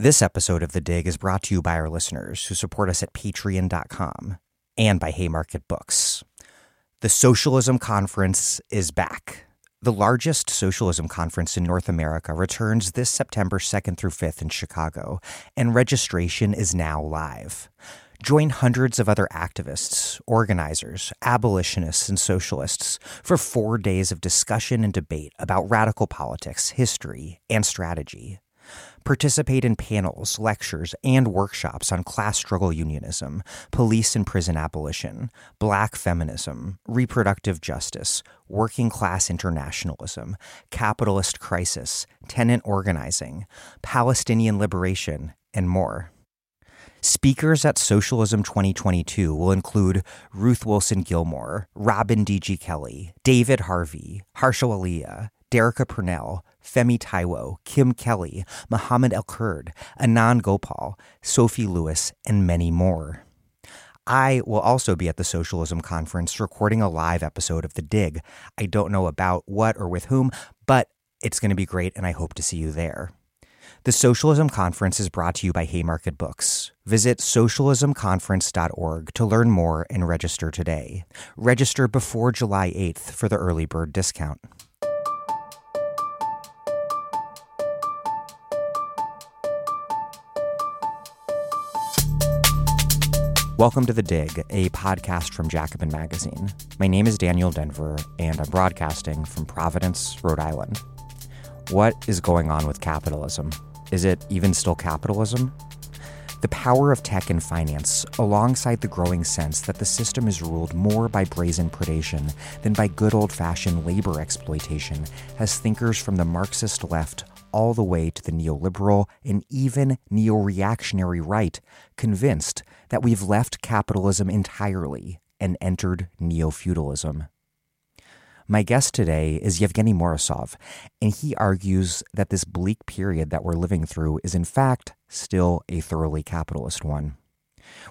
This episode of The Dig is brought to you by our listeners who support us at patreon.com and by Haymarket Books. The Socialism Conference is back. The largest socialism conference in North America returns this September 2nd through 5th in Chicago, and registration is now live. Join hundreds of other activists, organizers, abolitionists, and socialists for four days of discussion and debate about radical politics, history, and strategy. Participate in panels, lectures, and workshops on class struggle unionism, police and prison abolition, black feminism, reproductive justice, working class internationalism, capitalist crisis, tenant organizing, Palestinian liberation, and more. Speakers at Socialism 2022 will include Ruth Wilson Gilmore, Robin D.G. Kelley, David Harvey, Harsha Walia, Derecka Purnell, Femi Taiwo, Kim Kelly, Mohammed El-Kurd, Anand Gopal, Sophie Lewis, and many more. I will also be at the Socialism Conference recording a live episode of The Dig. I don't know about what or with whom, but it's going to be great, and I hope to see you there. The Socialism Conference is brought to you by Haymarket Books. Visit socialismconference.org to learn more and register today. Register before July 8th for the early bird discount. Welcome to The Dig, a podcast from Jacobin Magazine. My name is Daniel Denvir, and I'm broadcasting from Providence, Rhode Island. What is going on with capitalism? Is it even still capitalism? The power of tech and finance, alongside the growing sense that the system is ruled more by brazen predation than by good old fashioned labor exploitation, has thinkers from the Marxist left all the way to the neoliberal and even neo reactionary right convinced that we've left capitalism entirely and entered neo feudalism. My guest today is Evgeny Morozov, and he argues that this bleak period that we're living through is, in fact, still a thoroughly capitalist one.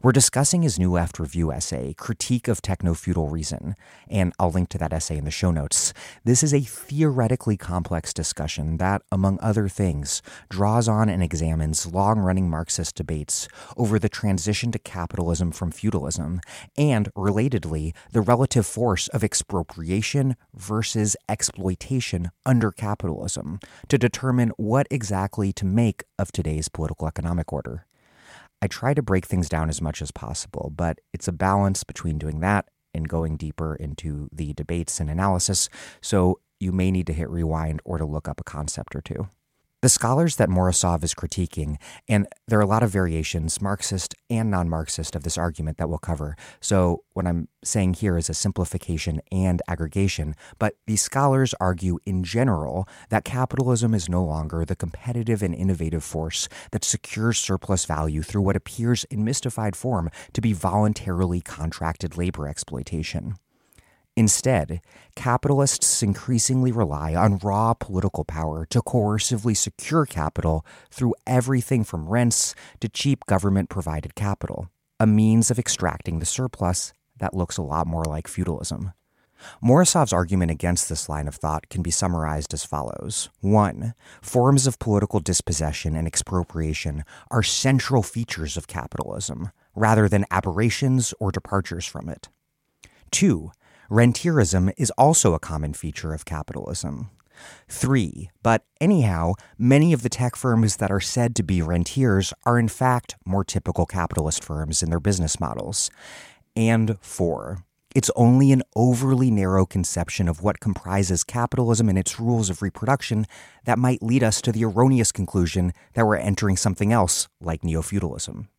We're discussing his new left review essay, Critique of Techno Feudal Reason, and I'll link to that essay in the show notes. This is a theoretically complex discussion that, among other things, draws on and examines long running Marxist debates over the transition to capitalism from feudalism, and, relatedly, the relative force of expropriation versus exploitation under capitalism to determine what exactly to make of today's political economic order. I try to break things down as much as possible, but it's a balance between doing that and going deeper into the debates and analysis. So you may need to hit rewind or to look up a concept or two. The scholars that Morozov is critiquing, and there are a lot of variations, Marxist and non Marxist, of this argument that we'll cover. So, what I'm saying here is a simplification and aggregation, but these scholars argue in general that capitalism is no longer the competitive and innovative force that secures surplus value through what appears in mystified form to be voluntarily contracted labor exploitation. Instead, capitalists increasingly rely on raw political power to coercively secure capital through everything from rents to cheap government provided capital, a means of extracting the surplus that looks a lot more like feudalism. Morozov's argument against this line of thought can be summarized as follows 1. Forms of political dispossession and expropriation are central features of capitalism, rather than aberrations or departures from it. 2. Rentierism is also a common feature of capitalism. Three, but anyhow, many of the tech firms that are said to be rentiers are in fact more typical capitalist firms in their business models. And four, it's only an overly narrow conception of what comprises capitalism and its rules of reproduction that might lead us to the erroneous conclusion that we're entering something else like neo feudalism.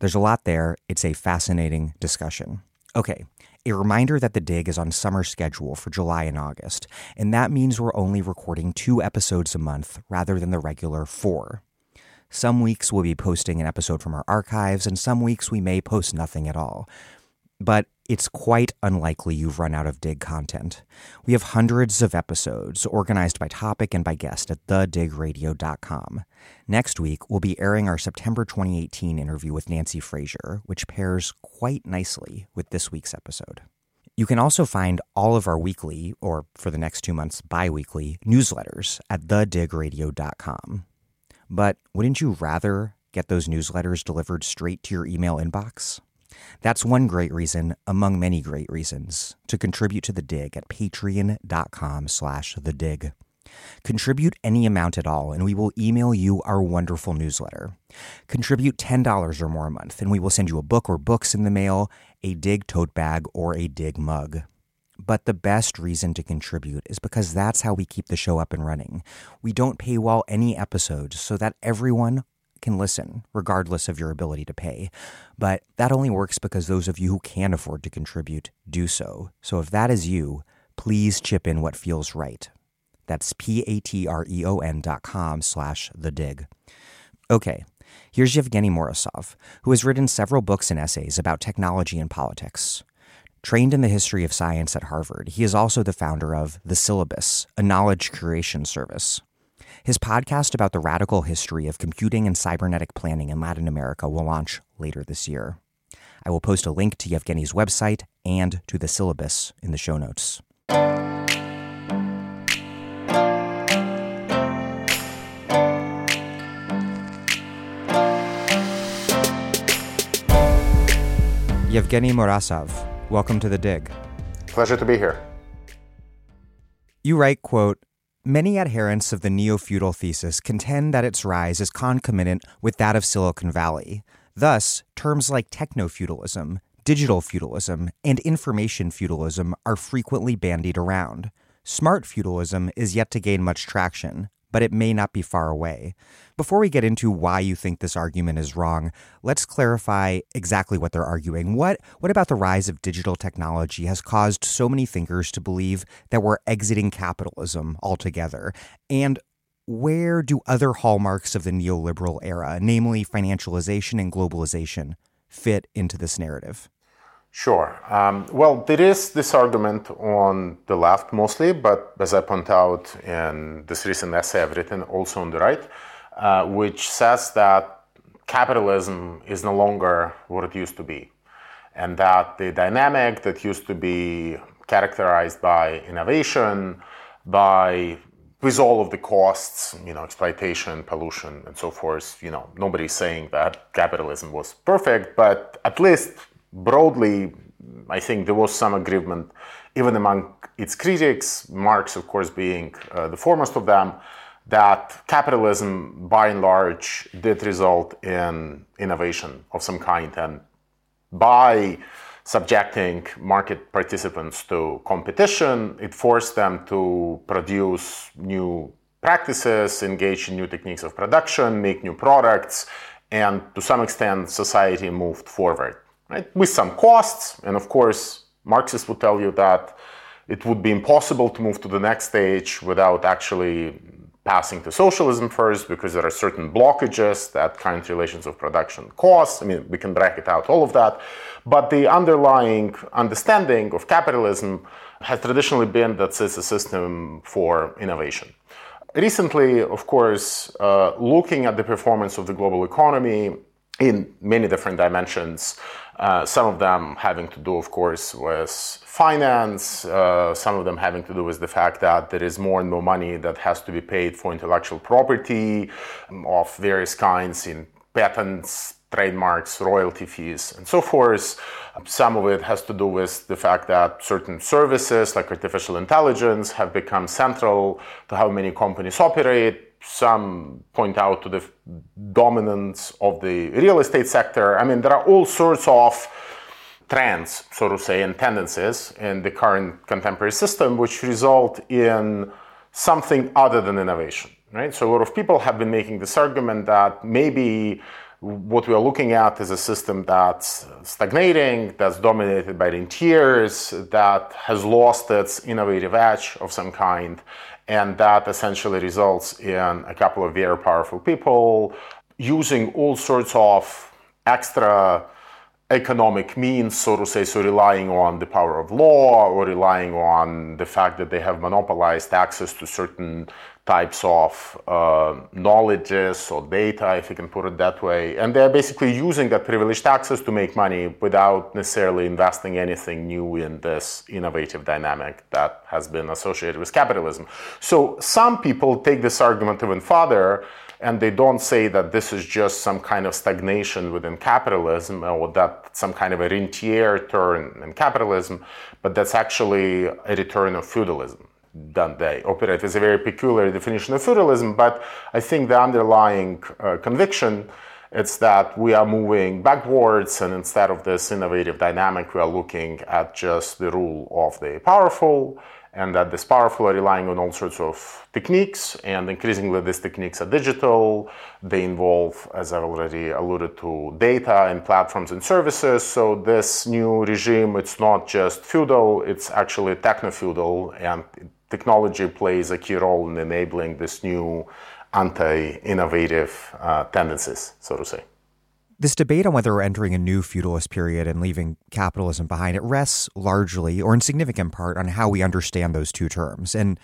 There's a lot there. It's a fascinating discussion. Okay, a reminder that the dig is on summer schedule for July and August, and that means we're only recording two episodes a month rather than the regular four. Some weeks we'll be posting an episode from our archives, and some weeks we may post nothing at all. But it's quite unlikely you've run out of dig content. We have hundreds of episodes organized by topic and by guest at thedigradio.com. Next week, we'll be airing our September 2018 interview with Nancy Fraser, which pairs quite nicely with this week's episode. You can also find all of our weekly, or for the next two months, bi weekly, newsletters at thedigradio.com. But wouldn't you rather get those newsletters delivered straight to your email inbox? That's one great reason, among many great reasons, to contribute to The Dig at patreon.com slash The Dig. Contribute any amount at all, and we will email you our wonderful newsletter. Contribute $10 or more a month, and we will send you a book or books in the mail, a Dig tote bag, or a Dig mug. But the best reason to contribute is because that's how we keep the show up and running. We don't paywall any episodes so that everyone can listen, regardless of your ability to pay. But that only works because those of you who can afford to contribute do so. So if that is you, please chip in what feels right. That's P-A-T-R-E-O-N dot com slash the dig. Okay, here's Evgeny Morozov, who has written several books and essays about technology and politics. Trained in the history of science at Harvard, he is also the founder of The Syllabus, a knowledge curation service. His podcast about the radical history of computing and cybernetic planning in Latin America will launch later this year. I will post a link to Evgeny's website and to the syllabus in the show notes. Evgeny Morozov, welcome to the Dig. Pleasure to be here. You write, quote, Many adherents of the neo feudal thesis contend that its rise is concomitant with that of Silicon Valley. Thus, terms like techno feudalism, digital feudalism, and information feudalism are frequently bandied around. Smart feudalism is yet to gain much traction, but it may not be far away. Before we get into why you think this argument is wrong, let's clarify exactly what they're arguing. What what about the rise of digital technology has caused so many thinkers to believe that we're exiting capitalism altogether? And where do other hallmarks of the neoliberal era, namely financialization and globalization, fit into this narrative? Sure. Um, well, there is this argument on the left mostly, but as I point out in this recent essay I've written, also on the right, uh, which says that capitalism is no longer what it used to be, and that the dynamic that used to be characterized by innovation, by with all of the costs, you know, exploitation, pollution, and so forth, you know, nobody's saying that capitalism was perfect, but at least broadly, I think there was some agreement, even among its critics, Marx, of course, being uh, the foremost of them, that capitalism, by and large, did result in innovation of some kind. And by subjecting market participants to competition, it forced them to produce new practices, engage in new techniques of production, make new products, and to some extent, society moved forward right? With some costs, and of course, Marxists would tell you that it would be impossible to move to the next stage without actually passing to socialism first because there are certain blockages that current relations of production cause. I mean, we can bracket out all of that. But the underlying understanding of capitalism has traditionally been that it's a system for innovation. Recently, of course, uh, looking at the performance of the global economy in many different dimensions, uh, some of them having to do, of course, with finance, uh, some of them having to do with the fact that there is more and more money that has to be paid for intellectual property of various kinds in patents, trademarks, royalty fees, and so forth. Some of it has to do with the fact that certain services like artificial intelligence have become central to how many companies operate some point out to the dominance of the real estate sector. I mean, there are all sorts of trends, so to say, and tendencies in the current contemporary system which result in something other than innovation, right? So a lot of people have been making this argument that maybe what we are looking at is a system that's stagnating, that's dominated by the rentiers, that has lost its innovative edge of some kind, and that essentially results in a couple of very powerful people using all sorts of extra economic means, so to say, so relying on the power of law or relying on the fact that they have monopolized access to certain types of uh, knowledges or data, if you can put it that way. And they're basically using that privileged access to make money without necessarily investing anything new in this innovative dynamic that has been associated with capitalism. So some people take this argument even further and they don't say that this is just some kind of stagnation within capitalism or that some kind of a rentier turn in capitalism, but that's actually a return of feudalism. That they operate with a very peculiar definition of feudalism, but I think the underlying uh, conviction it's that we are moving backwards, and instead of this innovative dynamic, we are looking at just the rule of the powerful and that this powerful are relying on all sorts of techniques, and increasingly these techniques are digital. They involve, as i've already alluded to, data and platforms and services. So this new regime, it's not just feudal, it's actually techno-feudal, and technology plays a key role in enabling this new anti-innovative uh, tendencies, so to say. This debate on whether we're entering a new feudalist period and leaving capitalism behind, it rests largely or in significant part on how we understand those two terms. And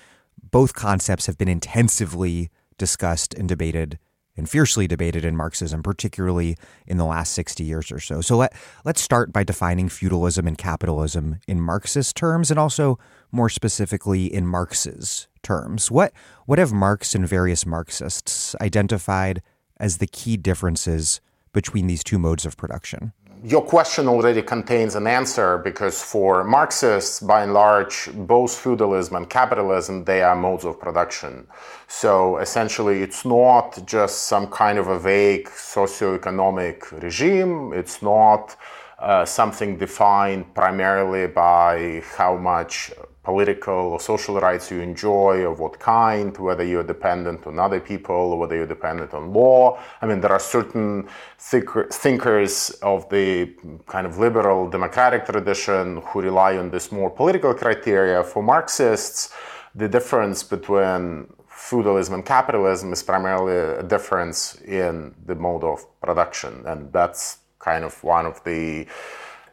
both concepts have been intensively discussed and debated and fiercely debated in Marxism, particularly in the last 60 years or so. So let, let's start by defining feudalism and capitalism in Marxist terms and also more specifically in Marx's terms. What, what have Marx and various Marxists identified as the key differences between these two modes of production? Your question already contains an answer because for Marxists, by and large, both feudalism and capitalism, they are modes of production. So essentially, it's not just some kind of a vague socioeconomic regime. It's not uh, something defined primarily by how much political or social rights you enjoy, of what kind, whether you're dependent on other people whether you're dependent on law. I mean, there are certain thinkers of the kind of liberal democratic tradition who rely on this more political criteria. For Marxists, the difference between feudalism and capitalism is primarily a difference in the mode of production, and that's kind of one of the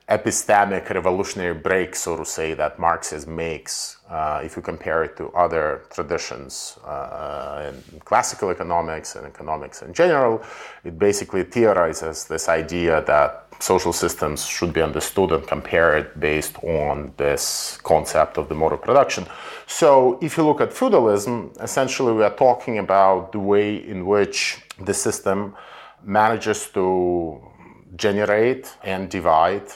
epistemic revolutionary break, so to say, that Marxism makes uh, if you compare it to other traditions uh, in classical economics and economics in general. It basically theorizes this idea that social systems should be understood and compared based on this concept of the mode of production. So, if you look at feudalism, essentially we are talking about the way in which the system manages to generate and divide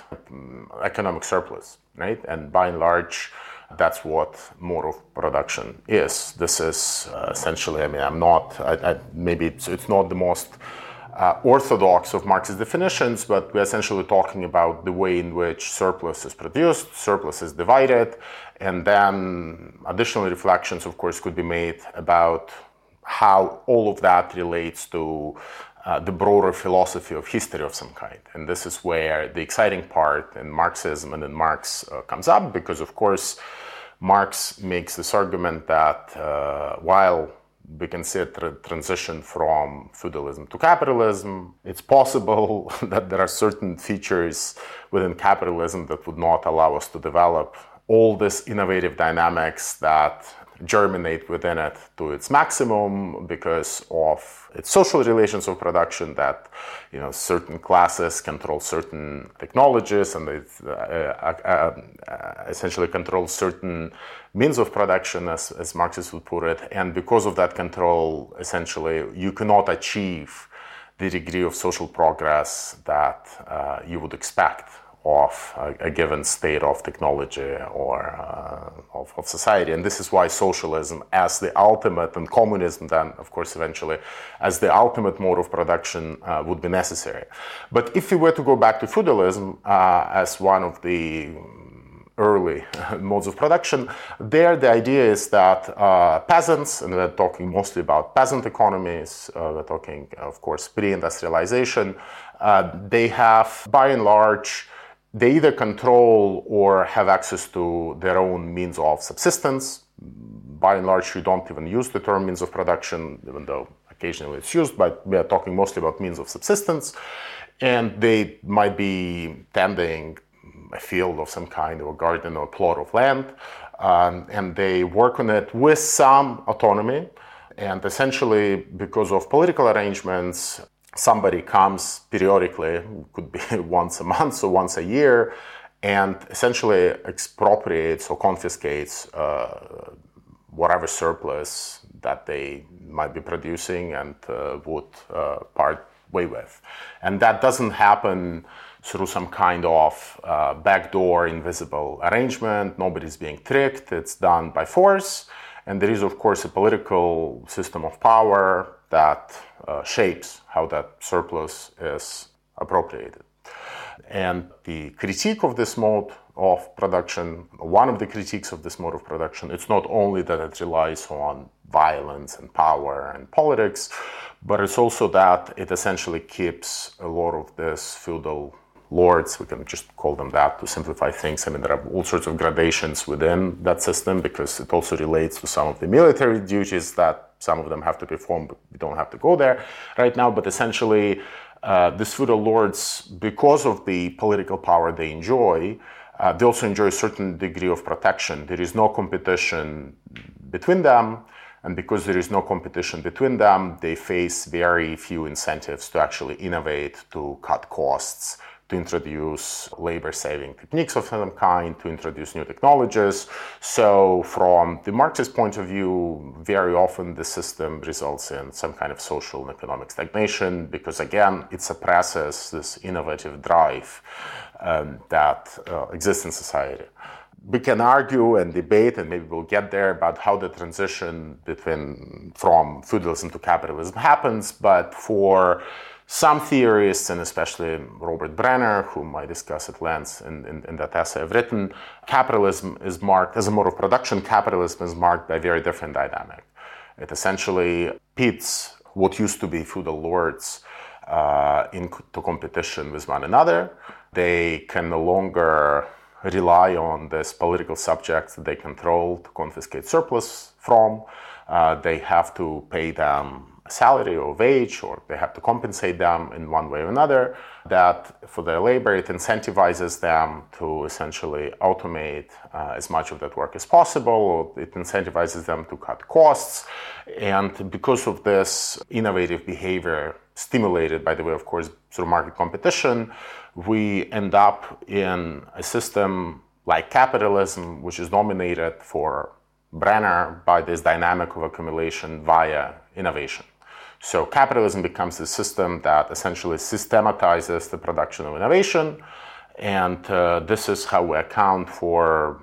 economic surplus, right? And by and large, that's what mode of production is. This is uh, essentially, I mean, I'm not, I, I, maybe it's, it's, not the most uh, orthodox of Marxist definitions, but we're essentially talking about the way in which surplus is produced, surplus is divided, and then additional reflections, of course, could be made about how all of that relates to uh, the broader philosophy of history of some kind. And this is where the exciting part in Marxism and in Marx uh, comes up, because of course, Marx makes this argument that uh, while we can see a tra- transition from feudalism to capitalism, it's possible that there are certain features within capitalism that would not allow us to develop all this innovative dynamics that germinate within it to its maximum because of its social relations of production that you know certain classes control certain technologies and they uh, uh, uh, essentially control certain means of production as, as Marxists would put it. And because of that control essentially you cannot achieve the degree of social progress that uh, you would expect of a, a, given state of technology or uh, of, of, society. And this is why socialism, as the ultimate, and communism, then, of course, eventually, as the ultimate mode of production, uh, would be necessary. But if we were to go back to feudalism uh, as one of the early modes of production, there the idea is that uh, peasants, and we're talking mostly about peasant economies, uh, we're talking, of course, pre industrialization, uh, they have, by and large, they either control or have access to their own means of subsistence. By and large, we don't even use the term means of production, even though occasionally it's used, but we are talking mostly about means of subsistence. And they might be tending a field of some kind, or a garden, or a plot of land, um, and they work on it with some autonomy. And essentially, because of political arrangements, somebody comes periodically, could be once a month or once a year, and essentially expropriates or confiscates uh, whatever surplus that they might be producing and uh, would uh, part way with. And that doesn't happen through some kind of uh, backdoor invisible arrangement. Nobody's being tricked. It's done by force. And there is, of course, a political system of power that Uh, shapes how that surplus is appropriated. And the critique of this mode of production, one of the critiques of this mode of production, it's not only that it relies on violence and power and politics, but it's also that it essentially keeps a lot of this feudal lords, we can just call them that to simplify things. I mean, there are all sorts of gradations within that system because it also relates to some of the military duties that some of them have to perform, but we don't have to go there right now. But essentially, uh, these feudal lords, because of the political power they enjoy, uh, they also enjoy a certain degree of protection. There is no competition between them. And because there is no competition between them, they face very few incentives to actually innovate, to cut costs, to introduce labor saving techniques of some kind, to introduce new technologies. So, from the Marxist point of view, very often the system results in some kind of social and economic stagnation because, again, it suppresses this innovative drive um, that uh, exists in society we can argue and debate, and maybe we'll get there about how the transition between from feudalism to capitalism happens. But for some theorists, and especially Robert Brenner, whom I discuss at length in, in, in, that essay I've written, capitalism is marked as a mode of production. Capitalism is marked by a very different dynamic. It essentially pits what used to be feudal lords uh, into competition with one another. They can no longer rely on this political subjects they control to confiscate surplus from. Uh, they have to pay them salary or wage, or they have to compensate them in one way or another. That for their labor, it incentivizes them to essentially automate uh, as much of that work as possible, or it incentivizes them to cut costs. And because of this innovative behavior, stimulated by the way, of course, through market competition, we end up in a system like capitalism, which is dominated for Brenner by this dynamic of accumulation via innovation. So capitalism becomes a system that essentially systematizes the production of innovation, and uh, this is how we account for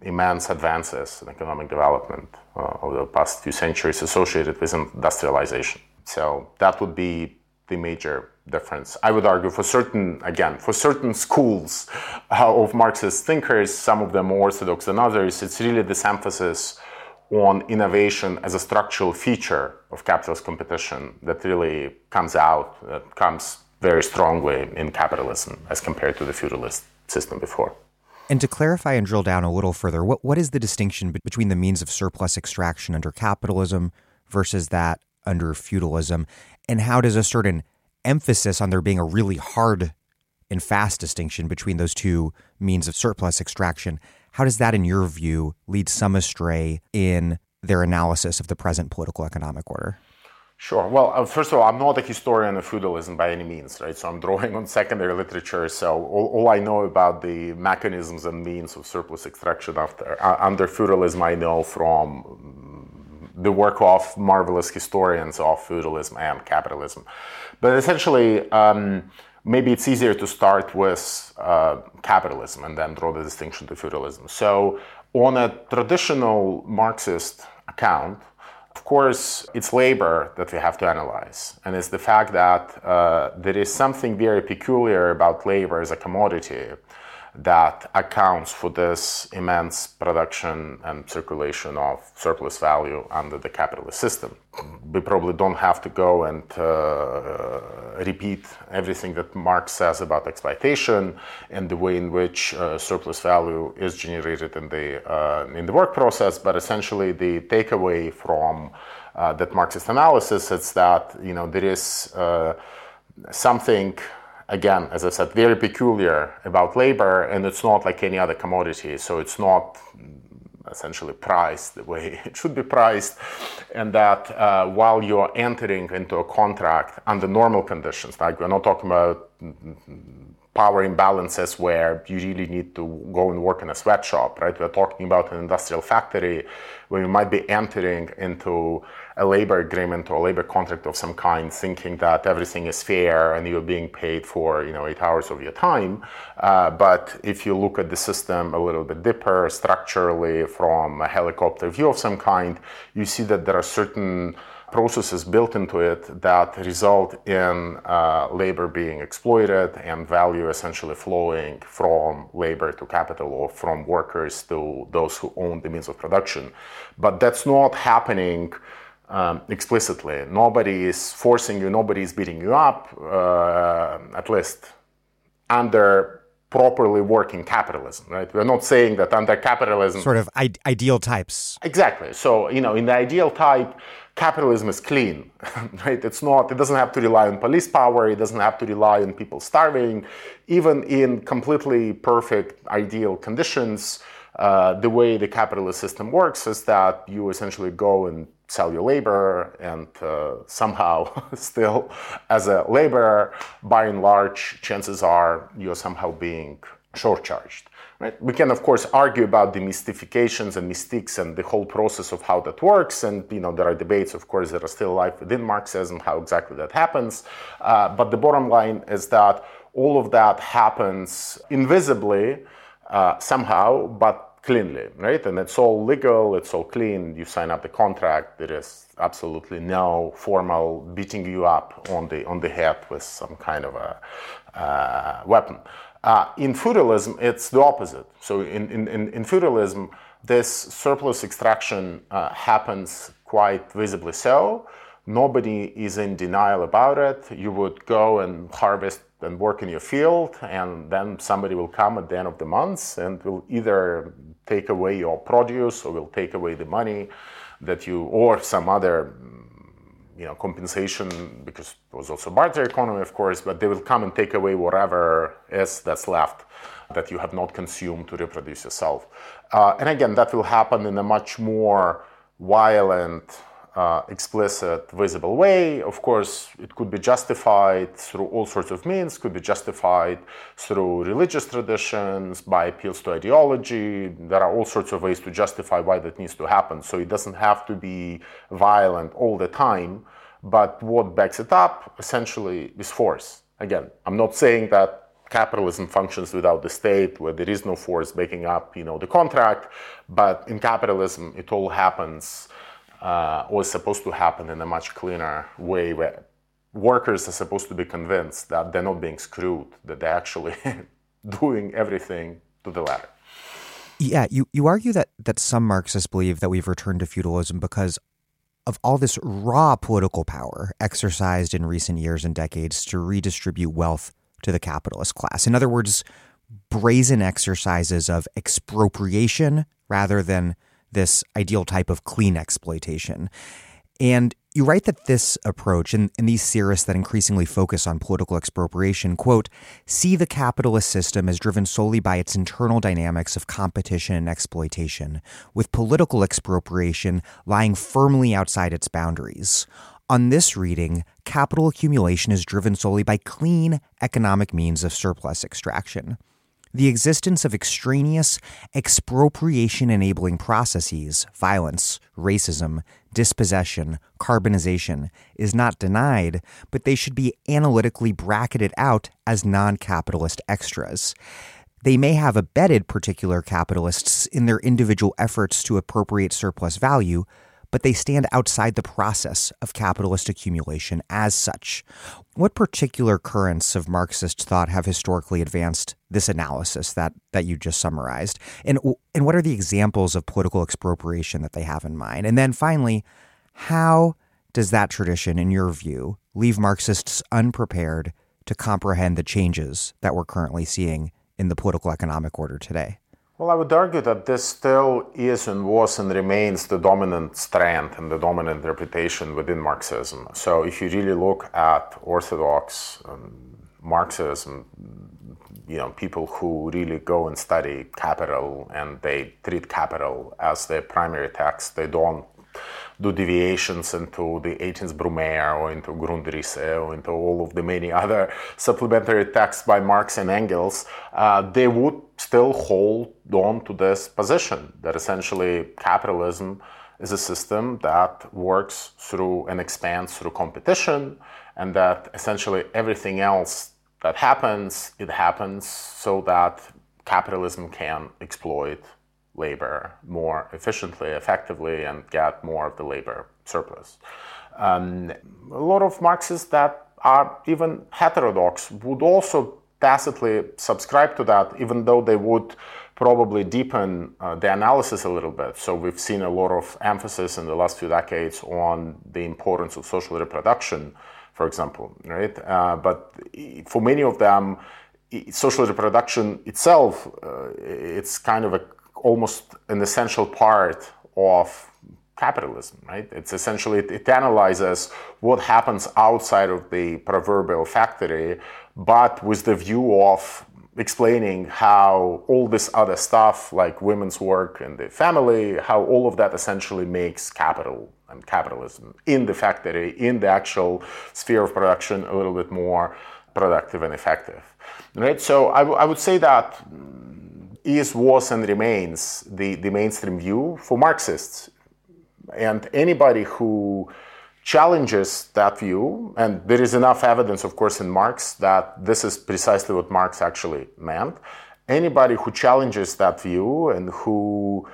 immense advances in economic development uh, over the past few centuries associated with industrialization. So that would be the major difference. I would argue for certain, again, for certain schools uh, of Marxist thinkers, some of them more orthodox than others, it's really this emphasis on innovation as a structural feature of capitalist competition that really comes out, that comes very strongly in capitalism as compared to the feudalist system before. And to clarify and drill down a little further, what, what is the distinction between the means of surplus extraction under capitalism versus that under feudalism? And how does a certain emphasis on there being a really hard and fast distinction between those two means of surplus extraction, how does that, in your view, lead some astray in their analysis of the present political economic order? Sure. Well, uh, first of all, I'm not a historian of feudalism by any means, right? So I'm drawing on secondary literature. So all, all I know about the mechanisms and means of surplus extraction after uh, under feudalism, I know from the work of marvelous historians of feudalism and capitalism. But essentially, um, maybe it's easier to start with uh, capitalism and then draw the distinction to feudalism. So, on a traditional Marxist account, of course, it's labor that we have to analyze. And it's the fact that uh, there is something very peculiar about labor as a commodity that accounts for this immense production and circulation of surplus value under the capitalist system. We probably don't have to go and uh, repeat everything that Marx says about exploitation and the way in which uh, surplus value is generated in the uh, in the work process. But essentially, the takeaway from uh, that Marxist analysis is that you know there is uh, something again, as I said, very peculiar about labor, and it's not like any other commodity. So it's not essentially priced the way it should be priced, and that uh, while you're entering into a contract under normal conditions, like we're not talking about power imbalances where you really need to go and work in a sweatshop, right? We're talking about an industrial factory where you might be entering into a labor agreement or a labor contract of some kind, thinking that everything is fair and you're being paid for, you know, eight hours of your time. Uh, but if you look at the system a little bit deeper, structurally, from a helicopter view of some kind, you see that there are certain processes built into it that result in uh, labor being exploited and value essentially flowing from labor to capital or from workers to those who own the means of production. But that's not happening um, explicitly. Nobody is forcing you, nobody is beating you up, uh, at least under properly working capitalism, right? We're not saying that under capitalism. Sort of I- ideal types. Exactly. So, you know, in the ideal type, capitalism is clean, right? It's not, it doesn't have to rely on police power, it doesn't have to rely on people starving. Even in completely perfect, ideal conditions, uh, the way the capitalist system works is that you essentially go and sell your labor, and uh, somehow, still, as a laborer, by and large, chances are you're somehow being short charged. Right? We can, of course, argue about the mystifications and mystiques and the whole process of how that works. And you know, there are debates, of course, that are still alive within Marxism, how exactly that happens. Uh, but the bottom line is that all of that happens invisibly uh, somehow, but cleanly, right? And it's all legal, it's all clean. You sign up the contract. There is absolutely no formal beating you up on the on the head with some kind of a uh, weapon. Uh, in feudalism, it's the opposite. So in, in, in feudalism, this surplus extraction uh, happens quite visibly so. Nobody is in denial about it. You would go and harvest and work in your field, and then somebody will come at the end of the month and will either take away your produce or will take away the money that you, or some other you know, compensation because it was also barter economy, of course, but they will come and take away whatever is that's left that you have not consumed to reproduce yourself. Uh, and again, that will happen in a much more violent uh, explicit, visible way. Of course, it could be justified through all sorts of means, could be justified through religious traditions, by appeals to ideology. There are all sorts of ways to justify why that needs to happen. So it doesn't have to be violent all the time. But what backs it up essentially is force. Again, I'm not saying that capitalism functions without the state, where there is no force backing up, you know, the contract. But in capitalism, it all happens uh, was supposed to happen in a much cleaner way where workers are supposed to be convinced that they're not being screwed, that they're actually doing everything to the letter. Yeah, you, you argue that, that some Marxists believe that we've returned to feudalism because of all this raw political power exercised in recent years and decades to redistribute wealth to the capitalist class. In other words, brazen exercises of expropriation rather than this ideal type of clean exploitation. And you write that this approach and, and, these theorists that increasingly focus on political expropriation, quote, see the capitalist system as driven solely by its internal dynamics of competition and exploitation, with political expropriation lying firmly outside its boundaries. On this reading, capital accumulation is driven solely by clean economic means of surplus extraction the existence of extraneous expropriation enabling processes, violence, racism, dispossession, colonization, is not denied, but they should be analytically bracketed out as non capitalist extras. They may have abetted particular capitalists in their individual efforts to appropriate surplus value, but they stand outside the process of capitalist accumulation as such. What particular currents of Marxist thought have historically advanced this analysis that, that you just summarized? And, and what are the examples of political expropriation that they have in mind? And then finally, how does that tradition, in your view, leave Marxists unprepared to comprehend the changes that we're currently seeing in the political economic order today? Well, I would argue that this still is and was and remains the dominant strand and the dominant reputation within Marxism. So, if you really look at orthodox um, Marxism, you know people who really go and study capital and they treat capital as their primary text. They don't do deviations into the 18th Brumaire or into Grundrisse or into all of the many other supplementary texts by Marx and Engels, uh, they would still hold on to this position that essentially capitalism is a system that works through and expands through competition, and that essentially everything else that happens, it happens so that capitalism can exploit labor more efficiently, effectively, and get more of the labor surplus. Um, a lot of Marxists that are even heterodox would also tacitly subscribe to that, even though they would probably deepen uh, the analysis a little bit. So we've seen a lot of emphasis in the last few decades on the importance of social reproduction, for example, right? Uh, but for many of them, social reproduction itself, uh, it's kind of a almost an essential part of capitalism, right? It's essentially, it, it, analyzes what happens outside of the proverbial factory, but with the view of explaining how all this other stuff, like women's work and the family, how all of that essentially makes capital and capitalism in the factory, in the actual sphere of production, a little bit more productive and effective, right? So I, w- I would say that mm, is, was, and remains the, the mainstream view for Marxists. And anybody who challenges that view, and there is enough evidence, of course, in Marx that this is precisely what Marx actually meant. Anybody who challenges that view and who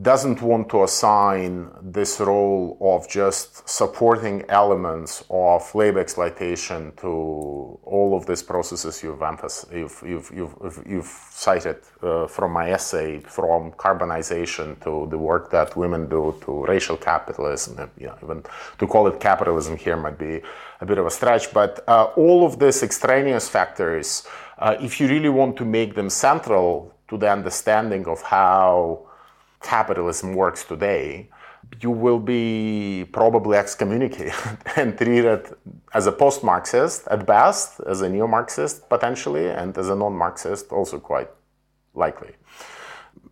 doesn't want to assign this role of just supporting elements of labor exploitation to all of these processes you've, you've, you've, you've, cited uh, from my essay, from colonization to the work that women do to racial capitalism. You know, even to call it capitalism here might be a bit of a stretch, but uh, all of these extraneous factors, uh, if you really want to make them central to the understanding of how capitalism works today, you will be probably excommunicated and treated as a post Marxist at best, as a neo Marxist potentially, and as a non Marxist also quite likely.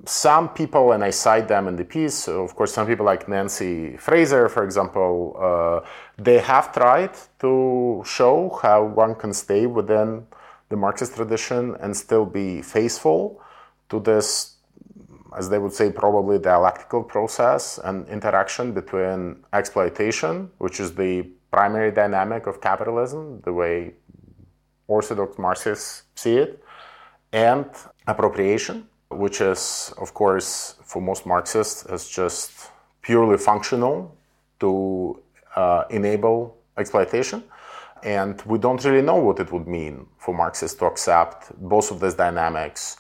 Some people, and I cite them in the piece, of course, some people like Nancy Fraser, for example, uh, they have tried to show how one can stay within the Marxist tradition and still be faithful to this as they would say, probably dialectical process and interaction between exploitation, which is the primary dynamic of capitalism, the way Orthodox Marxists see it, and appropriation, which is, of course, for most Marxists, is just purely functional to uh, enable exploitation. And we don't really know what it would mean for Marxists to accept both of these dynamics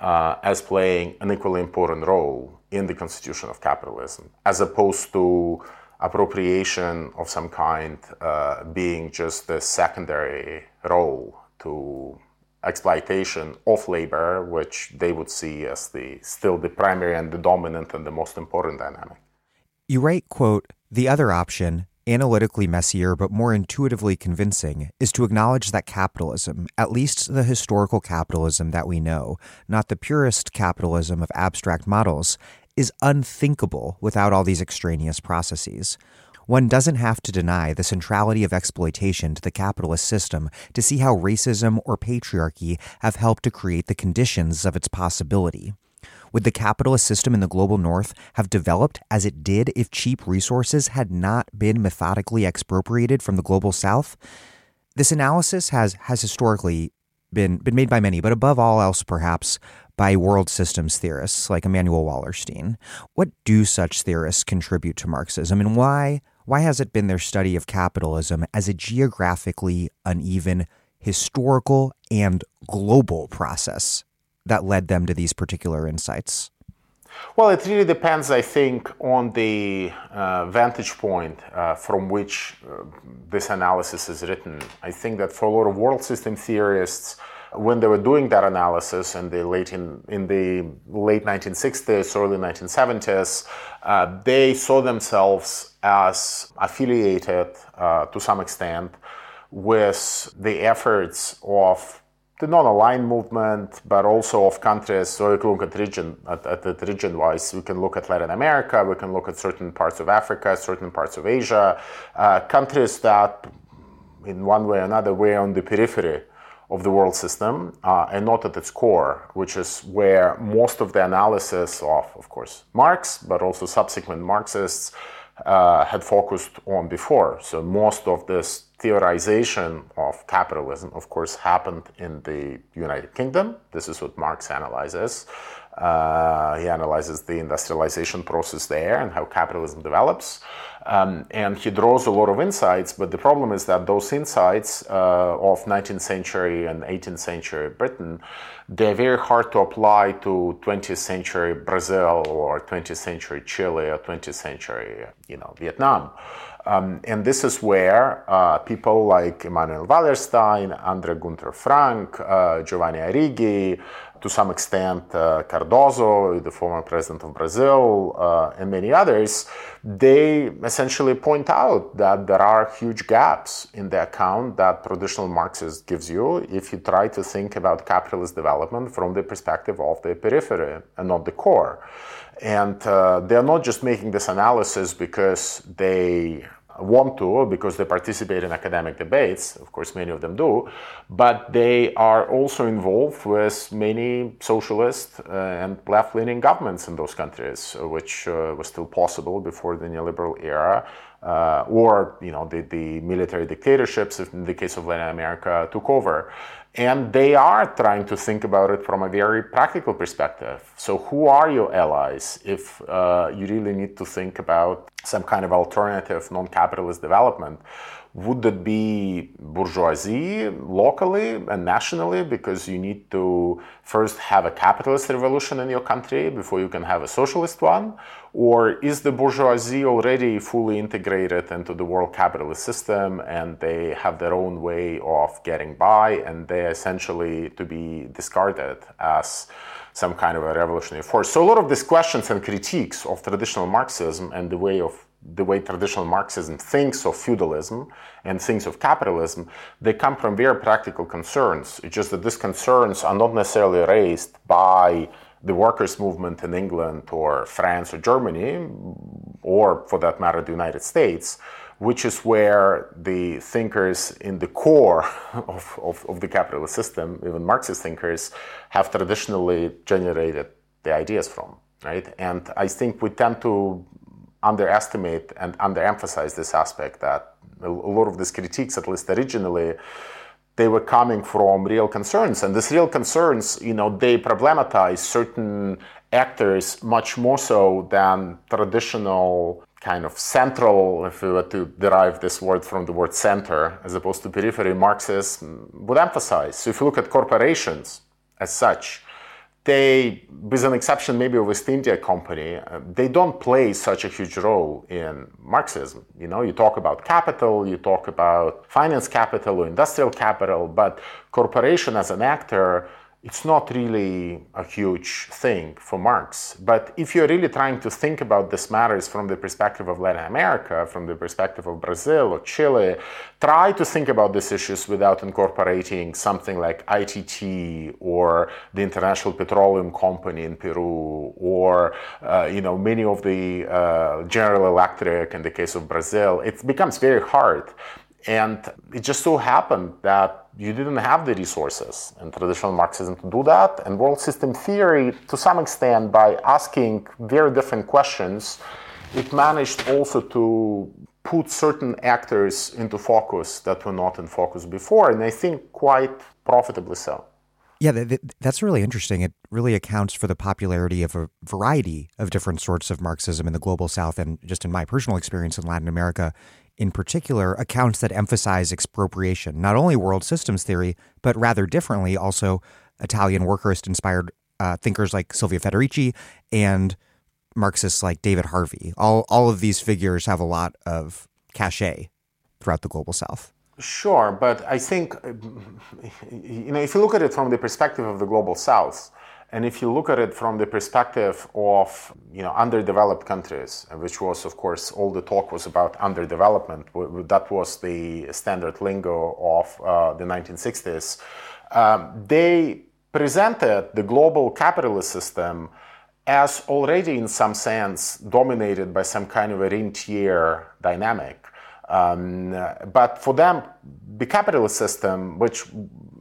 uh, as playing an equally important role in the constitution of capitalism, as opposed to appropriation of some kind uh, being just the secondary role to exploitation of labor, which they would see as the still the primary and the dominant and the most important dynamic. You write, quote, the other option analytically messier but more intuitively convincing, is to acknowledge that capitalism, at least the historical capitalism that we know, not the purest capitalism of abstract models, is unthinkable without all these extraneous processes. One doesn't have to deny the centrality of exploitation to the capitalist system to see how racism or patriarchy have helped to create the conditions of its possibility. Would the capitalist system in the global north have developed as it did if cheap resources had not been methodically expropriated from the global south? This analysis has, has historically been, been made by many, but above all else, perhaps, by world systems theorists like Immanuel Wallerstein. What do such theorists contribute to Marxism, and why, why has it been their study of capitalism as a geographically uneven, historical, and global process that led them to these particular insights? Well, it really depends, I think, on the uh, vantage point uh, from which uh, this analysis is written. I think that for a lot of world system theorists, when they were doing that analysis in the late in, in the late 1960s, early 1970s, uh, they saw themselves as affiliated uh, to some extent with the efforts of the non-aligned movement, but also of countries. So we can look at region at, at the region wise. We can look at Latin America. We can look at certain parts of Africa, certain parts of Asia, uh, countries that, in one way or another, were on the periphery of the world system uh, and not at its core, which is where most of the analysis of, of course, Marx, but also subsequent Marxists uh, had focused on before. So most of this theorization of capitalism, of course, happened in the United Kingdom. This is what Marx analyzes. Uh, he analyzes the industrialization process there and how capitalism develops. Um, and he draws a lot of insights, but the problem is that those insights uh, of 19th century and 18th century Britain, they're very hard to apply to 20th century Brazil or 20th century Chile or 20th century, you know, Vietnam. Um, and this is where uh, people like Immanuel Wallerstein, Andre Gunder Frank, uh, Giovanni Arrighi, to some extent uh, the former president of Brazil, uh, and many others, they essentially point out that there are huge gaps in the account that traditional Marxism gives you if you try to think about capitalist development from the perspective of the periphery and not the core. And uh, they're not just making this analysis because they want to because they participate in academic debates, of course, many of them do, but they are also involved with many socialist uh, and left leaning governments in those countries, which uh, was still possible before the neoliberal era. Uh, or you know the, the military dictatorships in the case of Latin America took over and they are trying to think about it from a very practical perspective. So, who are your allies if uh, you really need to think about some kind of alternative non capitalist development? Would that be bourgeoisie locally and nationally because you need to first have a capitalist revolution in your country before you can have a socialist one? Or is the bourgeoisie already fully integrated into the world capitalist system and they have their own way of getting by and they essentially to be discarded as some kind of a revolutionary force? So, a lot of these questions and critiques of traditional Marxism and the way of the way traditional Marxism thinks of feudalism and thinks of capitalism, they come from very practical concerns. It's just that these concerns are not necessarily raised by the workers' movement in England or France or Germany, or for that matter, the United States, which is where the thinkers in the core of, of, of the capitalist system, even Marxist thinkers, have traditionally generated the ideas from. Right? And I think we tend to underestimate and underemphasize this aspect that a lot of these critiques, at least originally, they were coming from real concerns. And these real concerns, you know, they problematize certain actors much more so than traditional kind of central, if we were to derive this word from the word center, as opposed to periphery, Marxists would emphasize. So if you look at corporations as such, they, with an exception maybe of East India Company, uh, they don't play such a huge role in Marxism. You know, you talk about capital, you talk about finance capital or industrial capital, but corporation as an actor it's not really a huge thing for Marx. But if you're really trying to think about these matters from the perspective of Latin America, from the perspective of Brazil or Chile, try to think about these issues without incorporating something like ITT or the International Petroleum Company in Peru or uh, you know many of the uh, General Electric in the case of Brazil. It becomes very hard. And it just so happened that you didn't have the resources in traditional Marxism to do that. And world system theory, to some extent, by asking very different questions, it managed also to put certain actors into focus that were not in focus before, and I think quite profitably so. Yeah, that's really interesting. It really accounts for the popularity of a variety of different sorts of Marxism in the global south. And just in my personal experience in Latin America, in particular, accounts that emphasize expropriation, not only world systems theory, but rather differently, also Italian workerist inspired uh, thinkers like Silvia Federici and Marxists like David Harvey. All, all of these figures have a lot of cachet throughout the global south. Sure, but I think, you know, if you look at it from the perspective of the global south, and if you look at it from the perspective of you know underdeveloped countries, which was of course all the talk was about underdevelopment, that was the standard lingo of uh, the 1960s. um, they presented the global capitalist system as already, in some sense, dominated by some kind of a rentier dynamic. Um, but for them, the capitalist system, which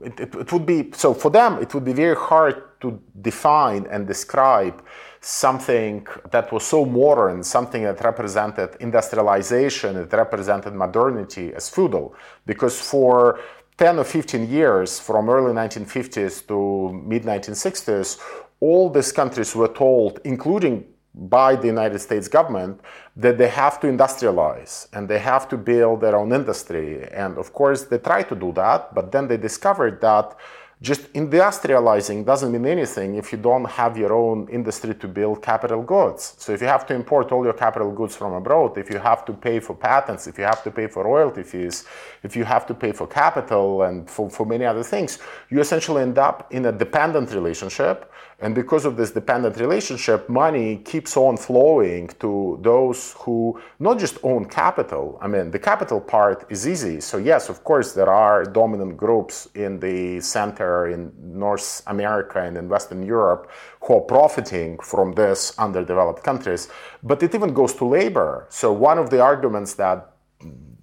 it, it, it, would be so for them, it would be very hard to define and describe something that was so modern, something that represented industrialization, it represented modernity as feudal, because for 10 or 15 years, from early 1950s to mid 1960s, all these countries were told, including by the United States government, that they have to industrialize and they have to build their own industry. And of course, they try to do that, but then they discovered that just industrializing doesn't mean anything if you don't have your own industry to build capital goods. So if you have to import all your capital goods from abroad, if you have to pay for patents, if you have to pay for royalty fees, if you have to pay for capital and for, for many other things, you essentially end up in a dependent relationship and because of this dependent relationship, money keeps on flowing to those who not just own capital. I mean, the capital part is easy. So, yes, of course, there are dominant groups in the center, in North America and in Western Europe who are profiting from this underdeveloped countries. But it even goes to labor. So, one of the arguments that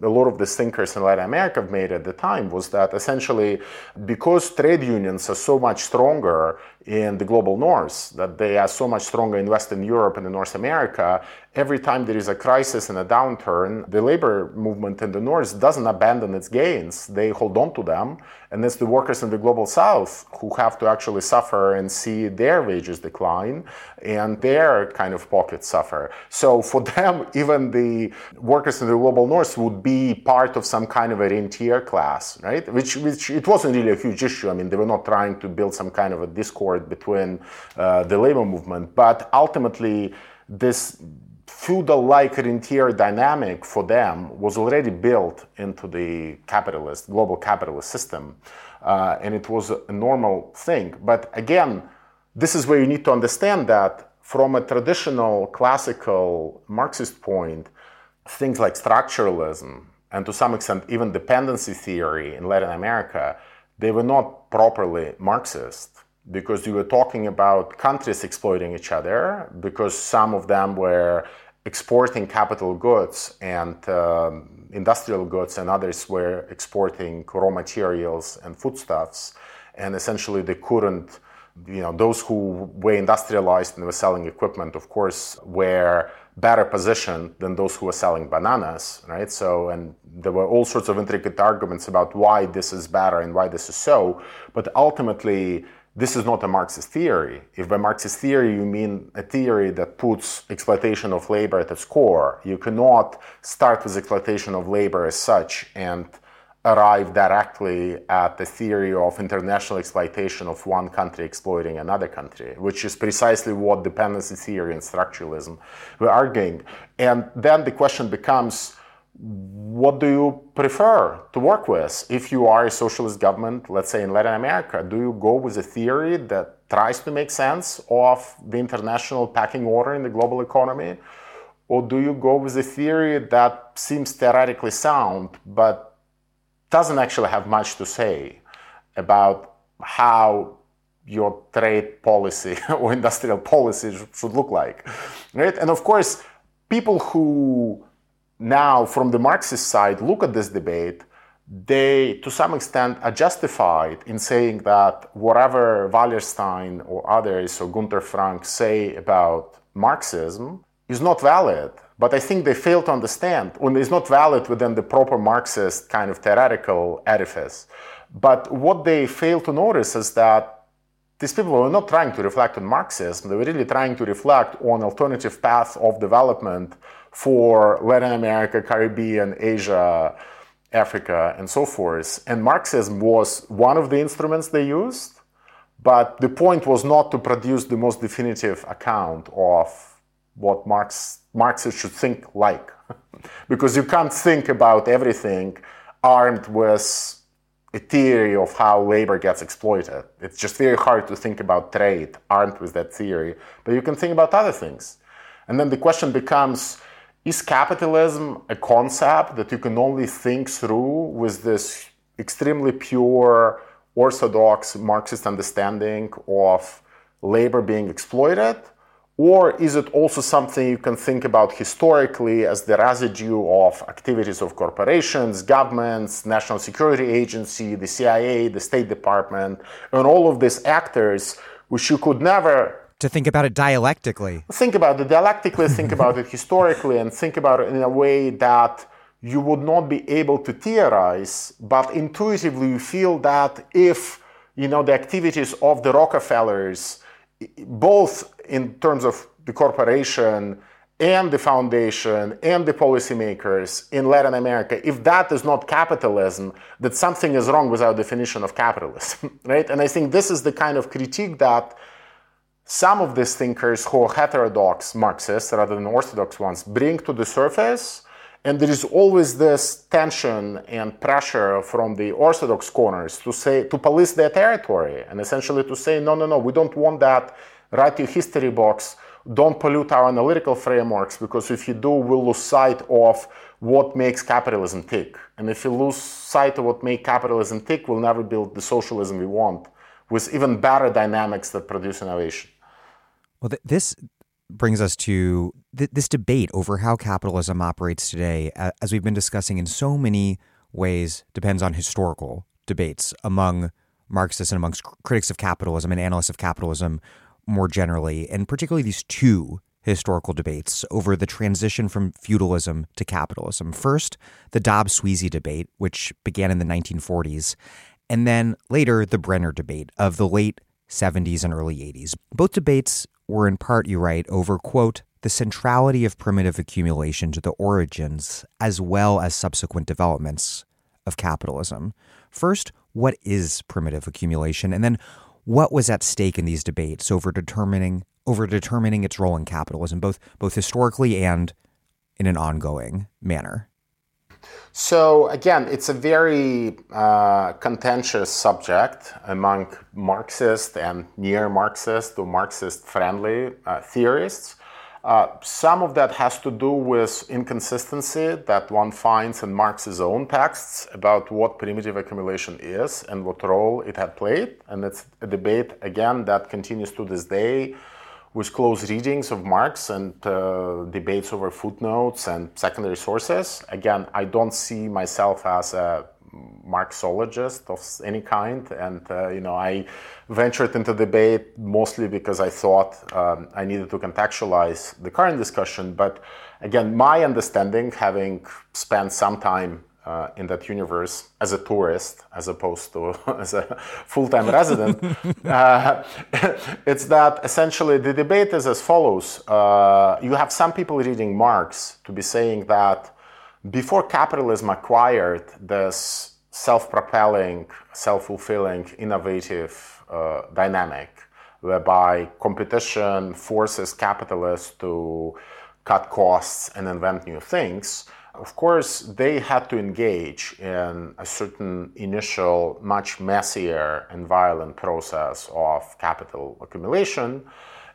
a lot of the thinkers in Latin America made at the time was that essentially because trade unions are so much stronger in the global north, that they are so much stronger in Western Europe and in North America, every time there is a crisis and a downturn, the labor movement in the north doesn't abandon its gains. They hold on to them. And it's the workers in the global south who have to actually suffer and see their wages decline and their kind of pockets suffer. So for them, even the workers in the global north would be part of some kind of a rentier class, right? Which, which it wasn't really a huge issue. I mean, they were not trying to build some kind of a discord between uh, the labor movement, but ultimately, this feudal-like rentier dynamic for them was already built into the capitalist, global capitalist system, uh, and it was a normal thing. But again, this is where you need to understand that from a traditional classical Marxist point, things like structuralism and to some extent even dependency theory in Latin America, they were not properly Marxist because you were talking about countries exploiting each other because some of them were exporting capital goods and um, industrial goods and others were exporting raw materials and foodstuffs. And essentially they couldn't you know those who were industrialized and were selling equipment of course were better positioned than those who were selling bananas right? So and there were all sorts of intricate arguments about why this is better and why this is so. But ultimately this is not a Marxist theory. If by Marxist theory you mean a theory that puts exploitation of labor at its core, you cannot start with exploitation of labor as such and arrive directly at the theory of international exploitation of one country exploiting another country, which is precisely what dependency theory and structuralism were arguing. And then the question becomes what do you prefer to work with? If you are a socialist government, let's say in Latin America, do you go with a theory that tries to make sense of the international packing order in the global economy? Or do you go with a theory that seems theoretically sound but doesn't actually have much to say about how your trade policy or industrial policy should look like? Right? And of course, people who now, from the Marxist side, look at this debate, they, to some extent, are justified in saying that whatever Wallerstein or others or Gunder Frank say about Marxism is not valid. But I think they fail to understand when it's not valid within the proper Marxist kind of theoretical edifice. But what they fail to notice is that these people were not trying to reflect on Marxism, they were really trying to reflect on alternative paths of development for Latin America, Caribbean, Asia, Africa, and so forth. And Marxism was one of the instruments they used, but the point was not to produce the most definitive account of what Marx, Marxists should think like. because you can't think about everything armed with a theory of how labor gets exploited. It's just very hard to think about trade armed with that theory, but you can think about other things. And then the question becomes is capitalism a concept that you can only think through with this extremely pure orthodox Marxist understanding of labor being exploited? Or is it also something you can think about historically as the residue of activities of corporations, governments, national security agency, the CIA, the State Department, and all of these actors which you could never to think about it dialectically. Think about it dialectically, think about it historically, and think about it in a way that you would not be able to theorize, but intuitively you feel that if you know the activities of the Rockefellers, both in terms of the corporation and the foundation and the policymakers in Latin America, if that is not capitalism, that something is wrong with our definition of capitalism, right? And I think this is the kind of critique that some of these thinkers who are heterodox Marxists rather than orthodox ones bring to the surface and there is always this tension and pressure from the orthodox corners to say to police their territory and essentially to say no no no we don't want that. Write your history books don't pollute our analytical frameworks because if you do we'll lose sight of what makes capitalism tick. And if you lose sight of what makes capitalism tick we'll never build the socialism we want with even better dynamics that produce innovation well th- this brings us to th- this debate over how capitalism operates today, as we've been discussing in so many ways, depends on historical debates among Marxists and amongst critics of capitalism and analysts of capitalism more generally, and particularly these two historical debates over the transition from feudalism to capitalism. First, the Dobbs Sweezy debate, which began in the 1940s, and then later the Brenner debate of the late 70s and early 80s. Both debates were in part, you write, over, quote, the centrality of primitive accumulation to the origins as well as subsequent developments of capitalism. First, what is primitive accumulation? And then what was at stake in these debates over determining over determining its role in capitalism, both both historically and in an ongoing manner? So again, it's a very uh, contentious subject among Marxist and near-Marxist or Marxist-friendly uh, theorists. Uh, some of that has to do with inconsistency that one finds in Marx's own texts about what primitive accumulation is and what role it had played. And it's a debate, again, that continues to this day with close readings of Marx and uh, debates over footnotes and secondary sources. Again, I don't see myself as a Marxologist of any kind, and uh, you know, I ventured into debate mostly because I thought um, I needed to contextualize the current discussion. But again, my understanding, having spent some time uh, in that universe as a tourist as opposed to as a full-time resident uh, it's that essentially the debate is as follows. Uh, you have some people reading marx to be saying that before capitalism acquired this self-propelling self-fulfilling innovative uh, dynamic whereby competition forces capitalists to cut costs and invent new things of course, they had to engage in a certain initial, much messier and violent process of capital accumulation,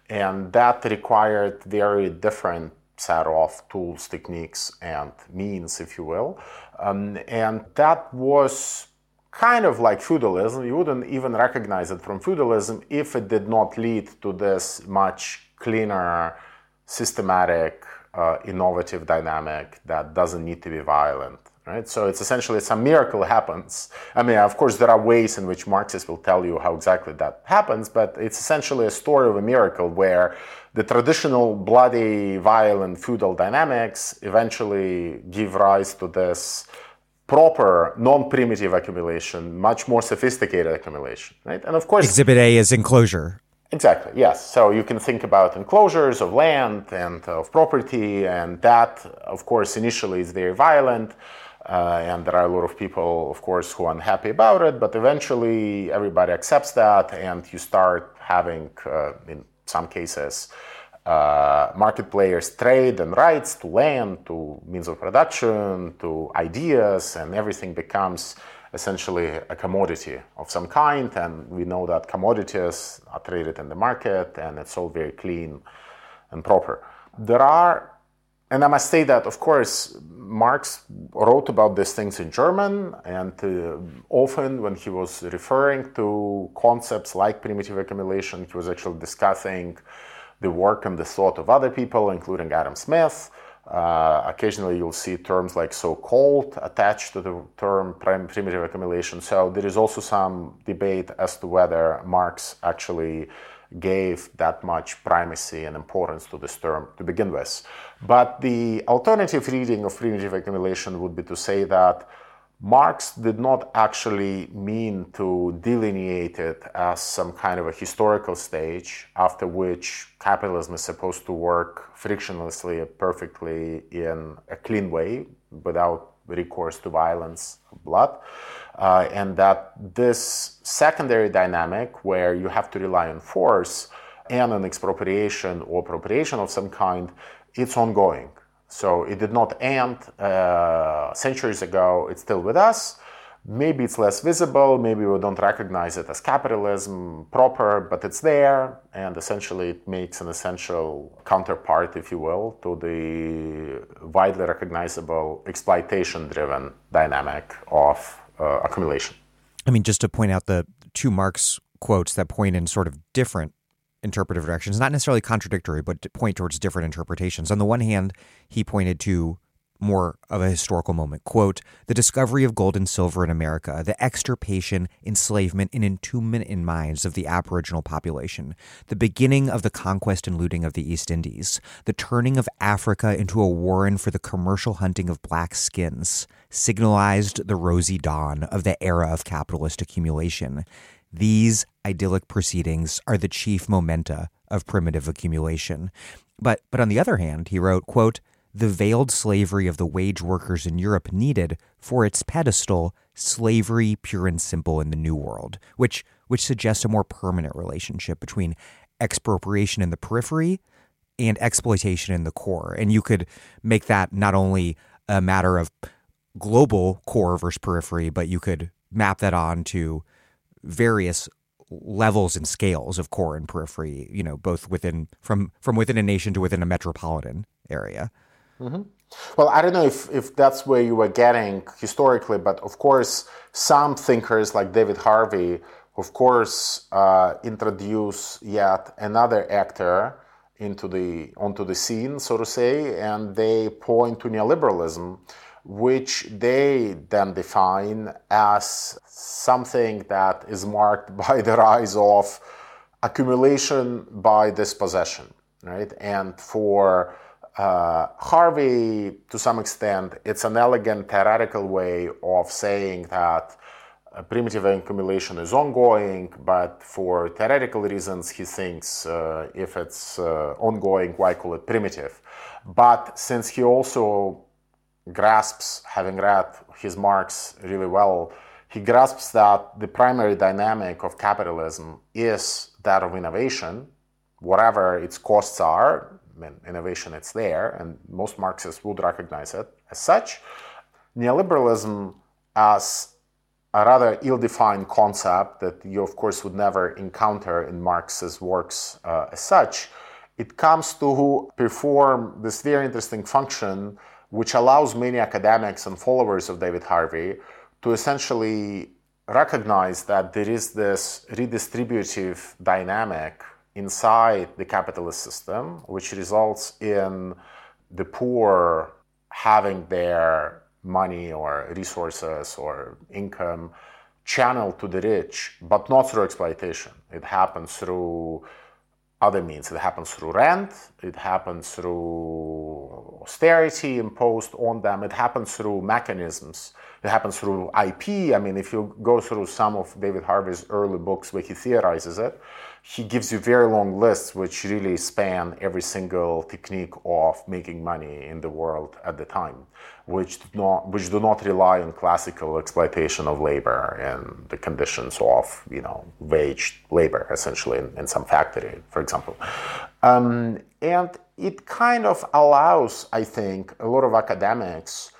and that required very different set of tools, techniques, and means, if you will. Um, and that was kind of like feudalism. You wouldn't even recognize it from feudalism if it did not lead to this much cleaner, systematic, uh, innovative dynamic that doesn't need to be violent right? So it's essentially some miracle happens. I mean of course there are ways in which marxists will tell you how exactly that happens but it's essentially a story of a miracle where the traditional bloody violent feudal dynamics eventually give rise to this proper non-primitive accumulation much more sophisticated accumulation right? And of course exhibit a is enclosure Exactly, yes. So you can think about enclosures of land and of property, and that, of course, initially is very violent. Uh, and there are a lot of people, of course, who are unhappy about it, but eventually everybody accepts that, and you start having, uh, in some cases, uh, market players trade and rights to land, to means of production, to ideas, and everything becomes essentially a commodity of some kind, and we know that commodities are traded in the market and it's all very clean and proper. There are and I must say that, of course, Marx wrote about these things in German, and uh, often when he was referring to concepts like primitive accumulation, he was actually discussing the work and the thought of other people, including Adam Smith. Uh, occasionally, you'll see terms like so called attached to the term primitive accumulation. So, there is also some debate as to whether Marx actually gave that much primacy and importance to this term to begin with. But the alternative reading of primitive accumulation would be to say that Marx did not actually mean to delineate it as some kind of a historical stage after which capitalism is supposed to work frictionlessly, perfectly in a clean way without recourse to violence, blood uh, and that this secondary dynamic where you have to rely on force and an expropriation or appropriation of some kind, it's ongoing. So it did not end uh, centuries ago, it's still with us. Maybe it's less visible, maybe we don't recognize it as capitalism proper, but it's there, and essentially it makes an essential counterpart, if you will, to the widely recognizable exploitation driven dynamic of uh, accumulation. I mean, just to point out the two Marx quotes that point in sort of different interpretive directions, not necessarily contradictory, but to point towards different interpretations. On the one hand, he pointed to more of a historical moment. Quote, the discovery of gold and silver in America, the extirpation, enslavement, and entombment in mines of the aboriginal population, the beginning of the conquest and looting of the East Indies, the turning of Africa into a warren for the commercial hunting of black skins, signalized the rosy dawn of the era of capitalist accumulation. These idyllic proceedings are the chief momenta of primitive accumulation. But, but on the other hand, he wrote, quote, the veiled slavery of the wage workers in Europe needed for its pedestal slavery pure and simple in the New World, which, which suggests a more permanent relationship between expropriation in the periphery and exploitation in the core. And you could make that not only a matter of global core versus periphery, but you could map that on to various levels and scales of core and periphery, you know, both within from from within a nation to within a metropolitan area. Mm-hmm. Well, I don't know if, if that's where you were getting historically, but of course, some thinkers like David Harvey, of course, uh, introduce yet another actor into the onto the scene, so to say, and they point to neoliberalism, which they then define as something that is marked by the rise of accumulation by dispossession, right? And for uh, Harvey, to some extent, it's an elegant theoretical way of saying that primitive accumulation is ongoing, but for theoretical reasons, he thinks uh, if it's uh, ongoing, why call it primitive? But since he also grasps, having read his Marx really well, he grasps that the primary dynamic of capitalism is that of innovation, whatever its costs are, mean, innovation it's there, and most Marxists would recognize it as such. Neoliberalism as a rather ill-defined concept that you, of course, would never encounter in Marx's works uh, as such. It comes to perform this very interesting function, which allows many academics and followers of David Harvey to essentially recognize that there is this redistributive dynamic inside the capitalist system, which results in the poor having their money or resources or income channeled to the rich, but not through exploitation. It happens through other means. It happens through rent, it happens through austerity imposed on them, it happens through mechanisms, it happens through IP. I mean, if you go through some of David Harvey's early books where he theorizes it, he gives you very long lists which really span every single technique of making money in the world at the time, which do not, which do not rely on classical exploitation of labor and the conditions of you know wage labor essentially in, in some factory, for example. Um, and it kind of allows, I think, a lot of academics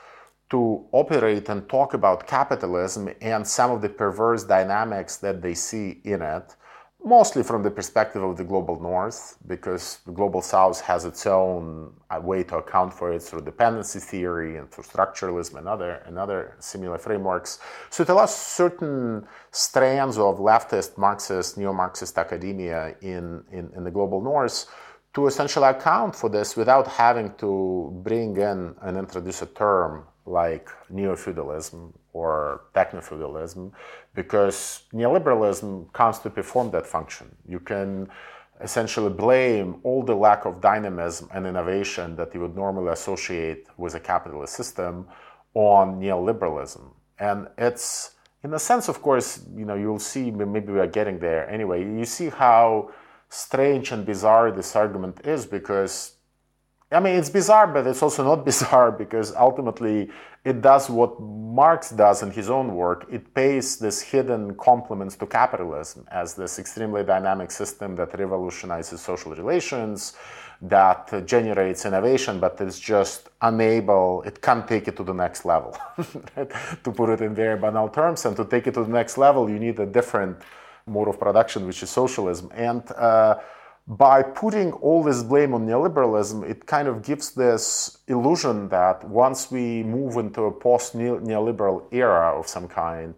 to operate and talk about capitalism and some of the perverse dynamics that they see in it mostly from the perspective of the global north, because the global south has its own uh, way to account for it through dependency theory and through structuralism and other, and other similar frameworks. So it allows certain strands of leftist, Marxist, neo Marxist academia in, in, in the global north to essentially account for this without having to bring in and introduce a term like neo-feudalism or techno-feudalism because neoliberalism comes to perform that function. You can essentially blame all the lack of dynamism and innovation that you would normally associate with a capitalist system on neoliberalism. And it's, in a sense, of course, you know, you'll see, maybe we are getting there anyway, you see how strange and bizarre this argument is because I mean, it's bizarre, but it's also not bizarre because ultimately it does what Marx does in his own work. It pays this hidden compliments to capitalism as this extremely dynamic system that revolutionizes social relations, that generates innovation, but is just unable, it can't take it to the next level, to put it in very banal terms. And to take it to the next level, you need a different mode of production, which is socialism. And uh, by putting all this blame on neoliberalism, it kind of gives this illusion that once we move into a post neoliberal era of some kind,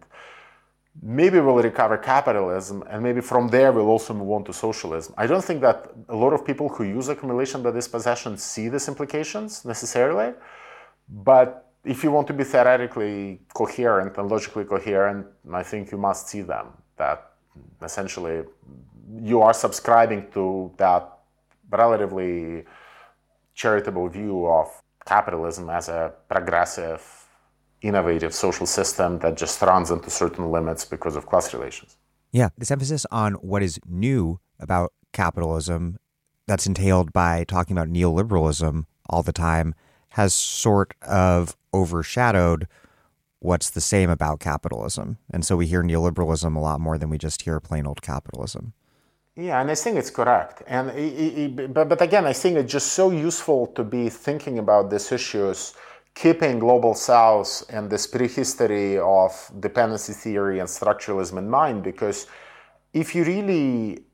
maybe we'll recover capitalism and maybe from there we'll also move on to socialism. I don't think that a lot of people who use accumulation by dispossession see these implications necessarily, but if you want to be theoretically coherent and logically coherent, I think you must see them. That essentially you are subscribing to that relatively charitable view of capitalism as a progressive, innovative social system that just runs into certain limits because of class relations. Yeah, this emphasis on what is new about capitalism that's entailed by talking about neoliberalism all the time has sort of overshadowed what's the same about capitalism. And so we hear neoliberalism a lot more than we just hear plain old capitalism. Yeah, and I think it's correct. And it, it, but, but again, I think it's just so useful to be thinking about these issues, keeping global south and this prehistory of dependency theory and structuralism in mind, because if you really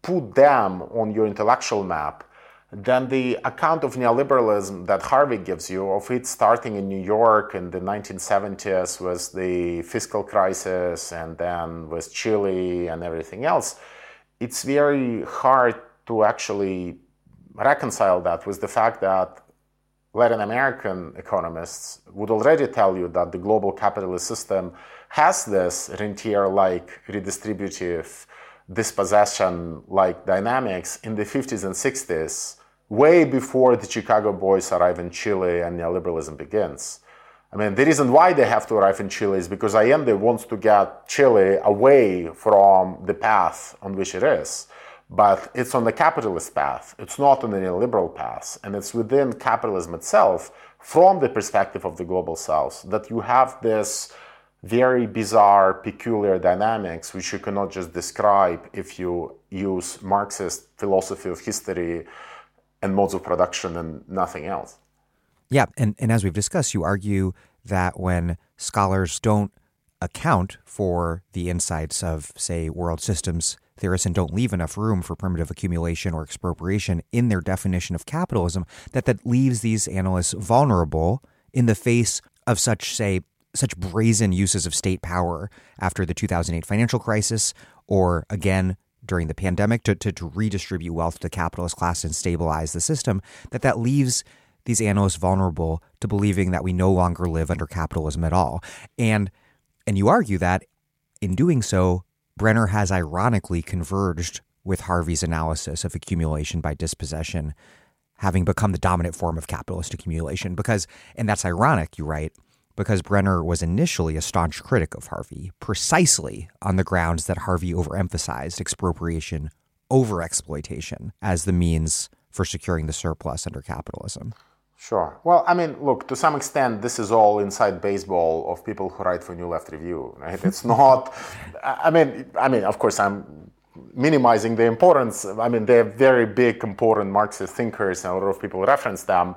put them on your intellectual map, then the account of neoliberalism that Harvey gives you, of it starting in New York in the 1970s with the fiscal crisis and then with Chile and everything else, it's very hard to actually reconcile that with the fact that Latin American economists would already tell you that the global capitalist system has this rentier like redistributive dispossession like dynamics in the 50s and 60s, way before the Chicago boys arrive in Chile and neoliberalism begins. I mean, the reason why they have to arrive in Chile is because Allende wants to get Chile away from the path on which it is. But it's on the capitalist path, it's not on the neoliberal path. And it's within capitalism itself, from the perspective of the global south, that you have this very bizarre, peculiar dynamics which you cannot just describe if you use Marxist philosophy of history and modes of production and nothing else. Yeah, and, and as we've discussed, you argue that when scholars don't account for the insights of, say, world systems theorists and don't leave enough room for primitive accumulation or expropriation in their definition of capitalism, that that leaves these analysts vulnerable in the face of such, say, such brazen uses of state power after the 2008 financial crisis, or again during the pandemic to, to, to redistribute wealth to capitalist class and stabilize the system, that that leaves these analysts vulnerable to believing that we no longer live under capitalism at all. And and you argue that in doing so, Brenner has ironically converged with Harvey's analysis of accumulation by dispossession having become the dominant form of capitalist accumulation because and that's ironic, you write, because Brenner was initially a staunch critic of Harvey, precisely on the grounds that Harvey overemphasized expropriation over exploitation as the means for securing the surplus under capitalism. Sure. Well, I mean, look, to some extent, this is all inside baseball of people who write for New Left Review, right? It's not, I mean, I mean, of course, I'm minimizing the importance. I mean, they're very big, important Marxist thinkers, and a lot of people reference them.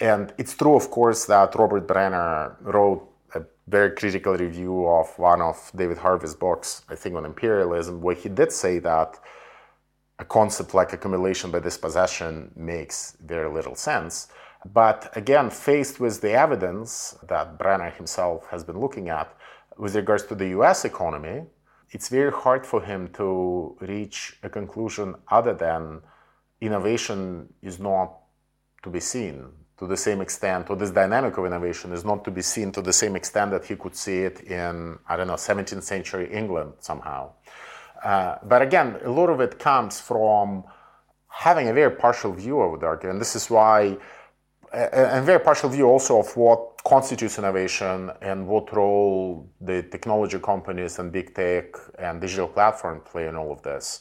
And it's true, of course, that Robert Brenner wrote a very critical review of one of David Harvey's books, I think on imperialism, where he did say that a concept like accumulation by dispossession makes very little sense. But again, faced with the evidence that Brenner himself has been looking at with regards to the US economy, it's very hard for him to reach a conclusion other than innovation is not to be seen to the same extent, or this dynamic of innovation is not to be seen to the same extent that he could see it in, I don't know, 17th century England somehow. Uh, but again, a lot of it comes from having a very partial view of the argument. And this is why, a, a very partial view also of what constitutes innovation and what role the technology companies and big tech and digital platform play in all of this.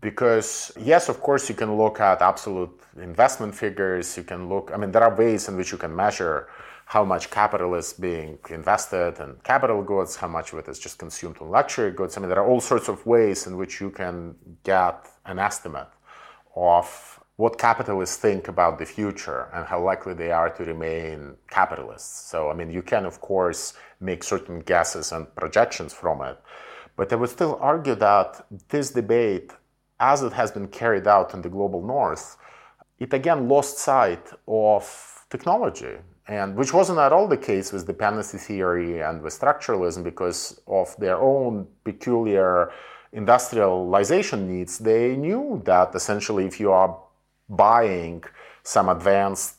Because yes of course you can look at absolute investment figures. You can look i mean there are ways in which you can measure how much capital is being invested in capital goods how much of it is just consumed on luxury goods. I mean there are all sorts of ways in which you can get an estimate of what capitalists think about the future and how likely they are to remain capitalists so i mean you can of course make certain guesses and projections from it but I would still argue that this debate as it has been carried out in the global north, it again lost sight of technology, and which wasn't at all the case with dependency theory and with structuralism because of their own peculiar industrialization needs. They knew that essentially, if you are buying some advanced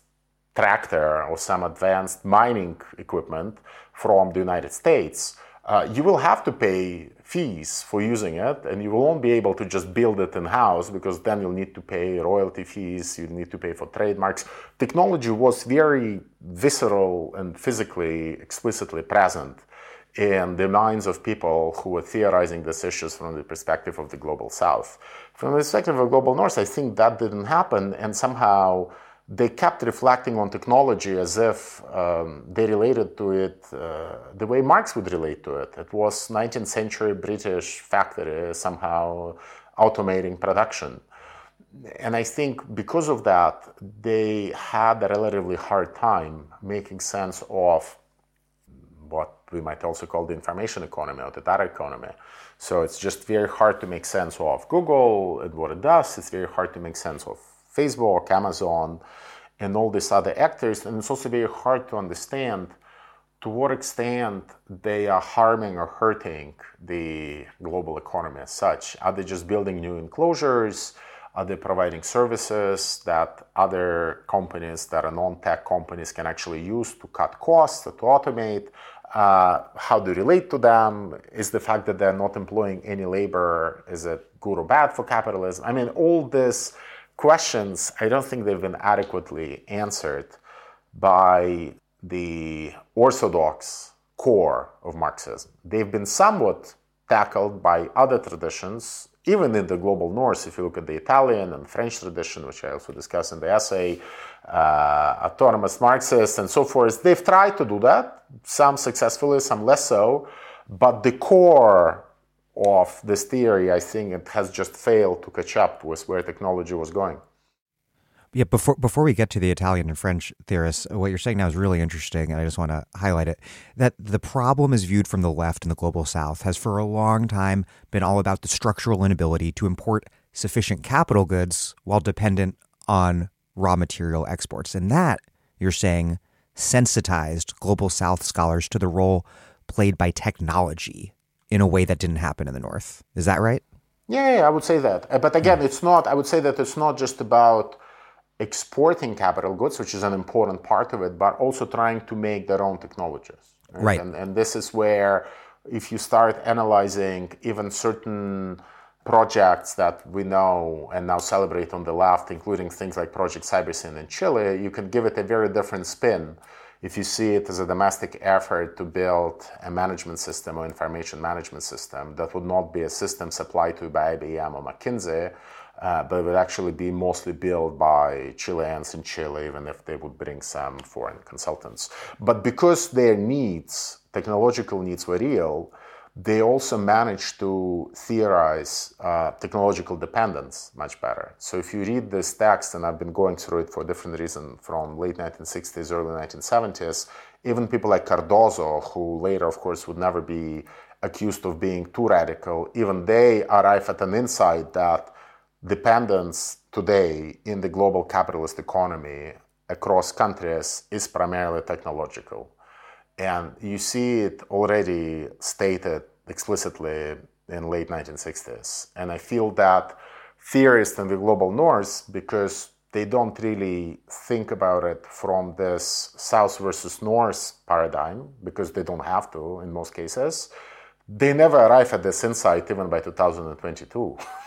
tractor or some advanced mining equipment from the United States, uh, you will have to pay fees for using it, and you won't be able to just build it in house because then you'll need to pay royalty fees, you need to pay for trademarks. Technology was very visceral and physically explicitly present in the minds of people who were theorizing these issues from the perspective of the global south. From the perspective of global north, I think that didn't happen, and somehow they kept reflecting on technology as if um, they related to it uh, the way Marx would relate to it. It was 19th century British factory somehow automating production. And I think because of that, they had a relatively hard time making sense of what we might also call the information economy or the data economy. So it's just very hard to make sense of Google and what it does. It's very hard to make sense of Facebook, Amazon, and all these other actors. And it's also very hard to understand to what extent they are harming or hurting the global economy as such. Are they just building new enclosures? Are they providing services that other companies that are non tech companies can actually use to cut costs, to automate? Uh, how do you relate to them? Is the fact that they're not employing any labor, is it good or bad for capitalism? I mean, all these questions, I don't think they've been adequately answered by the orthodox core of Marxism. They've been somewhat tackled by other traditions, even in the global north. If you look at the Italian and French tradition, which I also discuss in the essay, uh, autonomous Marxists and so forth, they've tried to do that, some successfully, some less so. But the core of this theory, I think it has just failed to catch up with where technology was going. Yeah, before before we get to the Italian and French theorists, what you're saying now is really interesting, and I just want to highlight it. That the problem is viewed from the left in the global south has for a long time been all about the structural inability to import sufficient capital goods while dependent on raw material exports. And that, you're saying, sensitized global south scholars to the role played by technology in a way that didn't happen in the North. Is that right? Yeah, yeah I would say that. Uh, but again, it's not, I would say that it's not just about exporting capital goods, which is an important part of it, but also trying to make their own technologies. Right. right. And, and this is where, if you start analyzing even certain projects that we know and now celebrate on the left, including things like Project Cybersyn in Chile, you can give it a very different spin if you see it as a domestic effort to build a management system or information management system that would not be a system supplied to you by IBM or McKinsey, uh, but it would actually be mostly built by Chileans in Chile, even if they would bring some foreign consultants. But because their needs, technological needs, were real, they also managed to theorize uh, technological dependence much better. So if you read this text, and I've been going through it for different reasons from late 1960s, early 1970s, even people like Cardoso, who later, of course, would never be accused of being too radical, even they arrive at an insight that dependence today in the global capitalist economy across countries is primarily technological. And you see it already stated explicitly in late 1960s. And I feel that theorists in the global north, because they don't really think about it from this south versus north paradigm, because they don't have to in most cases, they never arrive at this insight even by 2022.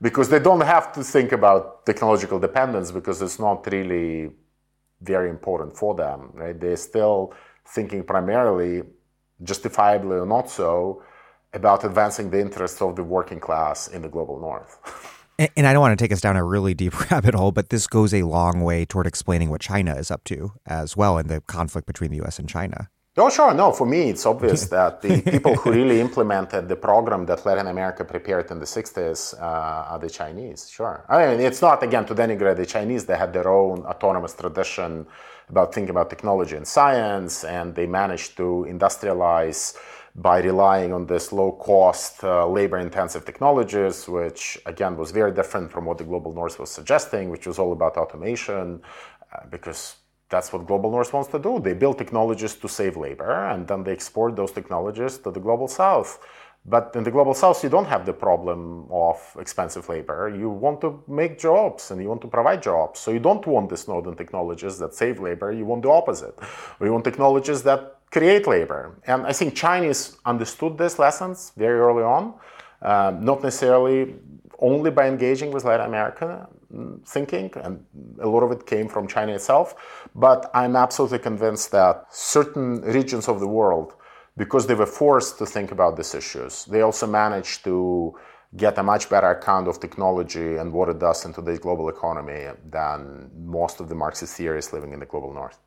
because they don't have to think about technological dependence because it's not really very important for them, right? They're still thinking primarily, justifiably or not so, about advancing the interests of the working class in the global north. and, and I don't want to take us down a really deep rabbit hole, but this goes a long way toward explaining what China is up to as well in the conflict between the US and China. Oh, sure. No, for me, it's obvious that the people who really implemented the program that Latin America prepared in the 60s uh, are the Chinese. Sure. I mean, it's not, again, to denigrate the Chinese. They had their own autonomous tradition about thinking about technology and science, and they managed to industrialize by relying on this low cost, uh, labor intensive technologies, which again was very different from what the global north was suggesting, which was all about automation, uh, because that's what global north wants to do. They build technologies to save labor, and then they export those technologies to the global south. But in the global south, you don't have the problem of expensive labor. You want to make jobs and you want to provide jobs. So you don't want these northern technologies that save labor. You want the opposite. You want technologies that create labor. And I think Chinese understood these lessons very early on, um, not necessarily only by engaging with Latin America thinking, and a lot of it came from China itself. But I'm absolutely convinced that certain regions of the world because they were forced to think about these issues. They also managed to get a much better account of technology and what it does in today's global economy than most of the Marxist theorists living in the global north.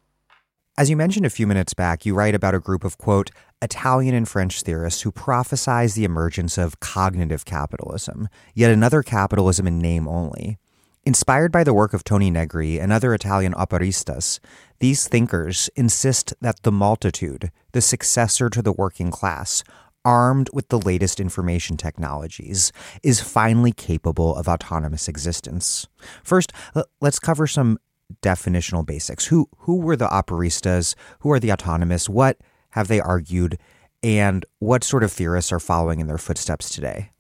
As you mentioned a few minutes back, you write about a group of, quote, Italian and French theorists who prophesize the emergence of cognitive capitalism, yet another capitalism in name only. Inspired by the work of Toni Negri and other Italian operaistas, these thinkers insist that the multitude, the successor to the working class, armed with the latest information technologies, is finally capable of autonomous existence. First, let's cover some definitional basics. Who who were the operaistas? Who are the autonomous? What have they argued? And what sort of theorists are following in their footsteps today?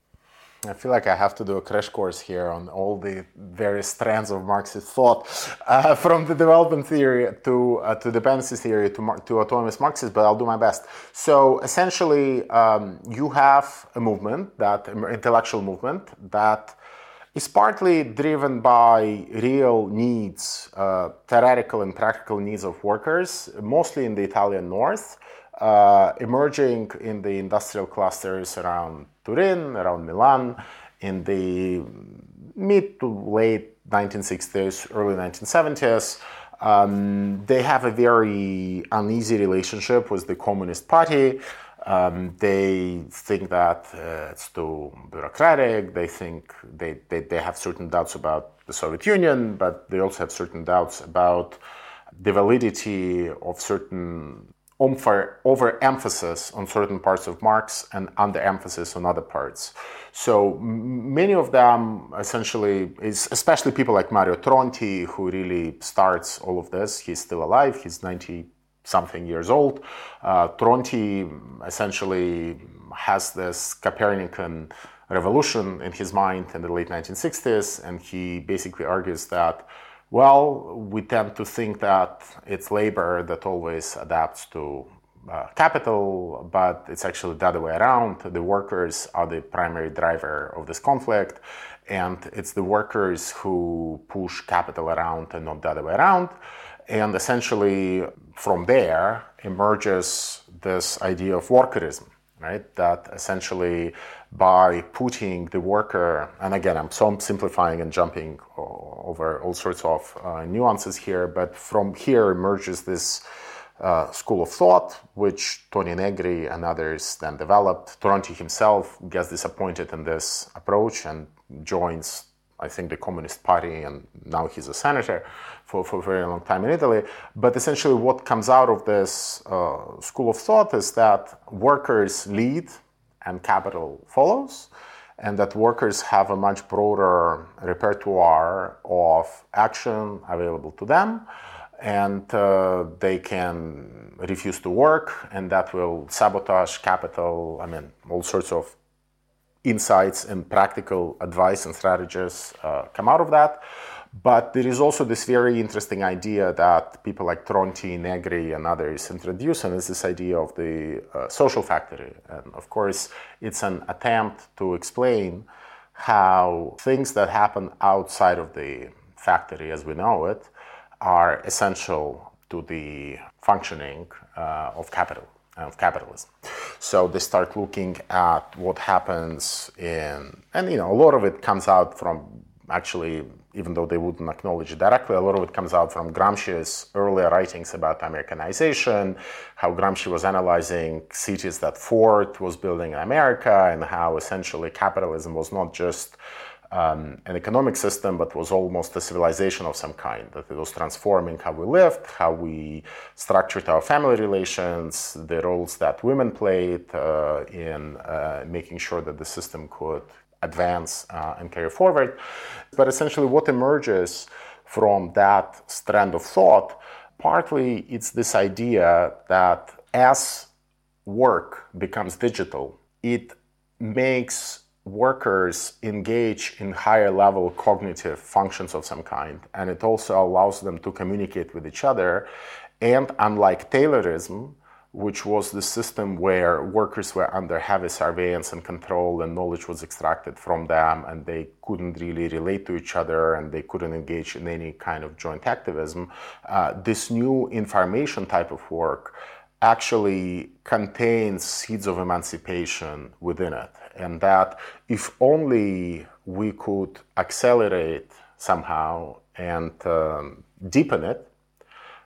I feel like I have to do a crash course here on all the various strands of Marxist thought, uh, from the development theory to uh, to dependency theory to, to autonomous Marxism, but I'll do my best. So essentially, um, you have a movement, that intellectual movement, that is partly driven by real needs, uh, theoretical and practical needs of workers, mostly in the Italian north, uh, emerging in the industrial clusters around Turin, around Milan, in the mid to late 1960s, early 1970s. Um, they have a very uneasy relationship with the Communist Party. Um, they think that uh, it's too bureaucratic. They think they, they, they have certain doubts about the Soviet Union, but they also have certain doubts about the validity of certain overemphasis on certain parts of Marx and underemphasis on other parts. So many of them essentially is especially people like Mario Tronti who really starts all of this. He's still alive. He's 90 something years old. Uh, Tronti essentially has this Copernican revolution in his mind in the late 1960s, and he basically argues that well, we tend to think that it's labor that always adapts to uh, capital, but it's actually the other way around. The workers are the primary driver of this conflict, and it's the workers who push capital around and not the other way around. And essentially, from there emerges this idea of workerism, right? That essentially by putting the worker, and again, I'm so simplifying and jumping over all sorts of uh, nuances here, but from here emerges this uh, school of thought, which Toni Negri and others then developed. Tronti himself gets disappointed in this approach and joins, I think, the Communist Party, and now he's a senator for, for a very long time in Italy. But essentially, what comes out of this uh, school of thought is that workers lead and capital follows and that workers have a much broader repertoire of action available to them and uh, they can refuse to work and that will sabotage capital i mean all sorts of insights and practical advice and strategies uh, come out of that but there is also this very interesting idea that people like Tronti, Negri, and others introduce, and it's this idea of the uh, social factory. And of course, it's an attempt to explain how things that happen outside of the factory as we know it are essential to the functioning uh, of capital of capitalism. So they start looking at what happens in, and you know, a lot of it comes out from actually even though they wouldn't acknowledge it directly, a lot of it comes out from Gramsci's earlier writings about Americanization, how Gramsci was analyzing cities that Ford was building in America, and how essentially capitalism was not just um, an economic system, but was almost a civilization of some kind, that it was transforming how we lived, how we structured our family relations, the roles that women played uh, in uh, making sure that the system could advance uh, and carry forward. But essentially, what emerges from that strand of thought, partly it's this idea that as work becomes digital, it makes workers engage in higher level cognitive functions of some kind and it also allows them to communicate with each other and unlike taylorism which was the system where workers were under heavy surveillance and control and knowledge was extracted from them and they couldn't really relate to each other and they couldn't engage in any kind of joint activism. Uh, this new information type of work actually contains seeds of emancipation within it. And that if only we could accelerate somehow and um, deepen it,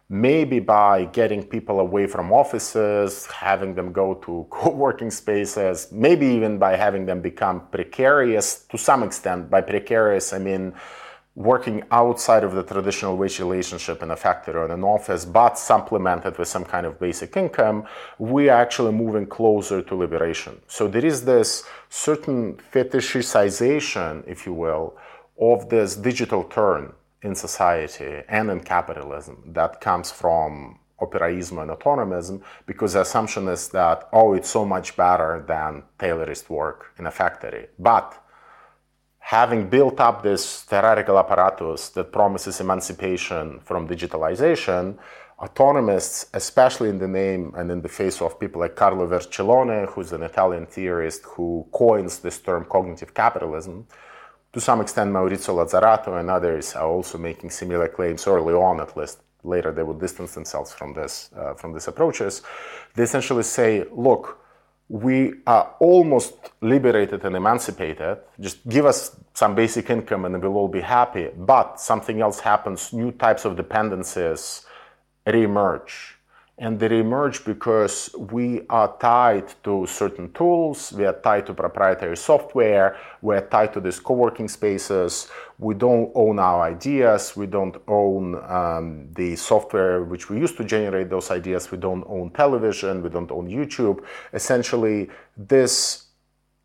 maybe by getting people away from offices, having them go to co working spaces, maybe even by having them become precarious to some extent. By precarious, I mean working outside of the traditional wage relationship in a factory or in an office, but supplemented with some kind of basic income, we are actually moving closer to liberation. So there is this certain fetishization, if you will, of this digital turn in society and in capitalism that comes from operaism and autonomism because the assumption is that oh it's so much better than taylorist work in a factory. But having built up this theoretical apparatus that promises emancipation from digitalization autonomists especially in the name and in the face of people like carlo vercellone who's an italian theorist who coins this term cognitive capitalism to some extent, Maurizio Lazzarato and others are also making similar claims early on, at least. Later, they would distance themselves from this, uh, from these approaches. They essentially say, look, we are almost liberated and emancipated. Just give us some basic income and we'll all be happy. But something else happens, new types of dependencies reemerge and they emerge because we are tied to certain tools, we are tied to proprietary software, we're tied to these co-working spaces, we don't own our ideas, we don't own um, the software which we use to generate those ideas, we don't own television, we don't own YouTube. Essentially, this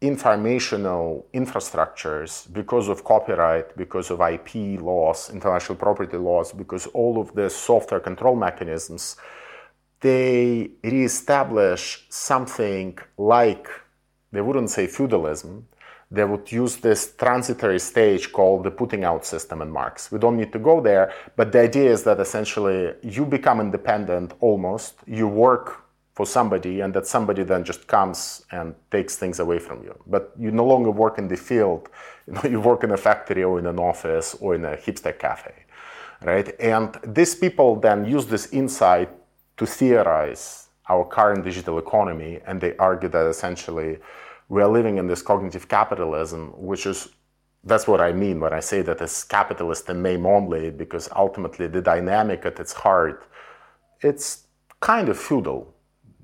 informational infrastructures because of copyright, because of IP laws, intellectual property laws, because all of the software control mechanisms they reestablish something like, they wouldn't say feudalism, they would use this transitory stage called the putting out system in Marx. We don't need to go there, but the idea is that essentially you become independent almost, you work for somebody, and that somebody then just comes and takes things away from you. But you no longer work in the field, you, know, you work in a factory or in an office or in a hipster cafe, right? And these people then use this insight to theorize our current digital economy, and they argue that essentially we are living in this cognitive capitalism, which is that's what I mean when I say that it's capitalist in name only, because ultimately the dynamic at its heart, it's kind of feudal,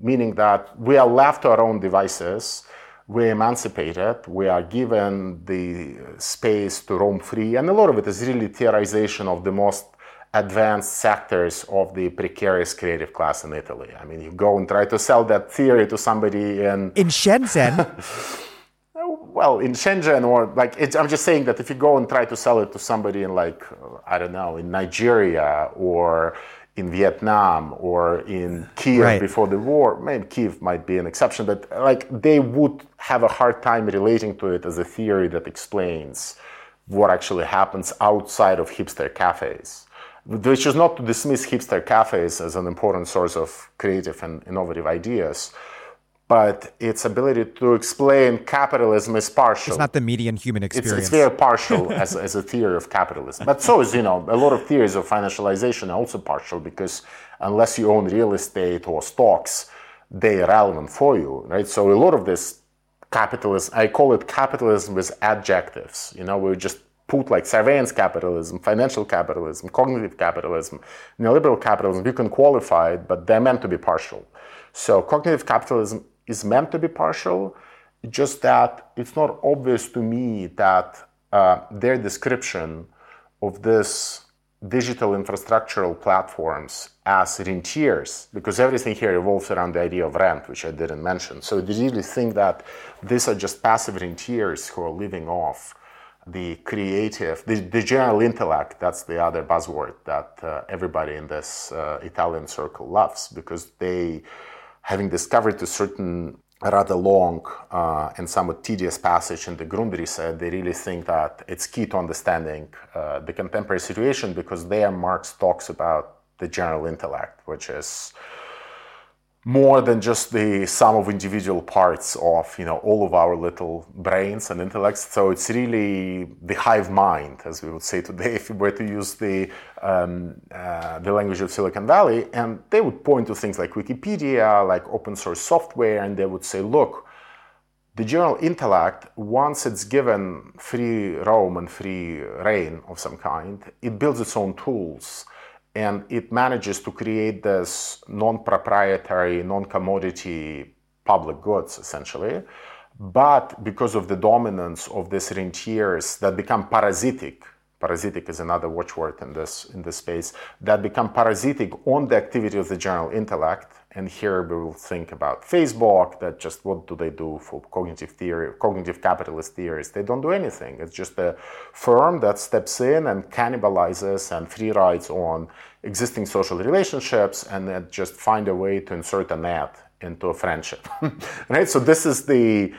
meaning that we are left to our own devices, we're emancipated, we are given the space to roam free, and a lot of it is really theorization of the most advanced sectors of the precarious creative class in Italy. I mean, you go and try to sell that theory to somebody in in Shenzhen. well, in Shenzhen or like I'm just saying that if you go and try to sell it to somebody in like I don't know in Nigeria or in Vietnam or in Kiev right. before the war, maybe Kiev might be an exception, but like they would have a hard time relating to it as a theory that explains what actually happens outside of hipster cafes which is not to dismiss hipster cafes as an important source of creative and innovative ideas, but its ability to explain capitalism is partial. It's not the median human experience. It's, it's very partial as, as a theory of capitalism. But so is, you know, a lot of theories of financialization are also partial because unless you own real estate or stocks, they are relevant for you, right? So a lot of this capitalism, I call it capitalism with adjectives. You know, we're just put like surveillance capitalism, financial capitalism, cognitive capitalism, neoliberal capitalism, you can qualify it, but they're meant to be partial. So cognitive capitalism is meant to be partial, just that it's not obvious to me that uh, their description of this digital infrastructural platforms as rentiers, because everything here revolves around the idea of rent, which I didn't mention. So they really think that these are just passive rentiers who are living off the creative, the, the, general intellect, that's the other buzzword that uh, everybody in this uh, Italian circle loves because they, having discovered a certain rather long uh, and somewhat tedious passage in the Grundrisse, they really think that it's key to understanding uh, the contemporary situation because there Marx talks about the general intellect, which is more than just the sum of individual parts of you know all of our little brains and intellects. So it's really the hive mind as we would say today if we were to use the um, uh, the language of silicon valley. And they would point to things like wikipedia like open source software and they would say look the general intellect once it's given free roam and free reign of some kind it builds its own tools and it manages to create this non-proprietary, non-commodity public goods essentially. But because of the dominance of these rentiers that become parasitic parasitic is another watchword in this in this space that become parasitic on the activity of the general intellect and here we will think about facebook that just what do they do for cognitive theory cognitive capitalist theories? They don't do anything. It's just a firm that steps in and cannibalizes and free rides on existing social relationships and then just find a way to insert an ad into a friendship right? So this is the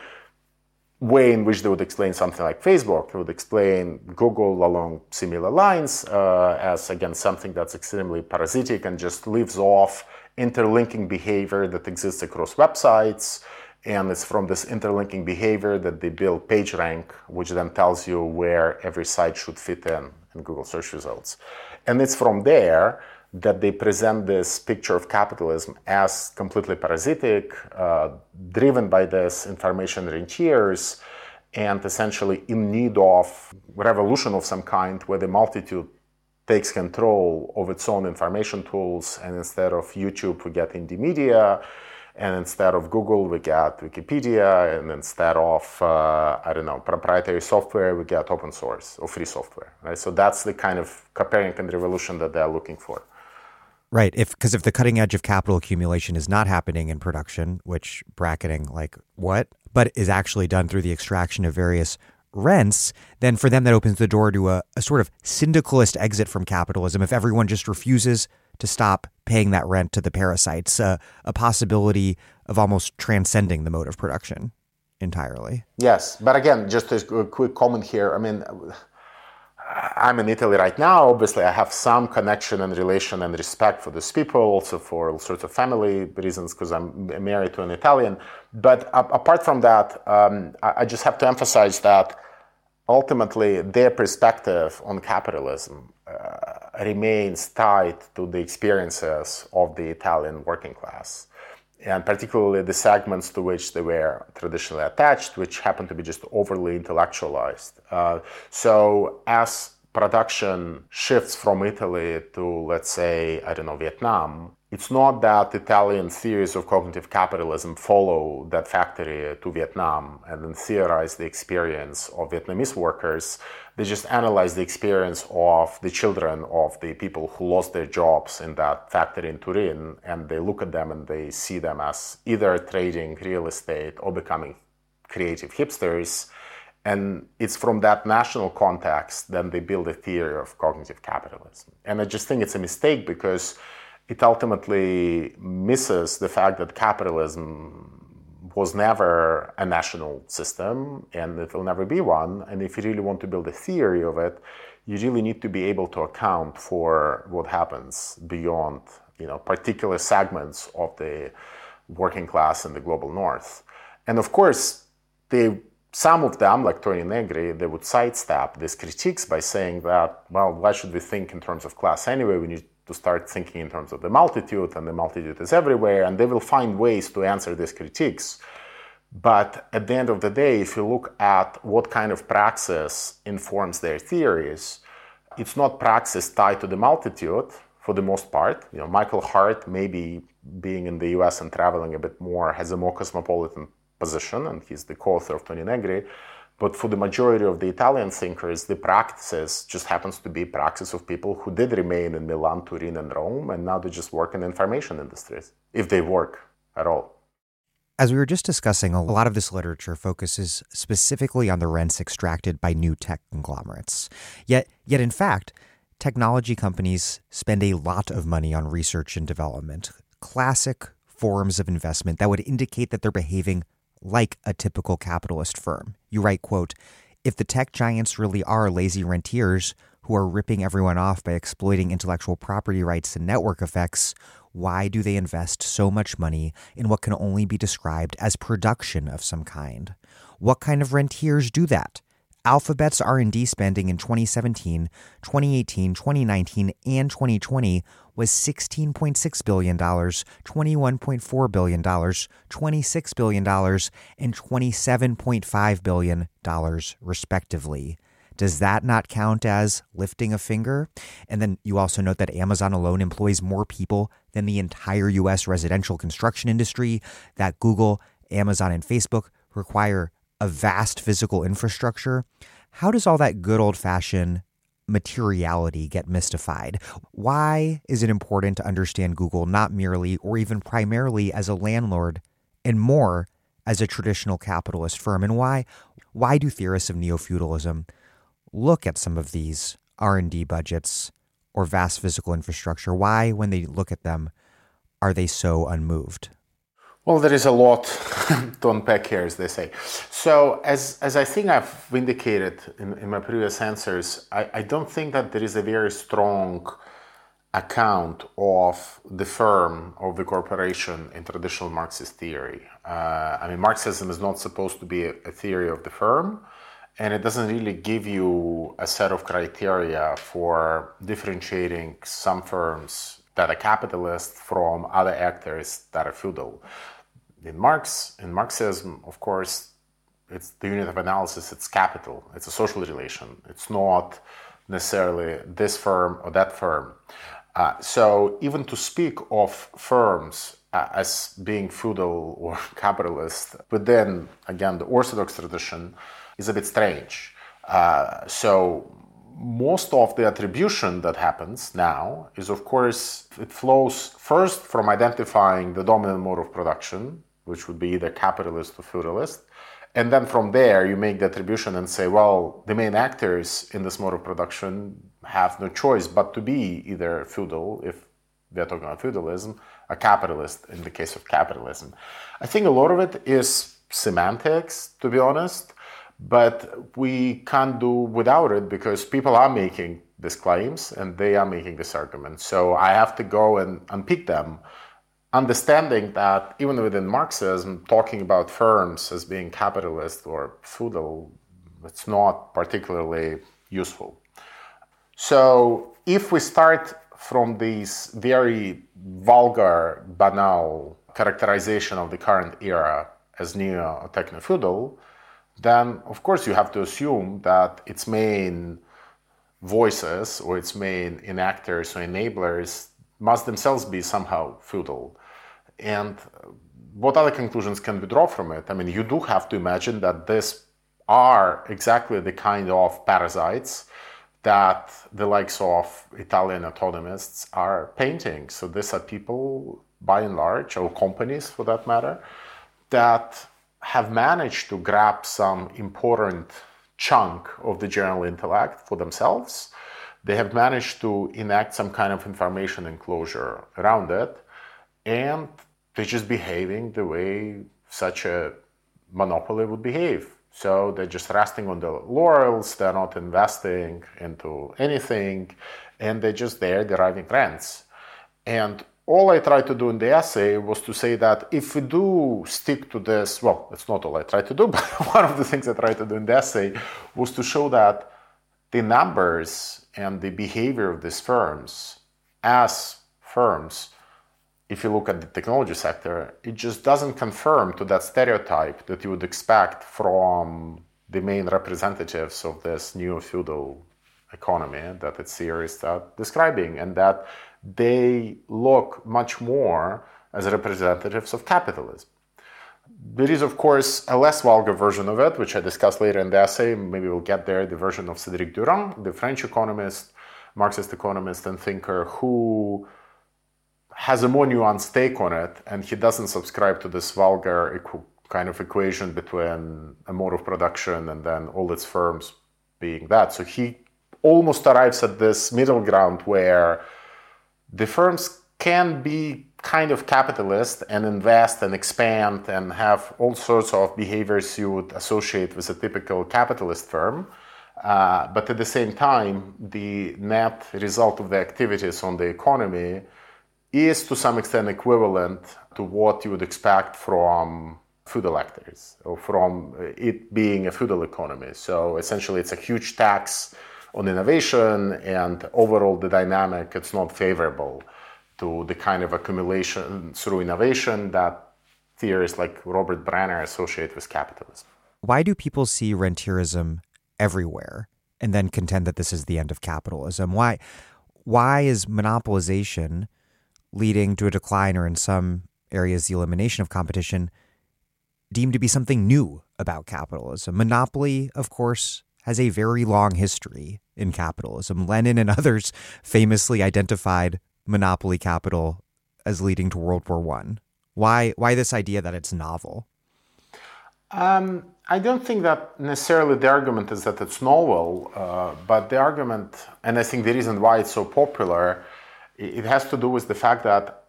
way in which they would explain something like Facebook. They would explain Google along similar lines uh, as, again, something that's extremely parasitic and just lives off interlinking behavior that exists across websites. And it's from this interlinking behavior that they build PageRank, which then tells you where every site should fit in in Google search results. And it's from there that they present this picture of capitalism as completely parasitic, uh, driven by this information rentiers, and essentially in need of revolution of some kind where the multitude takes control of its own information tools and instead of youtube we get indie media and instead of google we get wikipedia and instead of uh, i don't know proprietary software we get open source or free software right so that's the kind of copernican revolution that they're looking for Right. If because if the cutting edge of capital accumulation is not happening in production, which bracketing like what, but is actually done through the extraction of various rents, then for them that opens the door to a, a sort of syndicalist exit from capitalism. If everyone just refuses to stop paying that rent to the parasites, uh, a possibility of almost transcending the mode of production entirely. Yes, but again, just a quick comment here. I mean I'm in Italy right now. Obviously, I have some connection and relation and respect for these people, also for all sorts of family reasons, because I'm married to an Italian. But apart from that, um, I just have to emphasize that ultimately their perspective on capitalism uh, remains tied to the experiences of the Italian working class and particularly the segments to which they were traditionally attached, which happen to be just overly intellectualized. Uh, so as production shifts from Italy to, let's say, I don't know, Vietnam, it's not that Italian theories of cognitive capitalism follow that factory to Vietnam and then theorize the experience of Vietnamese workers. They just analyze the experience of the children of the people who lost their jobs in that factory in Turin, and they look at them and they see them as either trading real estate or becoming creative hipsters. And it's from that national context then they build a theory of cognitive capitalism. And I just think it's a mistake because it ultimately misses the fact that capitalism was never a national system and it will never be one. And if you really want to build a theory of it, you really need to be able to account for what happens beyond you know particular segments of the working class in the global north. And of course, they some of them, like Toni Negri, they would sidestep these critiques by saying that, well, why should we think in terms of class anyway? We need to start thinking in terms of the multitude, and the multitude is everywhere, and they will find ways to answer these critiques. But at the end of the day, if you look at what kind of praxis informs their theories, it's not praxis tied to the multitude for the most part. You know, Michael Hardt, maybe being in the US and traveling a bit more, has a more cosmopolitan position, and he's the co-author of Toni Negri. But for the majority of the Italian thinkers, the practices just happens to be praxis of people who did remain in Milan, Turin, and Rome, and now they just work in information industries, if they work at all. As we were just discussing, a lot of this literature focuses specifically on the rents extracted by new tech conglomerates. Yet, yet in fact, technology companies spend a lot of money on research and development, classic forms of investment that would indicate that they're behaving like a typical capitalist firm. You write, quote, if the tech giants really are lazy rentiers who are ripping everyone off by exploiting intellectual property rights and network effects, why do they invest so much money in what can only be described as production of some kind? What kind of rentiers do that? Alphabet's R&D spending in 2017, 2018, 2019, and 2020 was $16.6 billion, $21.4 billion, $26 billion, and $27.5 billion, respectively. Does that not count as lifting a finger? And then you also note that Amazon alone employs more people than the entire US residential construction industry, that Google, Amazon, and Facebook require a vast physical infrastructure. How does all that good old fashioned materiality get mystified? Why is it important to understand Google not merely or even primarily as a landlord and more as a traditional capitalist firm? And why why do theorists of neo-feudalism look at some of these R&D budgets or vast physical infrastructure? Why when they look at them are they so unmoved? Well, there is a lot to unpack here, as they say. So, as, as I think I've indicated in, in my previous answers, I, I don't think that there is a very strong account of the firm of the corporation in traditional Marxist theory. Uh, I mean, Marxism is not supposed to be a, a, theory of the firm, and it doesn't really give you a set of criteria for differentiating some firms that are capitalist from other actors that are feudal. In Marx, in Marxism, of course, it's the unit of analysis, it's capital, it's a social relation. It's not necessarily this firm or that firm. Uh, so even to speak of firms uh, as being feudal or capitalist within, again, the Orthodox tradition is a bit strange. Uh, so most of the attribution that happens now is, of course, it flows first from identifying the dominant mode of production, which would be either capitalist or feudalist. And then from there, you make the attribution and say, well, the main actors in this mode of production have no choice but to be either feudal, if we are talking about feudalism, a capitalist in the case of capitalism. I think a lot of it is semantics, to be honest but we can't do without it because people are making these claims and they are making this argument. So I have to go and unpick them, understanding that even within Marxism, talking about firms as being capitalist or feudal, it's not particularly useful. So if we start from this very vulgar, banal characterization of the current era as neo techno feudal, then of course you have to assume that its main voices or its main enactors or enablers must themselves be somehow feudal. And what other conclusions can we draw from it? I mean, you do have to imagine that these are exactly the kind of parasites that the likes of Italian autonomists are painting. So these are people, by and large, or companies for that matter, that have managed to grab some important chunk of the general intellect for themselves. They have managed to enact some kind of information enclosure around it, and they're just behaving the way such a monopoly would behave. So they're just resting on the laurels, they're not investing into anything, and they're just there deriving rents. And all I tried to do in the essay was to say that if we do stick to this, well, it's not all I tried to do, but one of the things I tried to do in the essay was to show that the numbers and the behavior of these firms as firms if you look at the technology sector, it just doesn't confirm to that stereotype that you would expect from the main representatives of this new feudal economy that its theorists are uh, describing, and that they look much more as representatives of capitalism. There is, of course, a less vulgar version of it, which I discuss later in the essay. Maybe we'll get there. The version of Cédric Durand, the French economist, Marxist economist, and thinker who has a more nuanced take on it, and he doesn't subscribe to this vulgar equ- kind of equation between a mode of production and then all its firms being that. So he almost arrives at this middle ground where the firms can be kind of capitalist and invest and expand and have all sorts of behaviors you would associate with a typical capitalist firm. Uh, but at the same time, the net result of the activities on the economy is to some extent equivalent to what you would expect from feudal actors or from it being a feudal economy. So essentially, it's a huge tax on innovation, and overall, the dynamic it's not favorable to the kind of accumulation through innovation that theorists like Robert Brenner associate with capitalism. Why do people see rentierism everywhere and then contend that this is the end of capitalism? Why why is monopolization leading to a decline or in some areas the elimination of competition deemed to be something new about capitalism. Monopoly, of course, has a very long history in capitalism. Lenin and others famously identified monopoly capital as leading to World War One. Why? Why this idea that it's novel? Um, I don't think that necessarily the argument is that it's novel, uh, but the argument, and I think the reason why it's so popular, it has to do with the fact that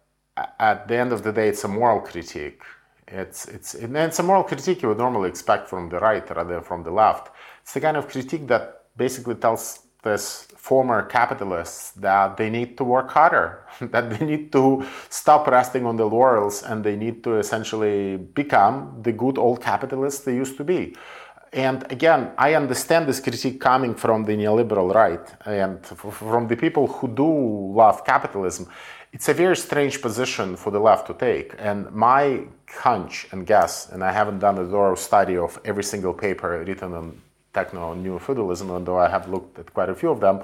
at the end of the day, it's a moral critique. It's, it's, it's a moral critique you would normally expect from the right rather than from the left. It's the kind of critique that basically tells this former capitalists that they need to work harder, that they need to stop resting on the laurels and they need to essentially become the good old capitalists they used to be. And again, I understand this critique coming from the neoliberal right and from the people who do love capitalism. It's a very strange position for the left to take. And my hunch and guess, and I haven't done a thorough study of every single paper written on techno neo feudalism. although I have looked at quite a few of them.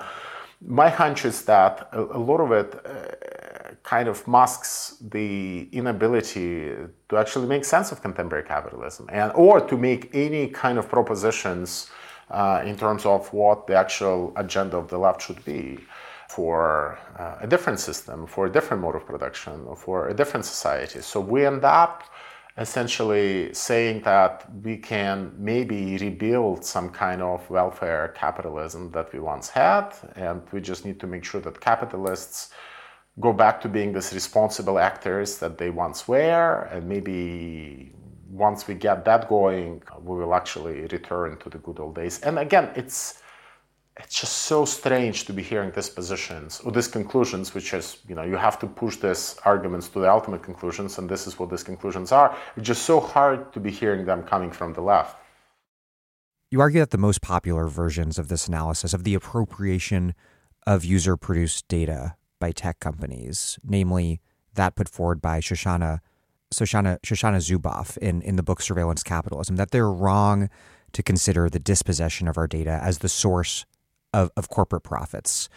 My hunch is that a, a lot of it uh, kind of masks the inability to actually make sense of contemporary capitalism and or to make any kind of propositions uh, in terms of what the actual agenda of the left should be for uh, a different system, for a different mode of production, or for a different society. So we end up essentially saying that we can maybe rebuild some kind of welfare capitalism that we once had, and we just need to make sure that capitalists go back to being these responsible actors that they once were, and maybe once we get that going, we will actually return to the good old days. And again, it's it's just so strange to be hearing these positions or these conclusions, which is, you know, you have to push these arguments to the ultimate conclusions, and this is what these conclusions are. It's just so hard to be hearing them coming from the left. You argue that the most popular versions of this analysis of the appropriation of user produced data by tech companies, namely that put forward by Shoshana, Shoshana, Shoshana Zuboff in, in the book Surveillance Capitalism, that they're wrong to consider the dispossession of our data as the source of, of corporate profits.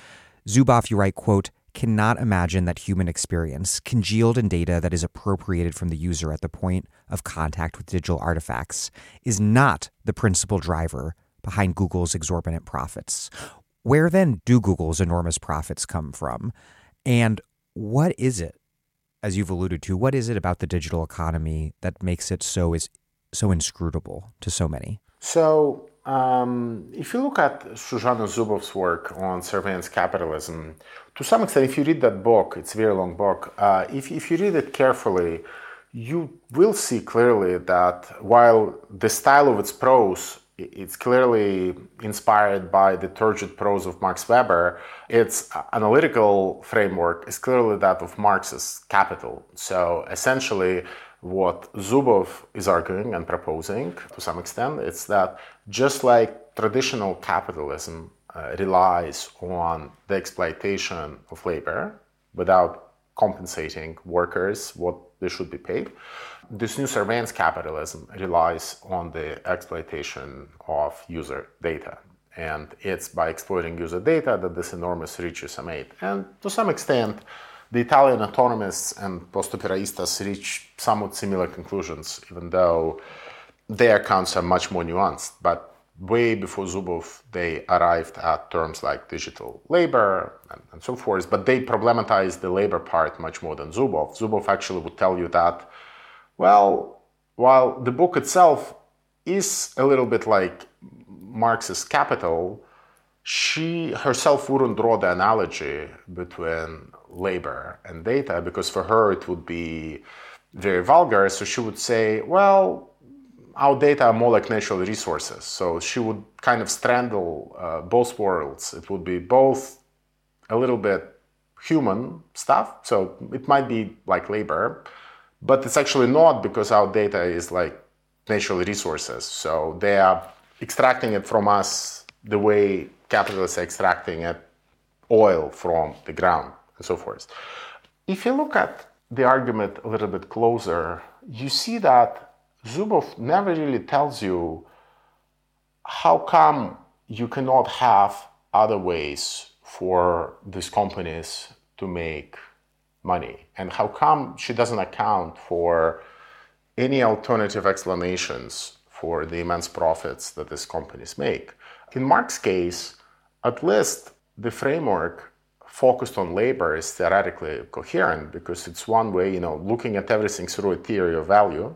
Zuboff, you write, quote, cannot imagine that human experience, congealed in data that is appropriated from the user at the point of contact with digital artifacts, is not the principal driver behind Google's exorbitant profits. Where then do Google's enormous profits come from? And what is it, as you've alluded to, what is it about the digital economy that makes it so is so inscrutable to so many? So, um, if you look at Shoshana Zuboff's work on surveillance capitalism, to some extent, if you read that book, it's a very long book, uh, if, if you read it carefully, you will see clearly that while the style of its prose it's clearly inspired by the turgid prose of Max Weber. Its analytical framework is clearly that of Marx's Capital. So essentially, what Zuboff is arguing and proposing to some extent is that just like traditional capitalism uh, relies on the exploitation of labor without compensating workers what they should be paid, this new surveillance capitalism relies on the exploitation of user data. And it's by exploiting user data that this enormous riches are made. And to some extent, the Italian autonomists and post-operaistas reach somewhat similar conclusions, even though their accounts are much more nuanced. But way before Zuboff, they arrived at terms like digital labor and, and so forth. But they problematized the labor part much more than Zuboff. Zuboff actually would tell you that well, while the book itself is a little bit like Marx's Capital, she herself wouldn't draw the analogy between labor and data because for her it would be very vulgar. So she would say, well, our data are more like natural resources. So she would kind of straddle uh, both worlds. It would be both a little bit human stuff. So it might be like labor, but it's actually not because our data is like natural resources. So they are extracting it from us the way capitalists are extracting it, oil from the ground and so forth. If you look at the argument a little bit closer, you see that Zuboff never really tells you how come you cannot have other ways for these companies to make money and how come she doesn't account for any alternative explanations for the immense profits that these companies make in marx's case at least the framework focused on labor is theoretically coherent because it's one way you know looking at everything through a theory of value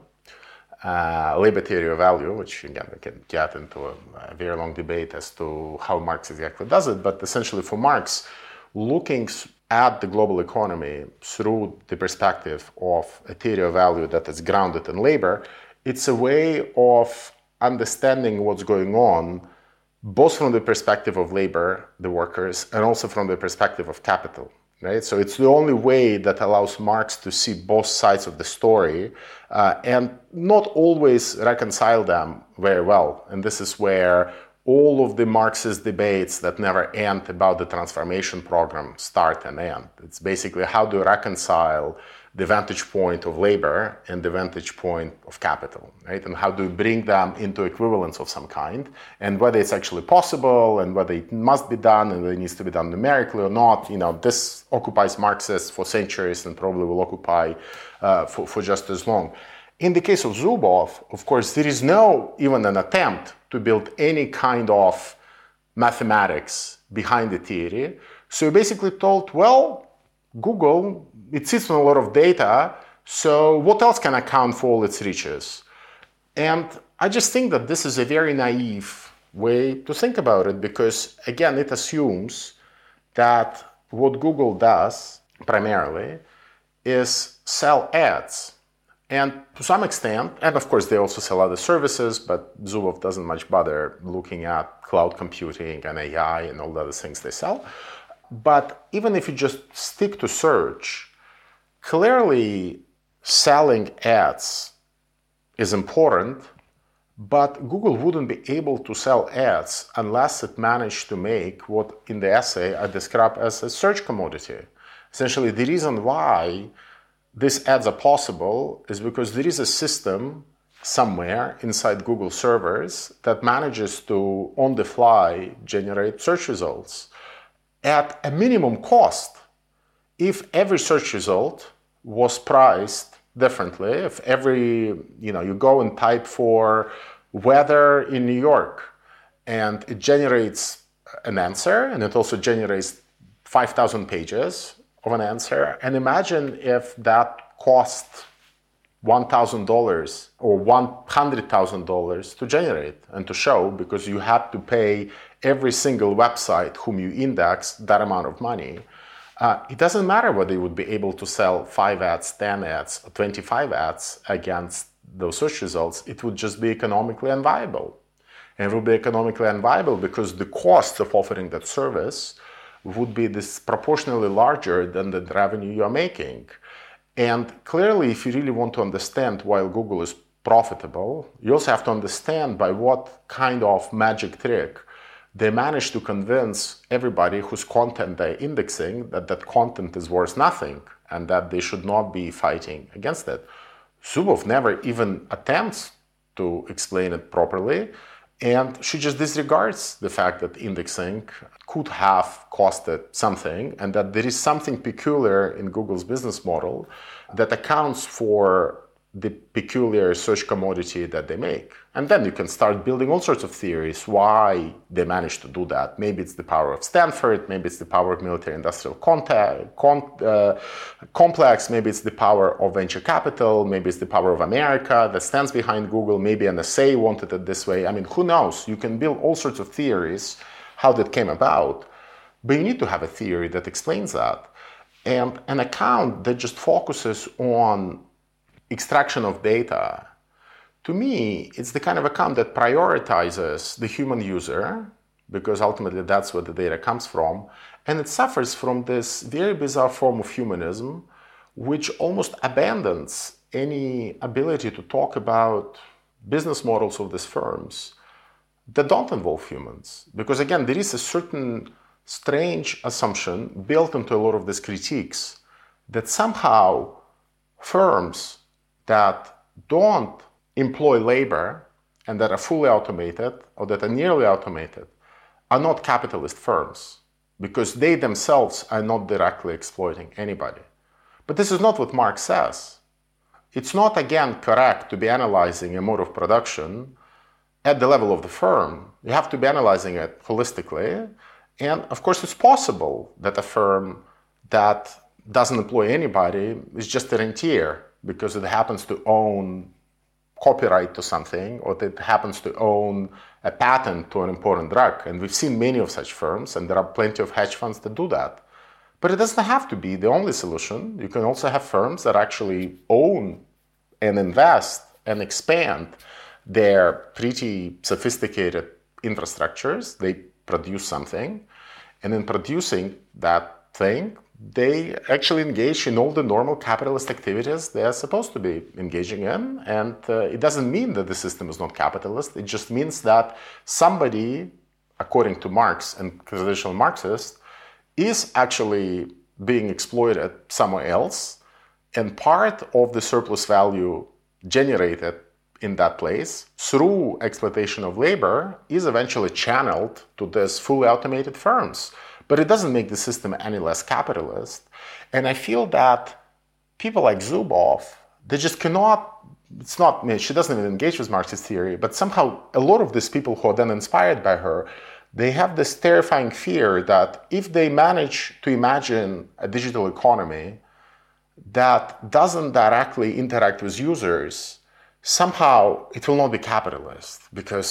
uh, labor theory of value, which again we can get into a, a, very long debate as to how Marx exactly does it. But essentially, for Marx, looking at the global economy through the perspective of a theory of value that is grounded in labor, it's a way of understanding what's going on both from the perspective of labor, the workers, and also from the perspective of capital. Right? So it's the only way that allows Marx to see both sides of the story uh, and not always reconcile them very well. And this is where all of the Marxist debates that never end about the transformation problem start and end. It's basically how to reconcile the vantage point of labor and the vantage point of capital, right? And how do you bring them into equivalence of some kind, and whether it's actually possible, and whether it must be done, and whether it needs to be done numerically or not. You know, this occupies Marxists for centuries and probably will occupy uh, for, for just as long. In the case of Zuboff, of course, there is no even an attempt to build any kind of mathematics behind the theory. So you basically told, well, Google, it sits on a lot of data, so what else can account for all its riches? And I just think that this is a very naive way to think about it because, again, it assumes that what Google does primarily is sell ads and to some extent, and of course they also sell other services, but Zuboff doesn't much bother looking at cloud computing and AI and all the other things they sell. But even if you just stick to search, clearly selling ads is important, but Google wouldn't be able to sell ads unless it managed to make what in the essay I describe as a search commodity. Essentially, the reason why this ads are possible is because there is a system somewhere inside Google servers that manages to, on the fly, generate search results at a minimum cost. if every search result was priced differently, if every, you know, you go and type for weather in New York and it generates an answer and it also generates 5,000 pages of an answer. And imagine if that cost $1,000 or $100,000 to generate and to show because you had to pay every single website whom you index that amount of money. Uh, it doesn't matter whether you would be able to sell 5 ads, 10 ads, or 25 ads against those search results. It would just be economically unviable. And it would be economically unviable because the cost of offering that service would be disproportionately larger than the revenue you're making. And clearly, if you really want to understand why Google is profitable, you also have to understand by what kind of magic trick they manage to convince everybody whose content they're indexing that that content is worth nothing and that they should not be fighting against it. Zuboff never even attempts to explain it properly, and she just disregards the fact that indexing could have costed something and that there is something peculiar in Google's business model that accounts for the peculiar search commodity that they make. And then you can start building all sorts of theories why they managed to do that. Maybe it's the power of Stanford, maybe it's the power of military industrial contact, con, uh, complex, maybe it's the power of venture capital, maybe it's the power of America that stands behind Google, maybe NSA wanted it this way. I mean, who knows? You can build all sorts of theories how that came about, but you need to have a theory that explains that. And an account that just focuses on extraction of data, to me, it's the kind of account that prioritizes the human user, because ultimately that's where the data comes from, and it suffers from this very bizarre form of humanism, which almost abandons any ability to talk about business models of these firms that don't involve humans. Because again, there is a certain strange assumption built into a lot of these critiques that somehow firms that don't employ labor and that are fully automated or that are nearly automated are not capitalist firms because they themselves are not directly exploiting anybody. But this is not what Marx says. It's not, again, correct to be analyzing a mode of production at the level of the firm. You have to be analyzing it holistically. And of course, it's possible that a firm that doesn't employ anybody is just a rentier because it happens to own copyright to something or it happens to own a patent to an important drug. And we've seen many of such firms, and there are plenty of hedge funds that do that. But it doesn't have to be the only solution. You can also have firms that actually own and invest and expand their pretty sophisticated infrastructures. They produce something, and in producing that thing, they actually engage in all the normal capitalist activities they are supposed to be engaging in. And uh, it doesn't mean that the system is not capitalist. It just means that somebody, according to Marx and traditional Marxists, is actually being exploited somewhere else. And part of the surplus value generated in that place through exploitation of labor is eventually channeled to these fully automated firms but it doesn't make the system any less capitalist. And I feel that people like Zuboff, they just cannot, it's not, I mean, she doesn't even engage with Marxist theory, but somehow a lot of these people who are then inspired by her, they have this terrifying fear that if they manage to imagine a digital economy that doesn't directly interact with users, somehow it will not be capitalist because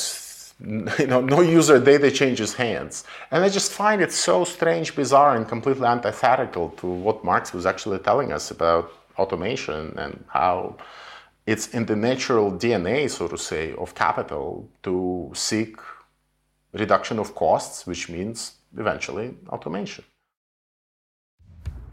you know, no user data changes hands. And I just find it so strange, bizarre, and completely antithetical to what Marx was actually telling us about automation and how it's in the natural DNA, so to say, of capital to seek reduction of costs, which means eventually automation.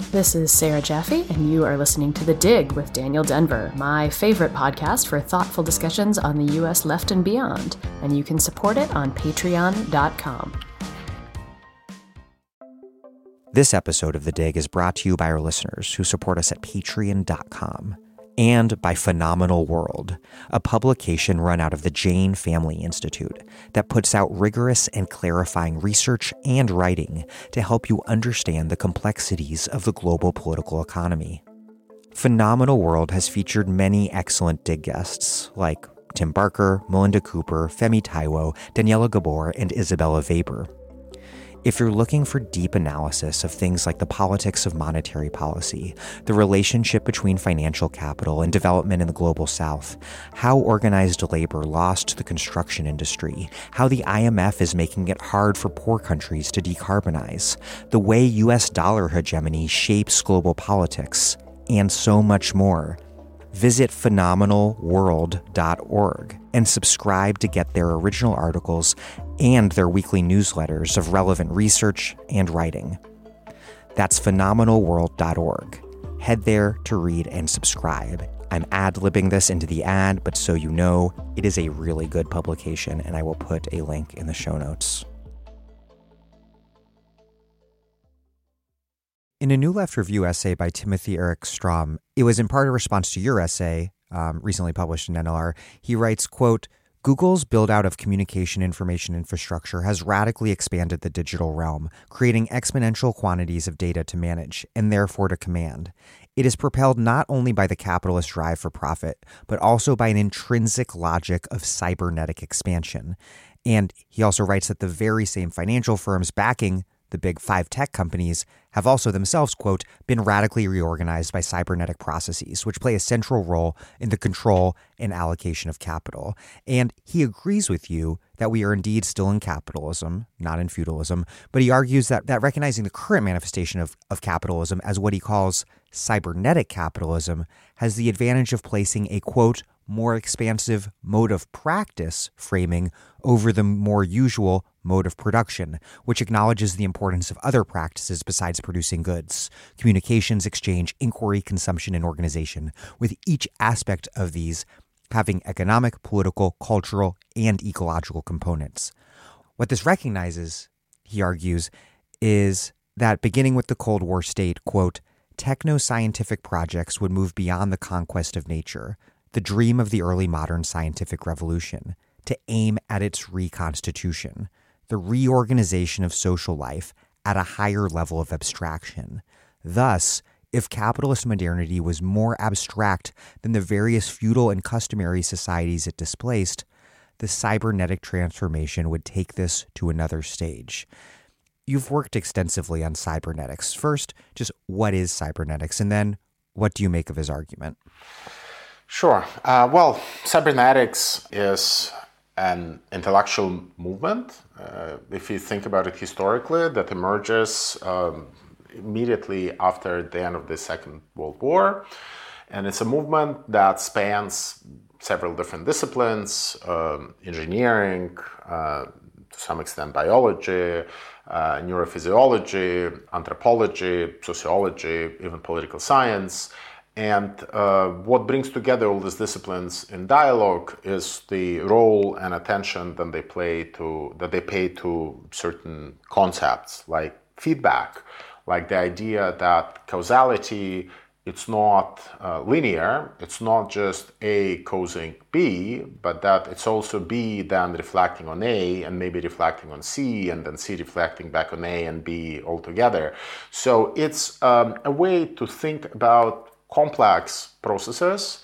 This is Sarah Jaffe, and you are listening to The Dig with Daniel Denvir, my favorite podcast for thoughtful discussions on the U.S. left and beyond. And you can support it on patreon.com. This episode of The Dig is brought to you by our listeners who support us at patreon.com. and by Phenomenal World, a publication run out of the Jain Family Institute that puts out rigorous and clarifying research and writing to help you understand the complexities of the global political economy. Phenomenal World has featured many excellent dig guests like Tim Barker, Melinda Cooper, Femi Taiwo, Daniela Gabor, and Isabella Weber. If you're looking for deep analysis of things like the politics of monetary policy, the relationship between financial capital and development in the global south, how organized labor lost the construction industry, how the IMF is making it hard for poor countries to decarbonize, the way US dollar hegemony shapes global politics, and so much more, visit phenomenalworld.org and subscribe to get their original articles and their weekly newsletters of relevant research and writing. That's phenomenalworld.org. Head there to read and subscribe. I'm ad libbing this into the ad, but so you know, it is a really good publication, and I will put a link in the show notes. In a New Left Review essay by Timothy Erik Strom, it was in part a response to your essay, um, recently published in NLR. He writes, quote, Google's build out of communication information infrastructure has radically expanded the digital realm, creating exponential quantities of data to manage and therefore to command. It is propelled not only by the capitalist drive for profit, but also by an intrinsic logic of cybernetic expansion. And he also writes that the very same financial firms backing the big five tech companies have also themselves, quote, been radically reorganized by cybernetic processes, which play a central role in the control and allocation of capital. And he agrees with you that we are indeed still in capitalism, not in feudalism, but he argues that, that recognizing the current manifestation of, of capitalism as what he calls cybernetic capitalism has the advantage of placing a, quote, more expansive mode of practice framing over the more usual mode of production, which acknowledges the importance of other practices besides producing goods communications, exchange, inquiry, consumption, and organization, with each aspect of these having economic, political, cultural, and ecological components. What this recognizes, he argues, is that beginning with the Cold War state, quote, techno scientific projects would move beyond the conquest of nature, the dream of the early modern scientific revolution, to aim at its reconstitution, the reorganization of social life at a higher level of abstraction. Thus, if capitalist modernity was more abstract than the various feudal and customary societies it displaced, the cybernetic transformation would take this to another stage. You've worked extensively on cybernetics. First, just what is cybernetics? And then, what do you make of his argument? Sure. Uh, well, cybernetics is an intellectual movement, uh, if you think about it historically, that emerges um, immediately after the end of the Second World War. And it's a movement that spans several different disciplines um, engineering, uh, to some extent, biology, uh, neurophysiology, anthropology, sociology, even political science. And uh, what brings together all these disciplines in dialogue is the role and attention that they play to that they pay to certain concepts like feedback, like the idea that causality it's not uh, linear. It's not just A causing B, but that it's also B then reflecting on A and maybe reflecting on C and then C reflecting back on A and B altogether. So it's um, a way to think about complex processes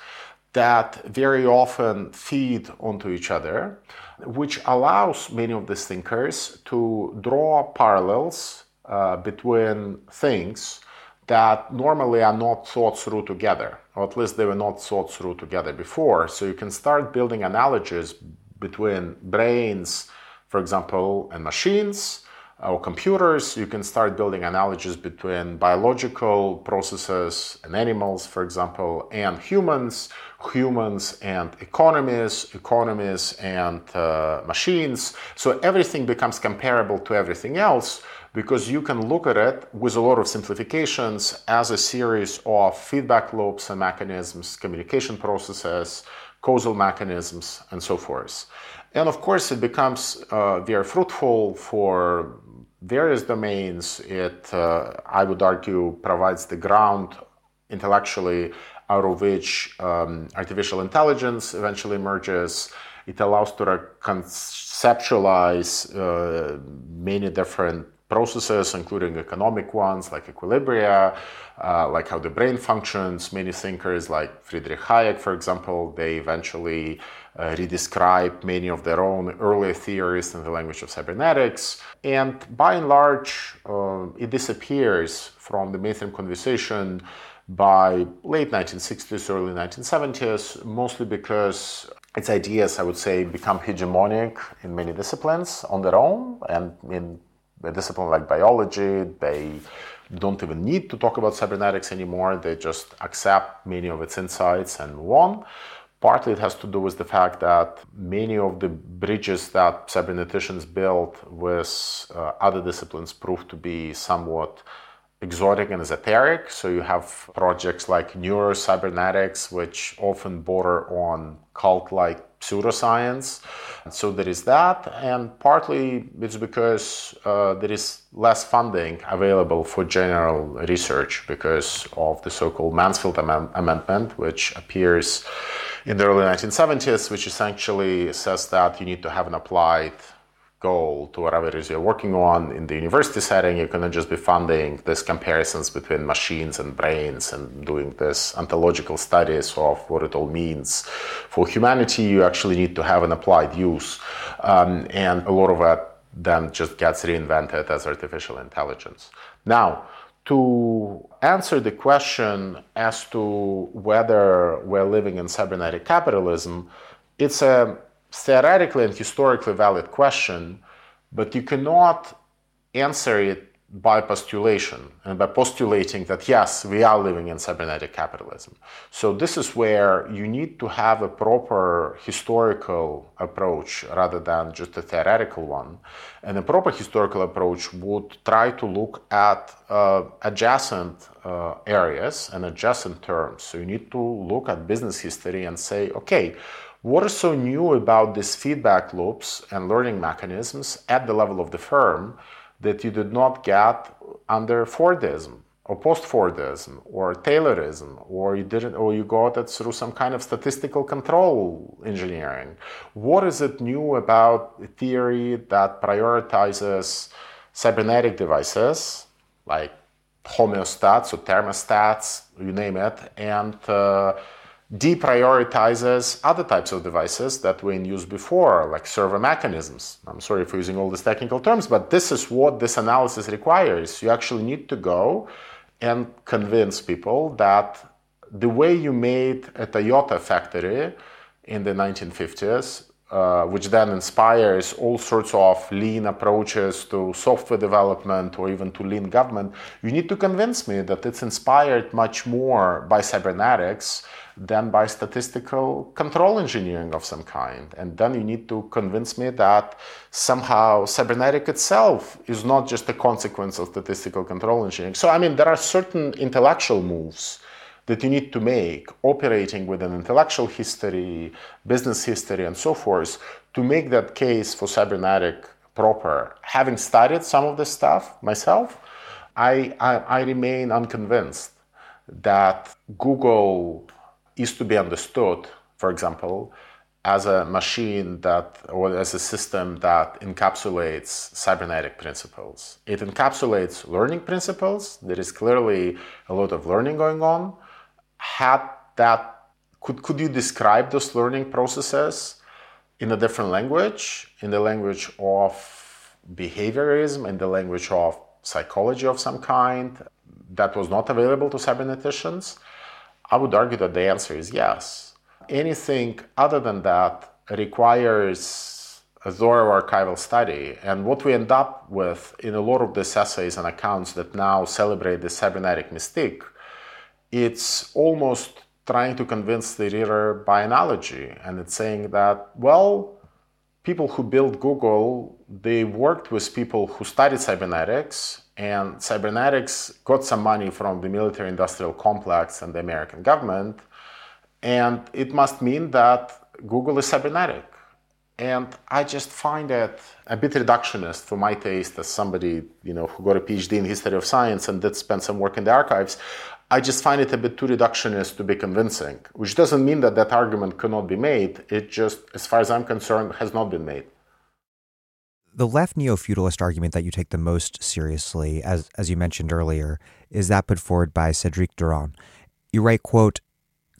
that very often feed onto each other, which allows many of these thinkers to draw parallels uh, between things that normally are not thought through together, or at least they were not thought through together before. So you can start building analogies between brains, for example, and machines, or computers, you can start building analogies between biological processes and animals, for example, and humans, humans and economies, economies and uh, machines. So everything becomes comparable to everything else because you can look at it with a lot of simplifications as a series of feedback loops and mechanisms, communication processes, causal mechanisms, and so forth. And of course, it becomes uh, very fruitful for various domains. It, uh, I would argue, provides the ground intellectually out of which um, artificial intelligence eventually emerges. It allows to conceptualize uh, many different processes, including economic ones like equilibria, uh, like how the brain functions. Many thinkers, like Friedrich Hayek, for example, they eventually uh, redescribe many of their own earlier theories in the language of cybernetics. And by and large, uh, it disappears from the mainstream conversation by late 1960s, early 1970s, mostly because its ideas, I would say, become hegemonic in many disciplines on their own. And in a discipline like biology, they don't even need to talk about cybernetics anymore. They just accept many of its insights and move on. Partly it has to do with the fact that many of the bridges that cyberneticians built with uh, other disciplines proved to be somewhat exotic and esoteric. So you have projects like neurocybernetics, which often border on cult like pseudoscience. So there is that, and partly it's because uh, there is less funding available for general research because of the so called Mansfield Am- Amendment, which appears in the early 1970s, which essentially says that you need to have an applied goal to whatever it is you're working on in the university setting. You cannot just be funding these comparisons between machines and brains and doing this ontological studies of what it all means for humanity. You actually need to have an applied use. Um, and a lot of it then just gets reinvented as artificial intelligence. Now, to answer the question as to whether we're living in cybernetic capitalism, it's a theoretically and historically valid question, but you cannot answer it by postulation and by postulating that yes, we are living in cybernetic capitalism. So, this is where you need to have a proper historical approach rather than just a theoretical one. And a proper historical approach would try to look at uh, adjacent uh, areas and adjacent terms. So, you need to look at business history and say, okay, what is so new about these feedback loops and learning mechanisms at the level of the firm that you did not get under Fordism or post-Fordism or Taylorism, or you didn't, or you got it through some kind of statistical control engineering? What is it new about a theory that prioritizes cybernetic devices like homeostats or thermostats, you name it, and uh, deprioritizes other types of devices that were in use before, like servo mechanisms. I'm sorry for using all these technical terms, but this is what this analysis requires. You actually need to go and convince people that the way you made a Toyota factory in the 1950s, uh, which then inspires all sorts of lean approaches to software development or even to lean government, you need to convince me that it's inspired much more by cybernetics than by statistical control engineering of some kind. And then you need to convince me that somehow cybernetic itself is not just a consequence of statistical control engineering. So, I mean, there are certain intellectual moves that you need to make operating with an intellectual history, business history, and so forth to make that case for cybernetic proper. Having studied some of this stuff myself, I, I, I remain unconvinced that Google is to be understood, for example, as a machine that, or as a system that encapsulates cybernetic principles. It encapsulates learning principles. There is clearly a lot of learning going on. Had that, could, could you describe those learning processes in a different language, in the language of behaviorism, in the language of psychology of some kind that was not available to cyberneticians? I would argue that the answer is yes. Anything other than that requires a thorough archival study. And what we end up with in a lot of these essays and accounts that now celebrate the cybernetic mystique, it's almost trying to convince the reader by analogy. And it's saying that, well, people who built Google, they worked with people who studied cybernetics and cybernetics got some money from the military industrial complex and the American government. And it must mean that Google is cybernetic. And I just find it a bit reductionist for my taste as somebody, you know, who got a PhD in history of science and did spend some work in the archives. I just find it a bit too reductionist to be convincing, which doesn't mean that that argument cannot be made. It just, as far as I'm concerned, has not been made. The left neo-feudalist argument that you take the most seriously, as as you mentioned earlier, is that put forward by Cedric Durand. You write, quote,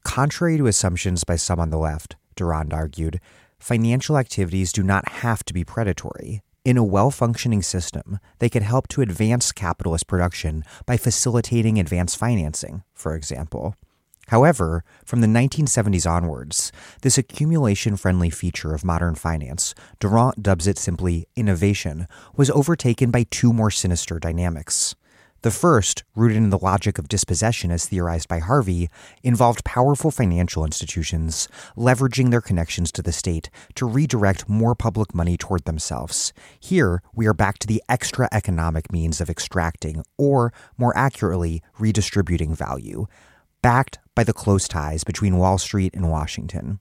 contrary to assumptions by some on the left, Durand argued, financial activities do not have to be predatory. In a well functioning system, they could help to advance capitalist production by facilitating advanced financing, for example. However, from the 1970s onwards, this accumulation friendly feature of modern finance, Durand dubs it simply innovation, was overtaken by two more sinister dynamics. The first, rooted in the logic of dispossession as theorized by Harvey, involved powerful financial institutions leveraging their connections to the state to redirect more public money toward themselves. Here, we are back to the extra economic means of extracting, or more accurately, redistributing value, backed by the close ties between Wall Street and Washington.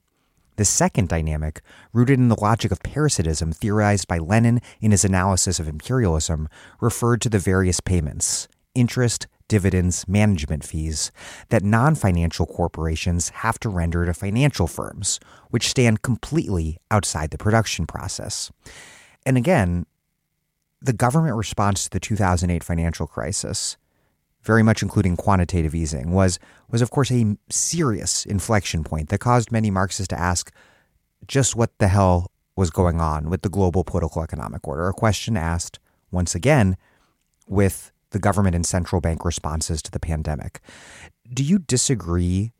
The second dynamic, rooted in the logic of parasitism theorized by Lenin in his analysis of imperialism, referred to the various payments interest, dividends, management fees that non financial corporations have to render to financial firms, which stand completely outside the production process. And again, the government response to the 2008 financial crisis very much including quantitative easing, was, was of course a serious inflection point that caused many Marxists to ask just what the hell was going on with the global political economic order, a question asked once again with the government and central bank responses to the pandemic. Do you disagree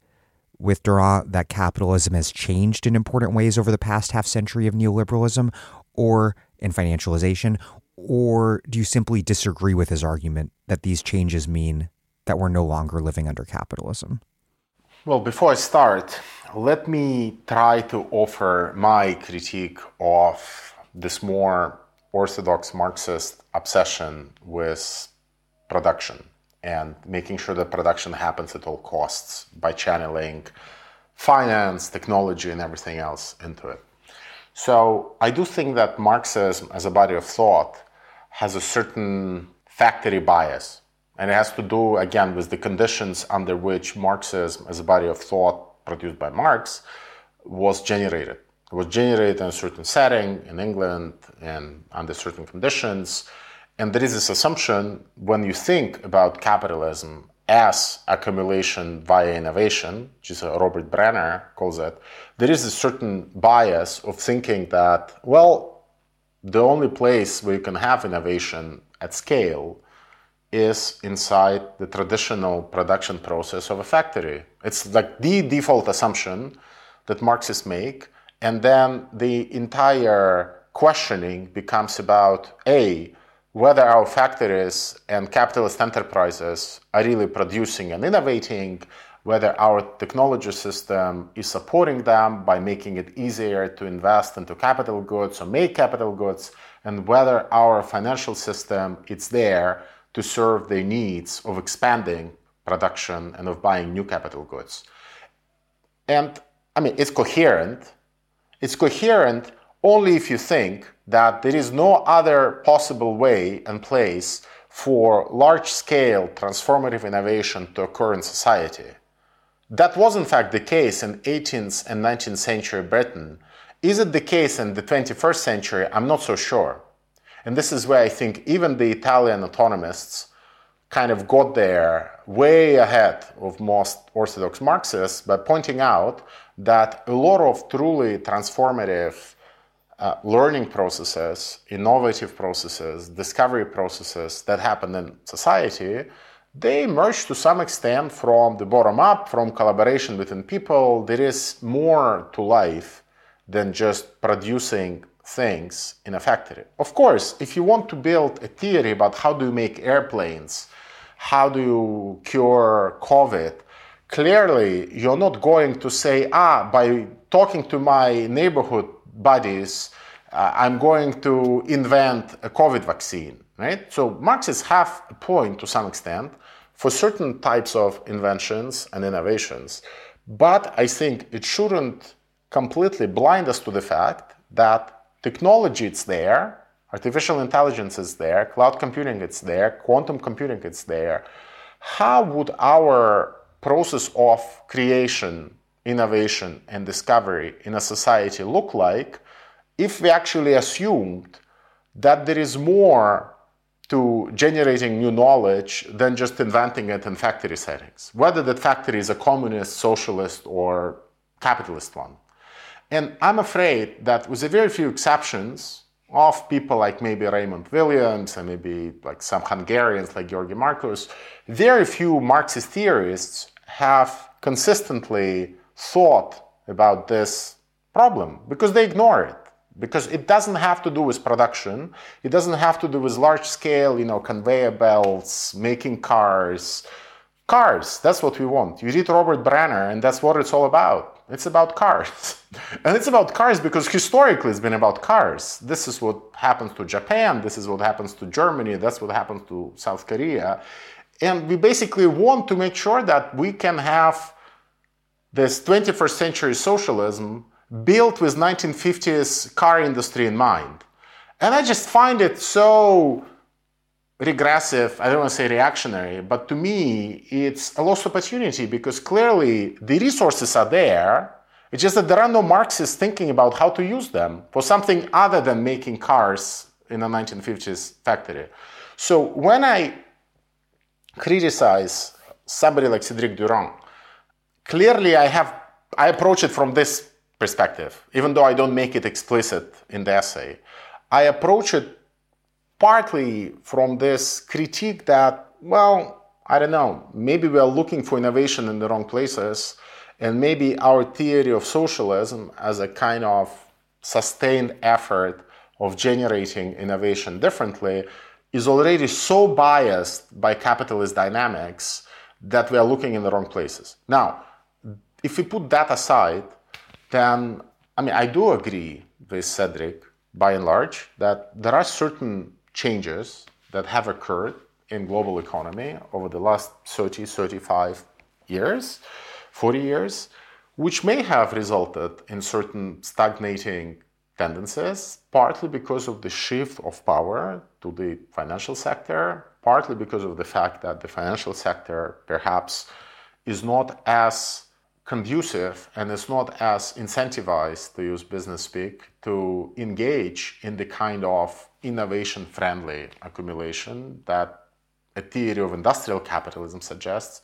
with Durand that capitalism has changed in important ways over the past half century of neoliberalism or in financialization? Or do you simply disagree with his argument that these changes mean that we're no longer living under capitalism? Well, before I start, let me try to offer my critique of this more orthodox Marxist obsession with production and making sure that production happens at all costs by channeling finance, technology, and everything else into it. So I do think that Marxism as a body of thought has a certain factory bias. And it has to do, again, with the conditions under which Marxism as a body of thought produced by Marx was generated. It was generated in a certain setting in England and under certain conditions. And there is this assumption when you think about capitalism as accumulation via innovation, which is Robert Brenner calls it, there is a certain bias of thinking that, well, the only place where you can have innovation at scale is inside the traditional production process of a factory. It's like the default assumption that Marxists make, and then the entire questioning becomes about A, whether our factories and capitalist enterprises are really producing and innovating, whether our technology system is supporting them by making it easier to invest into capital goods or make capital goods, and whether our financial system is there to serve their needs of expanding production and of buying new capital goods. And I mean, it's coherent. It's coherent only if you think that there is no other possible way and place for large scale transformative innovation to occur in society. That was in fact the case in 18th and 19th century Britain. Is it the case in the 21st century? I'm not so sure. And this is where I think even the Italian autonomists kind of got there way ahead of most Orthodox Marxists by pointing out that a lot of truly transformative uh, learning processes, innovative processes, discovery processes that happen in society they emerge to some extent from the bottom up, from collaboration between people. There is more to life than just producing things in a factory. Of course, if you want to build a theory about how do you make airplanes, how do you cure COVID, clearly you're not going to say, ah, by talking to my neighborhood buddies, uh, I'm going to invent a COVID vaccine, right? So Marxists have a point to some extent for certain types of inventions and innovations. But I think it shouldn't completely blind us to the fact that technology is there, artificial intelligence is there, cloud computing is there, quantum computing is there. How would our process of creation, innovation, and discovery in a society look like if we actually assumed that there is more to generating new knowledge than just inventing it in factory settings, whether that factory is a communist, socialist, or capitalist one. And I'm afraid that, with a very few exceptions of people like maybe Raymond Williams and maybe like some Hungarians like György Márkus, very few Marxist theorists have consistently thought about this problem because they ignore it because it doesn't have to do with production. It doesn't have to do with large scale you know conveyor belts making cars. Cars that's what we want. You read robert brenner and that's what it's all about. It's about cars. And it's about cars because historically it's been about cars. This is what happens to japan. This is what happens to germany. That's what happens to south korea. And we basically want to make sure that we can have this 21st century socialism built with 1950s car industry in mind. And I just find it so regressive, I don't want to say reactionary, but to me, it's a lost opportunity because clearly the resources are there. It's just that there are no Marxists thinking about how to use them for something other than making cars in a 1950s factory. So when I criticize somebody like Cedric Durand, clearly I have I approach it from this perspective, even though I don't make it explicit in the essay. I approach it partly from this critique that, well, I don't know, maybe we are looking for innovation in the wrong places, and maybe our theory of socialism as a kind of sustained effort of generating innovation differently is already so biased by capitalist dynamics that we are looking in the wrong places. Now, if we put that aside, then I mean, I do agree with Cedric by and large that there are certain changes that have occurred in global economy over the last 30, 35 years, 40 years, which may have resulted in certain stagnating tendencies, partly because of the shift of power to the financial sector, partly because of the fact that the financial sector perhaps is not as conducive and is not as incentivized, to use business speak, to engage in the kind of innovation friendly accumulation that a theory of industrial capitalism suggests.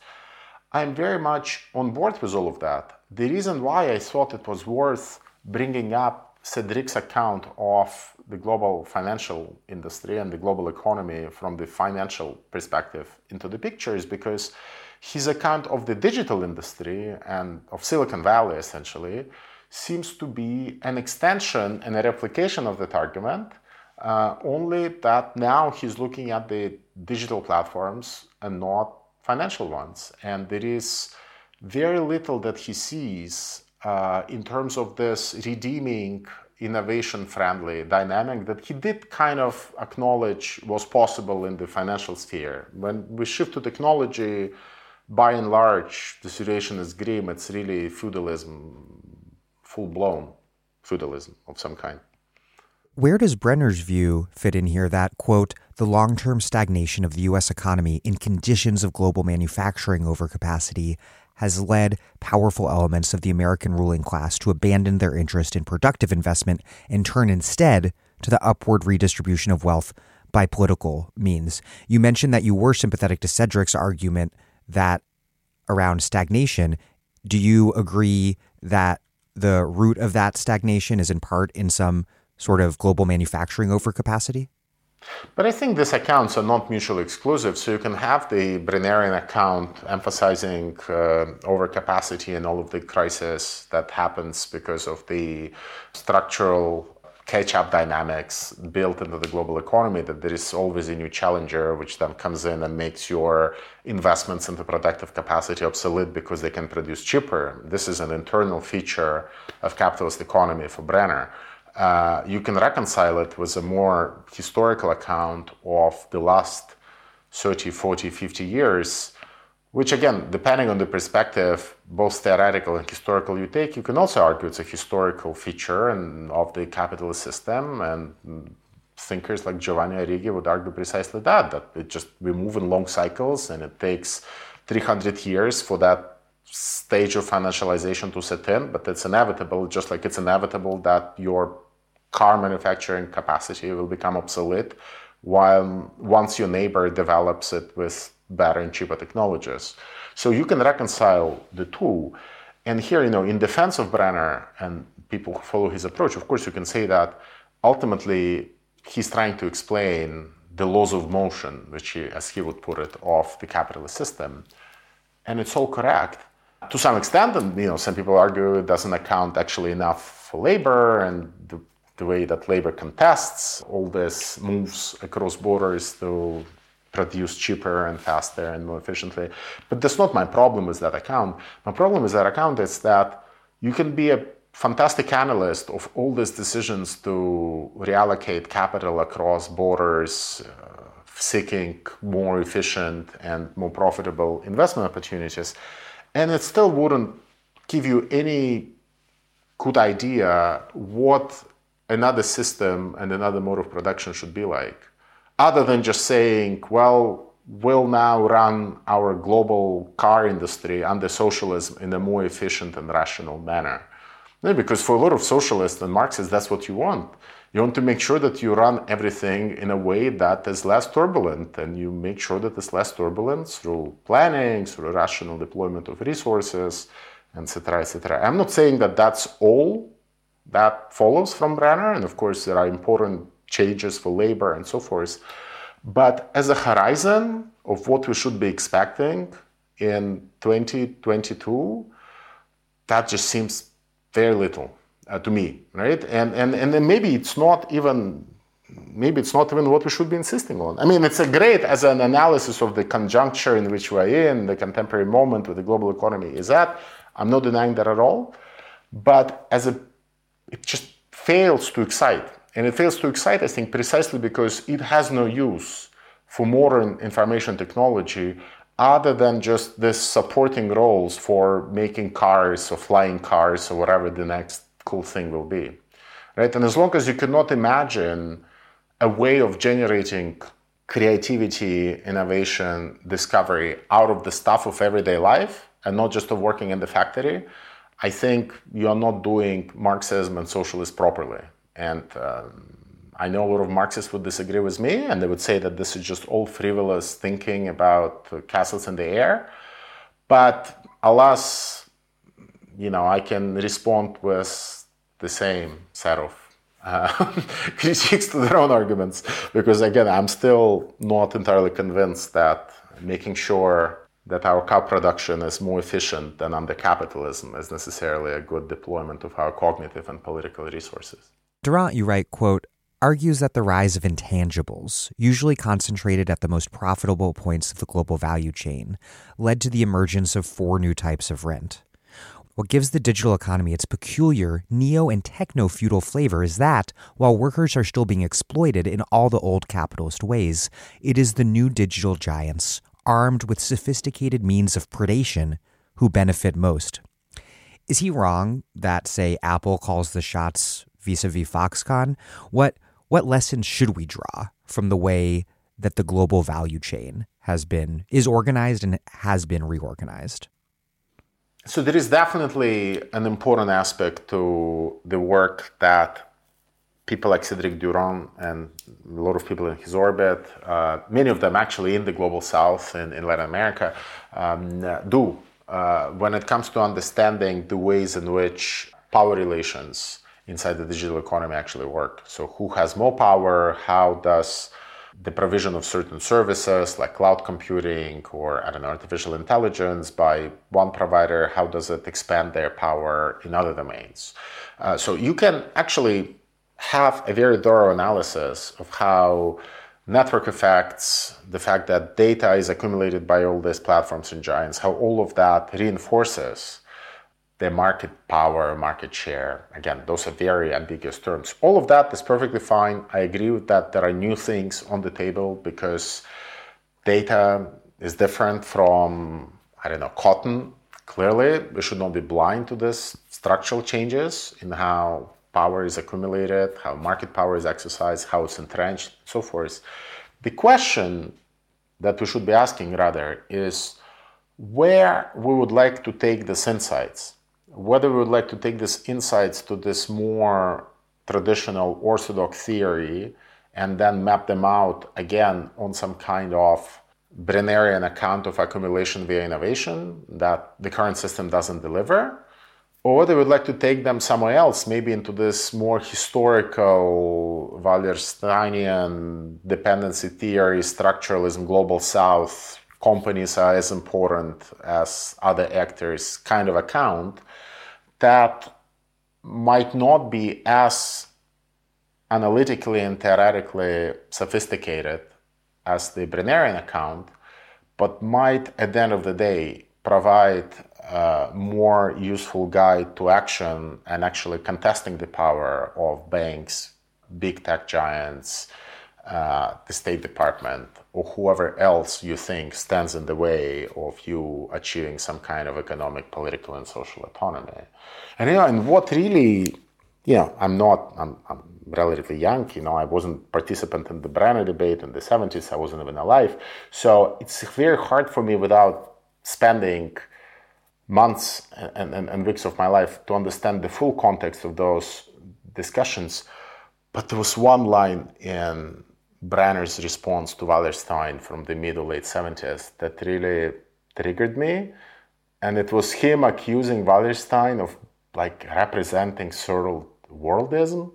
I'm very much on board with all of that. The reason why I thought it was worth bringing up Cedric's account of the global financial industry and the global economy from the financial perspective into the picture is because his account of the digital industry and of Silicon Valley essentially seems to be an extension and a replication of that argument, uh, only that now he's looking at the digital platforms and not financial ones. And there is very little that he sees uh, in terms of this redeeming innovation friendly dynamic that he did kind of acknowledge was possible in the financial sphere. When we shift to technology, by and large, the situation is grim. It's really feudalism, full blown feudalism of some kind. Where does Brenner's view fit in here that, quote, the long term stagnation of the U.S. economy in conditions of global manufacturing overcapacity has led powerful elements of the American ruling class to abandon their interest in productive investment and turn instead to the upward redistribution of wealth by political means? You mentioned that you were sympathetic to Cedric's argument that around stagnation. Do you agree that the root of that stagnation is in part in some sort of global manufacturing overcapacity? But I think these accounts are not mutually exclusive. So you can have the Brennerian account emphasizing uh, overcapacity and all of the crisis that happens because of the structural catch up dynamics built into the global economy that there is always a new challenger which then comes in and makes your investments into productive capacity obsolete because they can produce cheaper. This is an internal feature of capitalist economy for Brenner. Uh, you can reconcile it with a more historical account of the last 30, 40, 50 years which again, depending on the perspective, both theoretical and historical you take, you can also argue it's a historical feature and of the capitalist system. And thinkers like Giovanni Arrighi would argue precisely that, that it just we move in long cycles and it takes 300 years for that stage of financialization to set in, but it's inevitable, just like it's inevitable that your car manufacturing capacity will become obsolete while once your neighbor develops it with better and cheaper technologies. So you can reconcile the two. And here, you know, in defense of Brenner and people who follow his approach, of course, you can say that ultimately he's trying to explain the laws of motion, which he, as he would put it, of the capitalist system. And it's all correct to some extent. And, you know, some people argue it doesn't account actually enough for labor and the, the way that labor contests all this moves across borders to produce cheaper and faster and more efficiently. But that's not my problem with that account. My problem with that account is that you can be a fantastic analyst of all these decisions to reallocate capital across borders, uh, seeking more efficient and more profitable investment opportunities. And it still wouldn't give you any good idea what another system and another mode of production should be like other than just saying, well, we'll now run our global car industry under socialism in a more efficient and rational manner. Because for a lot of socialists and Marxists, that's what you want. You want to make sure that you run everything in a way that is less turbulent, and you make sure that it's less turbulent through planning, through rational deployment of resources, etc., etc. I'm not saying that that's all that follows from Brenner, and of course there are important changes for labor and so forth. But as a horizon of what we should be expecting in 2022, that just seems very little uh, to me, right? And, and, and then maybe it's not even maybe it's not even what we should be insisting on. I mean, it's a great as an analysis of the conjuncture in which we're in, the contemporary moment with the global economy is that. I'm not denying that at all. But as a, it just fails to excite. And it fails to excite, I think, precisely because it has no use for modern information technology other than just this supporting roles for making cars or flying cars or whatever the next cool thing will be. Right? And as long as you cannot imagine a way of generating creativity, innovation, discovery out of the stuff of everyday life and not just of working in the factory, I think you're not doing Marxism and socialism properly. And um, I know a lot of Marxists would disagree with me, and they would say that this is just all frivolous thinking about castles in the air. But alas, you know, I can respond with the same set of uh, critiques to their own arguments, because again, I'm still not entirely convinced that making sure that our car production is more efficient than under capitalism is necessarily a good deployment of our cognitive and political resources. Durand, you write, quote, argues that the rise of intangibles, usually concentrated at the most profitable points of the global value chain, led to the emergence of four new types of rent. What gives the digital economy its peculiar neo and techno feudal flavor is that, while workers are still being exploited in all the old capitalist ways, it is the new digital giants, armed with sophisticated means of predation, who benefit most. Is he wrong that, say, Apple calls the shots vis-a-vis Foxconn, what what lessons should we draw from the way that the global value chain has been is organized and has been reorganized? So there is definitely an important aspect to the work that people like Cedric Durand and a lot of people in his orbit, uh, many of them actually in the global south and in Latin America, um, do uh, when it comes to understanding the ways in which power relations inside the digital economy actually work. So, who has more power? How does the provision of certain services like cloud computing or I don't know artificial intelligence by one provider how does it expand their power in other domains uh, so you can actually have a very thorough analysis of how network effects the fact that data is accumulated by all these platforms and giants how all of that reinforces the market power, market share. Again, those are very ambiguous terms. All of that is perfectly fine. I agree with that. There are new things on the table because data is different from I don't know, cotton. Clearly, we should not be blind to this structural changes in how power is accumulated, how market power is exercised, how it's entrenched, so forth. The question that we should be asking rather is where we would like to take these insights, whether we would like to take these insights to this more traditional orthodox theory and then map them out again on some kind of Brennerian account of accumulation via innovation that the current system doesn't deliver, or whether we'd like to take them somewhere else, maybe into this more historical Wallersteinian dependency theory, structuralism, global south, companies are as important as other actors kind of account that might not be as analytically and theoretically sophisticated as the Brennerian account, but might at the end of the day provide a more useful guide to action and actually contesting the power of banks, big tech giants, uh, the State Department, or whoever else you think stands in the way of you achieving some kind of economic, political, and social autonomy. And you know, and what really, you know, I'm not, I'm, I'm relatively young. You know, I wasn't participant in the Brenner debate in the 70s. I wasn't even alive. So it's very hard for me without spending months and, and, and weeks of my life to understand the full context of those discussions. But there was one line in Brenner's response to Wallerstein from the middle late 70s that really triggered me. And it was him accusing Wallerstein of like representing sort of worldism.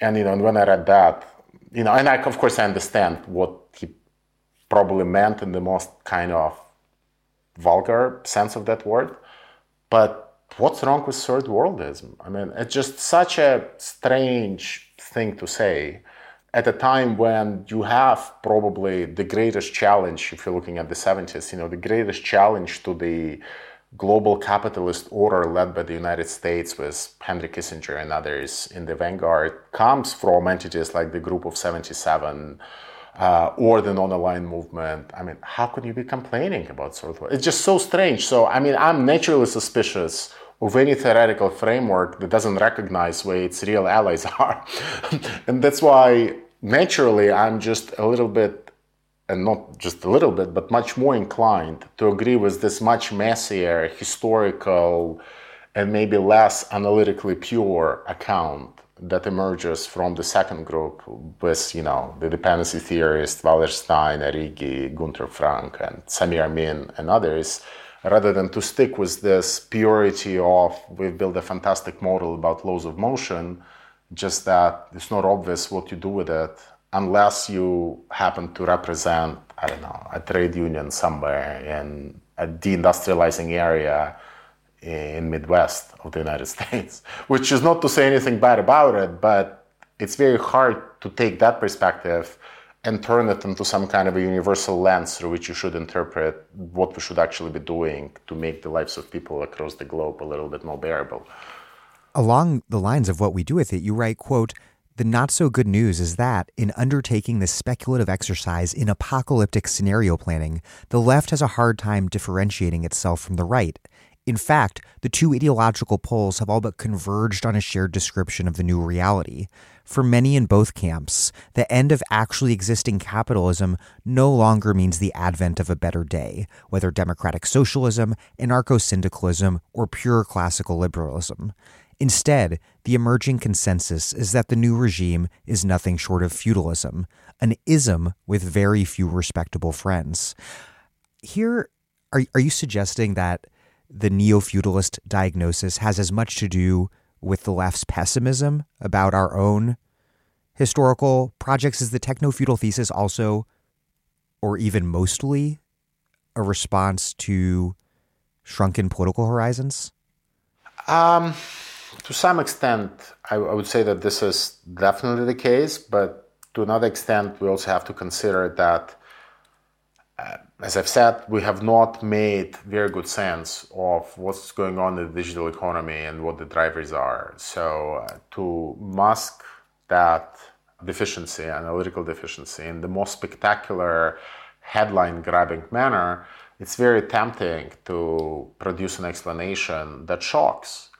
And you know, and when I read that, you know, and I of course I understand what he probably meant in the most kind of vulgar sense of that word. But what's wrong with third worldism? I mean, it's just such a strange thing to say at a time when you have probably the greatest challenge, if you're looking at the 70s, you know, the greatest challenge to the global capitalist order led by the United States with Henry Kissinger and others in the vanguard comes from entities like the Group of 77 uh, or the non-aligned movement. I mean, how could you be complaining about sort of? It's just so strange. So, I mean, I'm naturally suspicious of any theoretical framework that doesn't recognize where its real allies are, and that's why naturally I'm just a little bit, and not just a little bit, but much more inclined to agree with this much messier historical and maybe less analytically pure account that emerges from the second group with, you know, the dependency theorists Wallerstein, Arrighi, Gunder Frank, and Samir Amin, and others, rather than to stick with this purity of we've built a fantastic model about laws of motion, just that it's not obvious what you do with it unless you happen to represent, I don't know, a trade union somewhere in a deindustrializing area in Midwest of the United States, which is not to say anything bad about it, but it's very hard to take that perspective and turn it into some kind of a universal lens through which you should interpret what we should actually be doing to make the lives of people across the globe a little bit more bearable. Along the lines of what we do with it, you write, quote, the not so good news is that, in undertaking this speculative exercise in apocalyptic scenario planning, the left has a hard time differentiating itself from the right. In fact, the two ideological poles have all but converged on a shared description of the new reality. For many in both camps, the end of actually existing capitalism no longer means the advent of a better day, whether democratic socialism, anarcho syndicalism, or pure classical liberalism. Instead, the emerging consensus is that the new regime is nothing short of feudalism, an ism with very few respectable friends. Here, are, are you suggesting that the neo feudalist diagnosis has as much to do with the left's pessimism about our own historical projects as the techno feudal thesis also, or even mostly, a response to shrunken political horizons? Um, to some extent, I, I would say that this is definitely the case, but to another extent, we also have to consider that uh, as I've said, we have not made very good sense of what's going on in the digital economy and what the drivers are. So, uh, to mask that deficiency, analytical deficiency, in the most spectacular headline grabbing manner, it's very tempting to produce an explanation that shocks.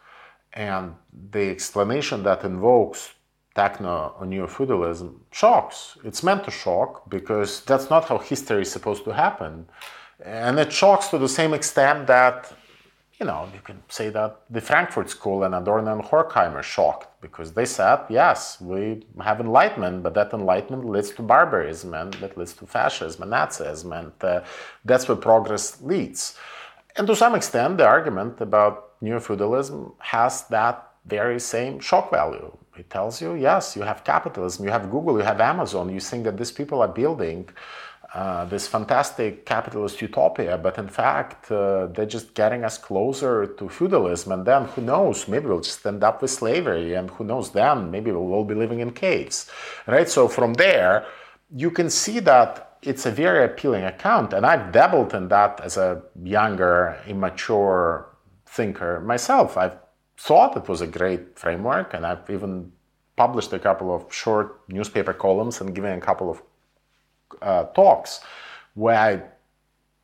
And the explanation that invokes techno or neo-feudalism shocks. It's meant to shock because that's not how history is supposed to happen. And it shocks to the same extent that, you know, you can say that the Frankfurt School and Adorno and Horkheimer shocked because they said, yes, we have enlightenment, but that enlightenment leads to barbarism and that leads to fascism and Nazism, and uh, that's where progress leads. And to some extent, the argument about neo-feudalism has that very same shock value. It tells you, yes, you have capitalism, you have Google, you have Amazon, you think that these people are building uh, this fantastic capitalist utopia, but in fact, uh, they're just getting us closer to feudalism. And then who knows, maybe we'll just end up with slavery. And who knows then, maybe we'll all be living in caves. Right? So from there, you can see that it's a very appealing account. And I've dabbled in that as a younger, immature thinker myself. I've thought it was a great framework, and I've even published a couple of short newspaper columns and given a couple of uh, talks where I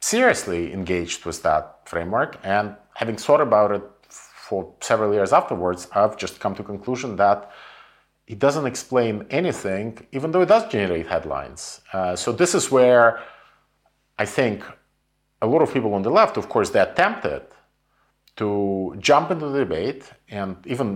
seriously engaged with that framework. And having thought about it for several years afterwards, I've just come to conclusion that it doesn't explain anything, even though it does generate headlines. Uh, so this is where I think a lot of people on the left, of course, they attempted to jump into the debate and even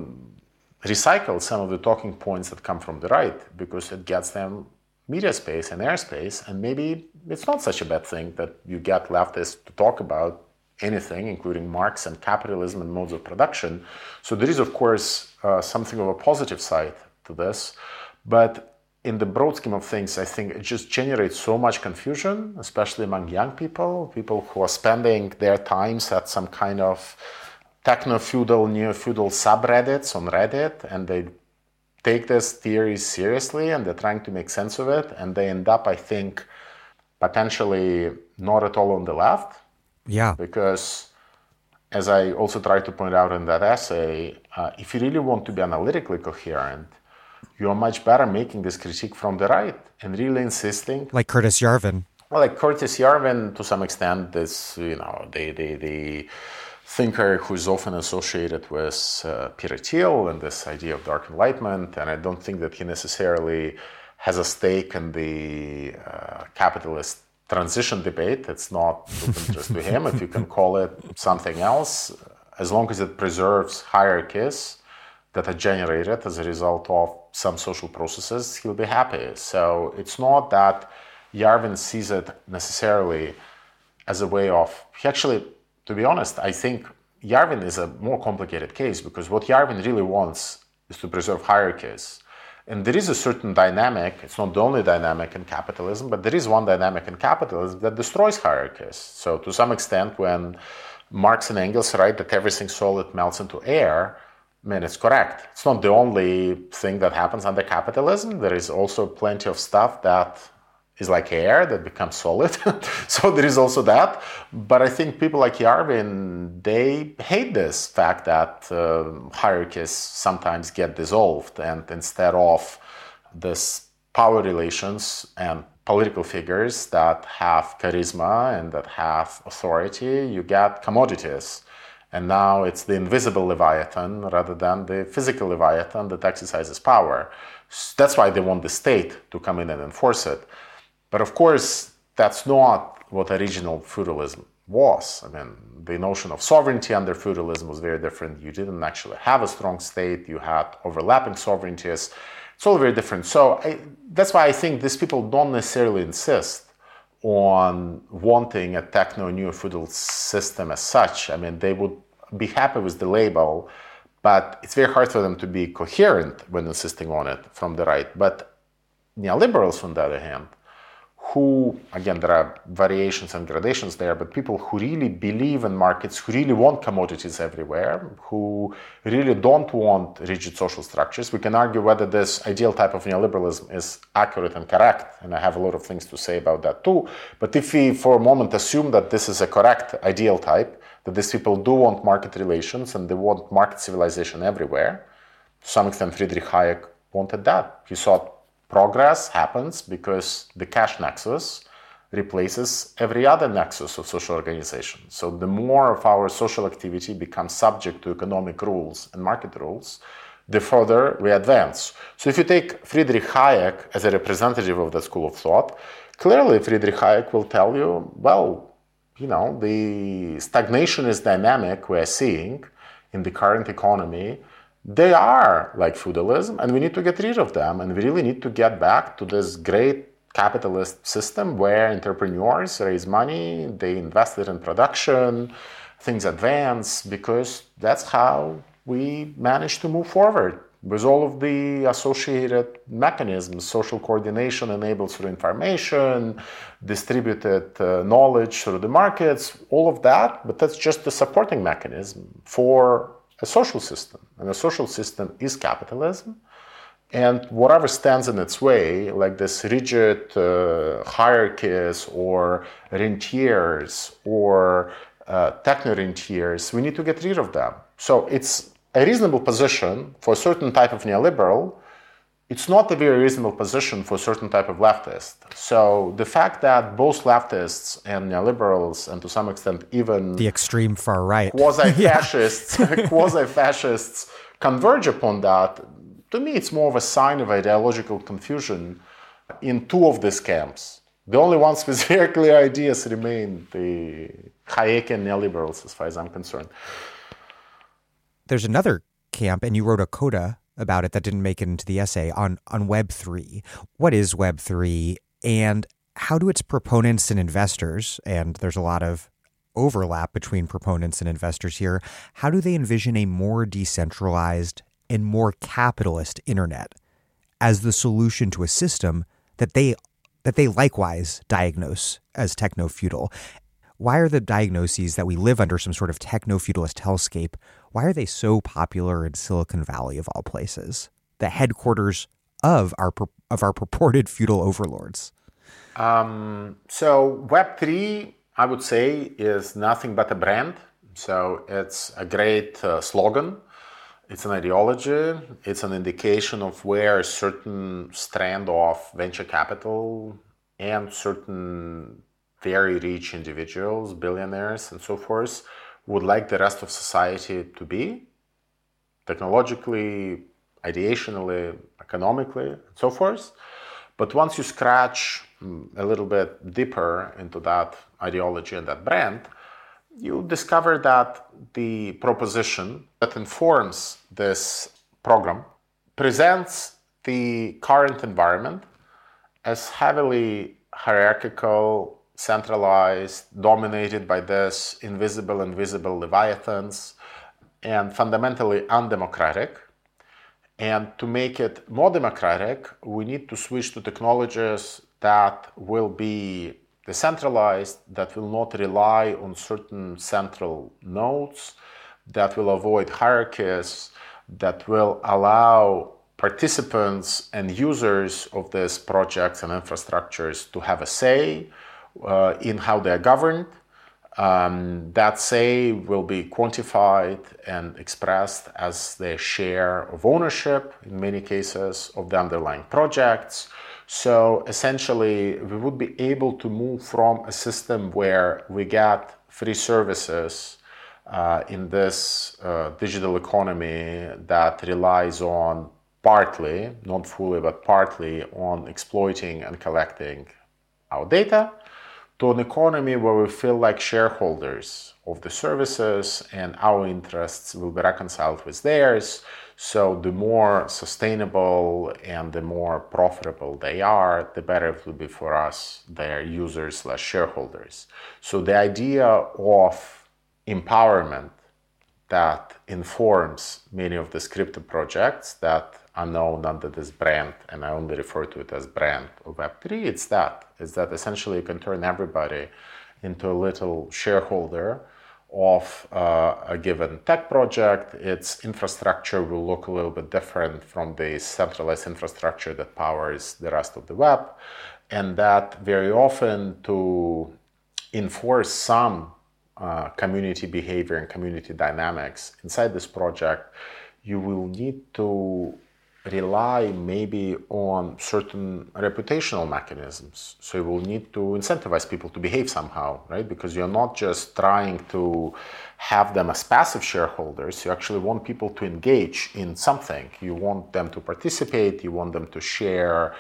recycle some of the talking points that come from the right because it gets them media space and airspace. And maybe it's not such a bad thing that you get leftists to talk about anything, including Marx and capitalism and modes of production. So there is, of course, uh, something of a positive side to this. But in the broad scheme of things, I think it just generates so much confusion, especially among young people, people who are spending their times at some kind of techno-feudal, neo-feudal subreddits on Reddit, and they take this theory seriously and they're trying to make sense of it, and they end up, I think, potentially not at all on the left. Yeah. Because, as I also tried to point out in that essay, uh, if you really want to be analytically coherent, you are much better making this critique from the right and really insisting. Like Curtis Yarvin. Well, like Curtis Yarvin, to some extent, this, you know, the, the, the thinker who's often associated with uh, Peter Thiel and this idea of dark enlightenment. And I don't think that he necessarily has a stake in the uh, capitalist transition debate. It's not of interest to him, if you can call it something else, as long as it preserves hierarchies that are generated as a result of some social processes, he'll be happy. So it's not that Yarvin sees it necessarily as a way of, he actually to be honest, I think Yarvin is a more complicated case because what Yarvin really wants is to preserve hierarchies. And there is a certain dynamic, it's not the only dynamic in capitalism, but there is one dynamic in capitalism that destroys hierarchies. So, to some extent, when Marx and Engels write that everything solid melts into air, I mean, it's correct. It's not the only thing that happens under capitalism. There is also plenty of stuff that is like air that becomes solid. so there is also that. But I think people like Yarvin, they hate this fact that uh, hierarchies sometimes get dissolved, and instead of this power relations and political figures that have charisma and that have authority, you get commodities. And now it's the invisible Leviathan rather than the physical Leviathan that exercises power. That's why they want the state to come in and enforce it. But of course, that's not what original feudalism was. I mean, the notion of sovereignty under feudalism was very different. You didn't actually have a strong state, you had overlapping sovereignties. It's all very different. So I, that's why I think these people don't necessarily insist on wanting a techno neo feudal system as such. I mean, they would be happy with the label, but it's very hard for them to be coherent when insisting on it from the right. But neoliberals, on the other hand, who, again, there are variations and gradations there, but people who really believe in markets, who really want commodities everywhere, who really don't want rigid social structures. We can argue whether this ideal type of neoliberalism is accurate and correct, and I have a lot of things to say about that too. But if we, for a moment, assume that this is a correct ideal type, that these people do want market relations and they want market civilization everywhere, to some extent, Friedrich Hayek wanted that. He thought progress happens because the cash nexus replaces every other nexus of social organization. So the more of our social activity becomes subject to economic rules and market rules, the further we advance. So if you take Friedrich Hayek as a representative of the school of thought, clearly Friedrich Hayek will tell you, well, you know, the stagnationist dynamic we're seeing in the current economy, they are like feudalism, and we need to get rid of them. And we really need to get back to this great capitalist system where entrepreneurs raise money, they invest it in production, things advance, because that's how we manage to move forward with all of the associated mechanisms social coordination enabled through information distributed uh, knowledge through the markets all of that but that's just the supporting mechanism for a social system. And a social system is capitalism. And whatever stands in its way like this rigid uh, hierarchies or rentiers or uh, techno rentiers we need to get rid of them. So it's a reasonable position for a certain type of neoliberal, it's not a very reasonable position for a certain type of leftist. So the fact that both leftists and neoliberals, and to some extent even the extreme far right, quasi-fascists, quasi-fascists converge upon that, to me, it's more of a sign of ideological confusion in two of these camps. The only ones with very clear ideas remain the Hayekian neoliberals, as far as I'm concerned there's another camp, and you wrote a coda about it that didn't make it into the essay on on Web three. What is Web three, and how do its proponents and investors? And there's a lot of overlap between proponents and investors here. How do they envision a more decentralized and more capitalist internet as the solution to a system that they that they likewise diagnose as techno feudal? Why are the diagnoses that we live under some sort of techno feudalist hellscape why are they so popular in Silicon Valley of all places, the headquarters of our of our purported feudal overlords? Um, so Web three, I would say, is nothing but a brand. So it's a great uh, slogan. It's an ideology. It's an indication of where a certain strand of venture capital and certain very rich individuals, billionaires, and so forth would like the rest of society to be technologically, ideationally, economically, and so forth. But once you scratch mm, a little bit deeper into that ideology and that brand, you discover that the proposition that informs this program presents the current environment as heavily hierarchical centralized, dominated by this invisible and visible leviathans, and fundamentally undemocratic. And to make it more democratic, we need to switch to technologies that will be decentralized, that will not rely on certain central nodes, that will avoid hierarchies, that will allow participants and users of these projects and infrastructures to have a say, uh, in how they're governed. Um, that say will be quantified and expressed as their share of ownership, in many cases, of the underlying projects. So essentially, we would be able to move from a system where we get free services uh, in this uh, digital economy that relies on partly, not fully, but partly on exploiting and collecting our data to an economy where we feel like shareholders of the services and our interests will be reconciled with theirs. So, the more sustainable and the more profitable they are, the better it will be for us, their users slash shareholders. So, the idea of empowerment that informs many of the scripted projects that are known under this brand, and I only refer to it as brand of Web3, it's that. Is that essentially you can turn everybody into a little shareholder of uh, a given tech project. Its infrastructure will look a little bit different from the centralized infrastructure that powers the rest of the web. And that very often to enforce some uh, community behavior and community dynamics inside this project, you will need to rely maybe on certain reputational mechanisms. So you will need to incentivize people to behave somehow, right? Because you're not just trying to have them as passive shareholders. You actually want people to engage in something. You want them to participate, you want them to share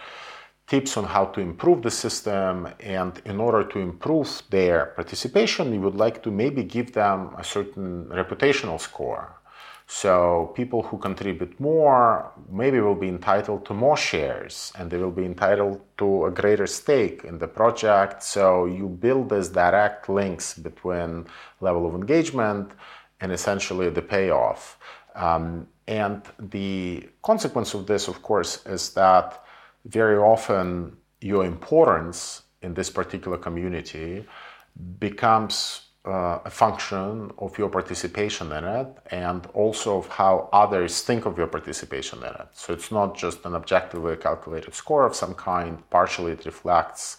tips on how to improve the system. And in order to improve their participation, you would like to maybe give them a certain reputational score. So people who contribute more maybe will be entitled to more shares and they will be entitled to a greater stake in the project. So you build these direct links between level of engagement and essentially the payoff. Um, and the consequence of this, of course, is that very often your importance in this particular community becomes uh, a function of your participation in it and also of how others think of your participation in it. So it's not just an objectively calculated score of some kind, partially it reflects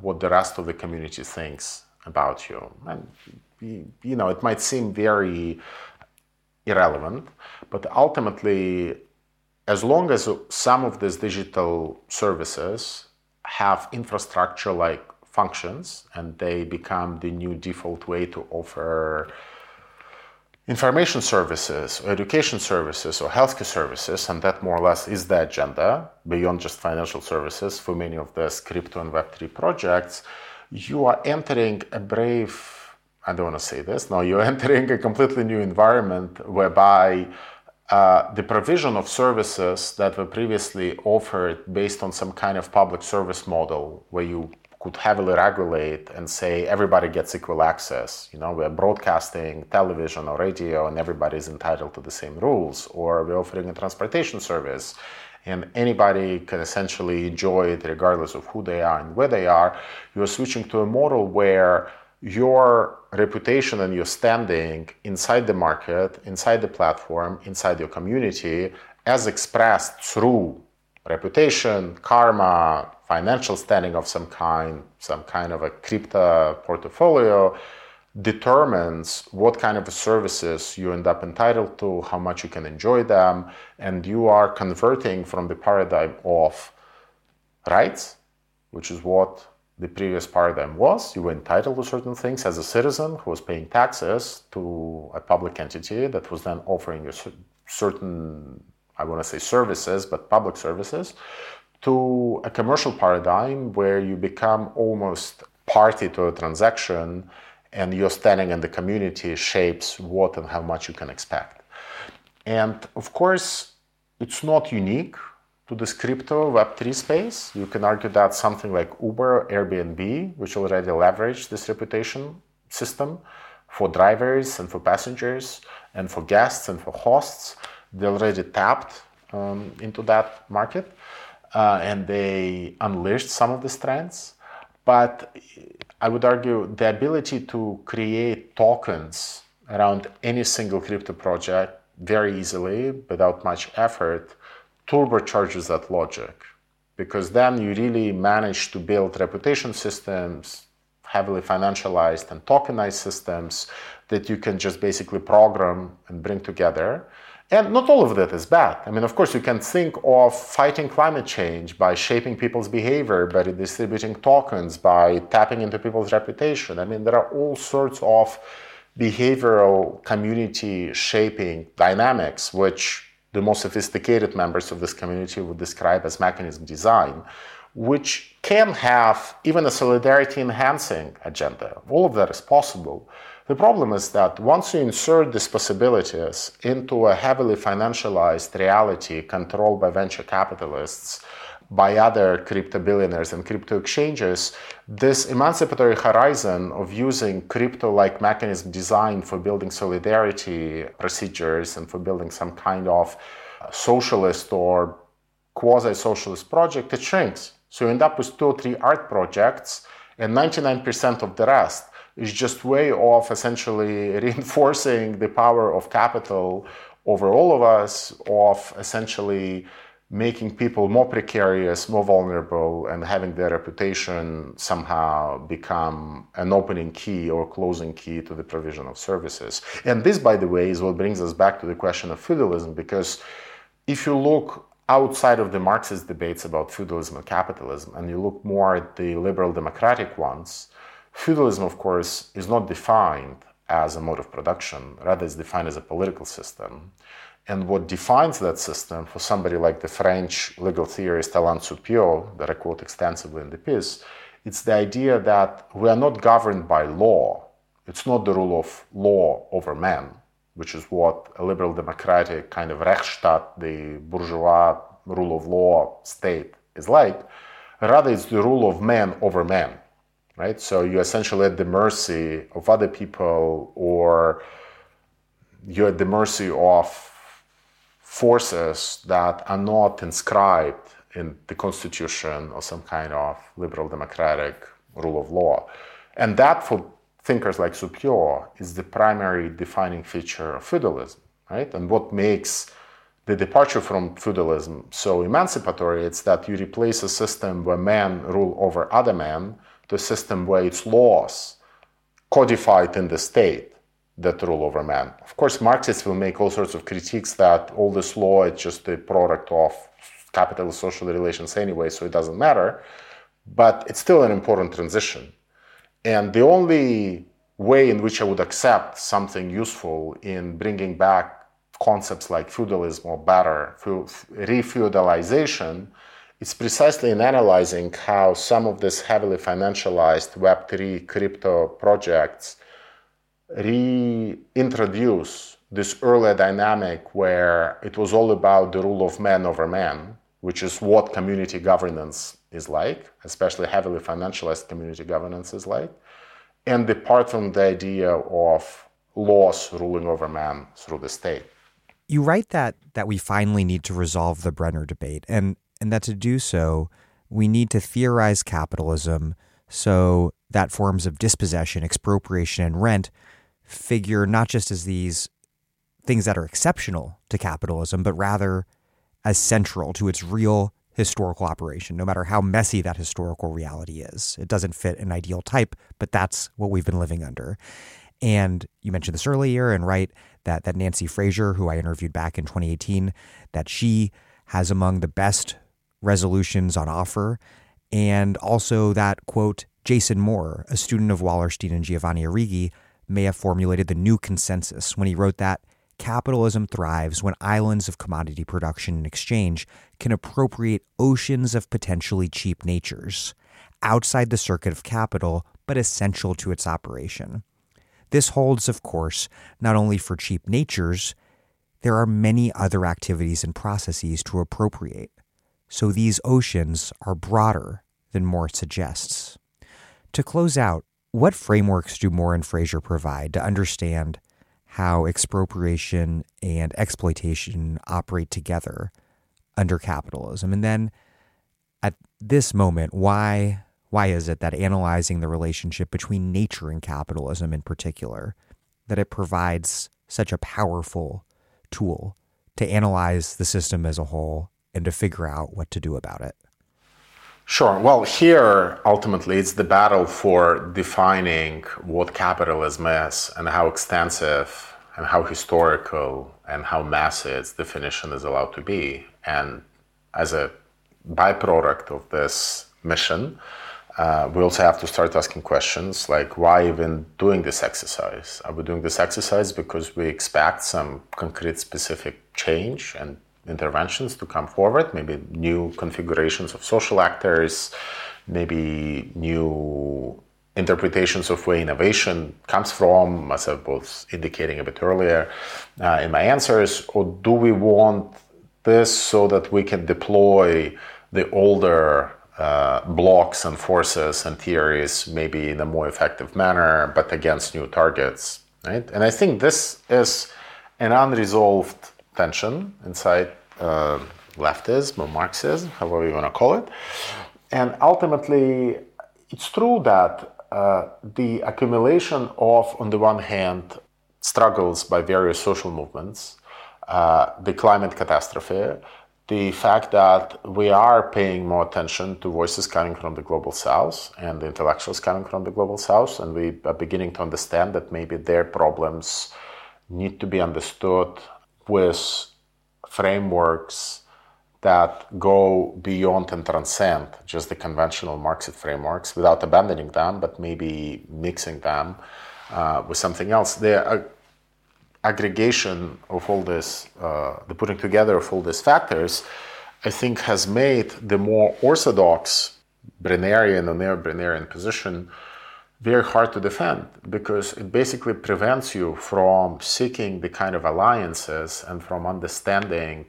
what the rest of the community thinks about you. And, you know, it might seem very irrelevant, but ultimately as long as some of these digital services have infrastructure like functions and they become the new default way to offer information services or education services or healthcare services, and that more or less is the agenda beyond just financial services for many of these crypto and Web3 projects, you are entering a brave I don't want to say this. No, you're entering a completely new environment whereby uh, the provision of services that were previously offered based on some kind of public service model where you could heavily regulate and say everybody gets equal access. You know, we're broadcasting television or radio and everybody is entitled to the same rules, or we're offering a transportation service and anybody can essentially enjoy it regardless of who they are and where they are. You're switching to a model where your reputation and your standing inside the market, inside the platform, inside your community, as expressed through reputation, karma, financial standing of some kind, some kind of a crypto portfolio, determines what kind of services you end up entitled to, how much you can enjoy them, and you are converting from the paradigm of rights, which is what the previous paradigm was. You were entitled to certain things as a citizen who was paying taxes to a public entity that was then offering you certain, I want to say services, but public services, to a commercial paradigm where you become almost party to a transaction and your standing in the community shapes what and how much you can expect. And of course, it's not unique to this crypto Web3 space. You can argue that something like Uber, Airbnb, which already leverage this reputation system for drivers and for passengers and for guests and for hosts, they already tapped um, into that market uh, and they unleashed some of the trends. But I would argue the ability to create tokens around any single crypto project very easily without much effort turbocharges that logic because then you really manage to build reputation systems heavily financialized and tokenized systems that you can just basically program and bring together and not all of that is bad. I mean, of course, you can think of fighting climate change by shaping people's behavior, by distributing tokens, by tapping into people's reputation. I mean, there are all sorts of behavioral community shaping dynamics which the most sophisticated members of this community would describe as mechanism design, which can have even a solidarity enhancing agenda. All of that is possible. The problem is that once you insert these possibilities into a heavily financialized reality controlled by venture capitalists, by other crypto billionaires and crypto exchanges, this emancipatory horizon of using crypto like mechanism design for building solidarity procedures and for building some kind of socialist or quasi socialist project, it shrinks. So you end up with two or three art projects, and 99% of the rest is just way off essentially reinforcing the power of capital over all of us, of essentially making people more precarious, more vulnerable, and having their reputation somehow become an opening key or closing key to the provision of services. And this, by the way, is what brings us back to the question of feudalism, because if you look outside of the Marxist debates about feudalism and capitalism, and you look more at the liberal democratic ones, feudalism, of course, is not defined as a mode of production, rather, it's defined as a political system. And what defines that system for somebody like the French legal theorist Alain Supiot, that I quote extensively in the piece, it's the idea that we are not governed by law. It's not the rule of law over man, which is what a liberal democratic kind of Rechtsstaat, the bourgeois rule of law state is like. Rather, it's the rule of man over man, right? So you're essentially at the mercy of other people or you're at the mercy of forces that are not inscribed in the constitution or some kind of liberal democratic rule of law. And that for thinkers like Supiot is the primary defining feature of feudalism, right? And what makes the departure from feudalism so emancipatory it's that you replace a system where men rule over other men to a system where it's laws codified in the state that rule over man. Of course, Marxists will make all sorts of critiques that all this law is just a product of capitalist social relations anyway, so it doesn't matter. But it's still an important transition. And the only way in which I would accept something useful in bringing back concepts like feudalism or better, refeudalization, it's precisely in analyzing how some of these heavily financialized Web3 crypto projects reintroduce this earlier dynamic where it was all about the rule of man over man which is what community governance is like, especially heavily financialized community governance is like, and depart from the idea of laws ruling over man through the state. You write that that we finally need to resolve the Brenner debate, and and that to do so, we need to theorize capitalism so that forms of dispossession, expropriation, and rent figure not just as these things that are exceptional to capitalism, but rather as central to its real historical operation, no matter how messy that historical reality is. It doesn't fit an ideal type, but that's what we've been living under. And you mentioned this earlier, and right that that Nancy Fraser, who I interviewed back in 2018, that she has among the best resolutions on offer, and also that quote Jason Moore, a student of Wallerstein and Giovanni Arrighi, may have formulated the new consensus when he wrote that Capitalism thrives when islands of commodity production and exchange can appropriate oceans of potentially cheap natures, outside the circuit of capital, but essential to its operation. This holds, of course, not only for cheap natures, there are many other activities and processes to appropriate. So these oceans are broader than Moore suggests. To close out, what frameworks do Moore and Fraser provide to understand how expropriation and exploitation operate together under capitalism. And then at this moment, why why is it that analyzing the relationship between nature and capitalism in particular that it provides such a powerful tool to analyze the system as a whole and to figure out what to do about it? Sure. Well, here ultimately it's the battle for defining what capitalism is and how extensive and how historical and how massive its definition is allowed to be. And as a byproduct of this mission, uh, we also have to start asking questions like why even doing this exercise? Are we doing this exercise because we expect some concrete specific change and interventions to come forward, maybe new configurations of social actors, maybe new interpretations of where innovation comes from, as I was indicating a bit earlier uh, in my answers, or do we want this so that we can deploy the older uh, blocks and forces and theories maybe in a more effective manner, but against new targets, right? And I think this is an unresolved tension inside uh, leftism or Marxism, however you want to call it. And ultimately, it's true that uh, the accumulation of, on the one hand, struggles by various social movements, uh, the climate catastrophe, the fact that we are paying more attention to voices coming from the global south and the intellectuals coming from the global south, and we are beginning to understand that maybe their problems need to be understood with frameworks that go beyond and transcend just the conventional Marxist frameworks without abandoning them, but maybe mixing them uh, with something else. The uh, aggregation of all this, uh, the putting together of all these factors, I think has made the more orthodox Brennerian or neo-Brennerian position very hard to defend because it basically prevents you from seeking the kind of alliances and from understanding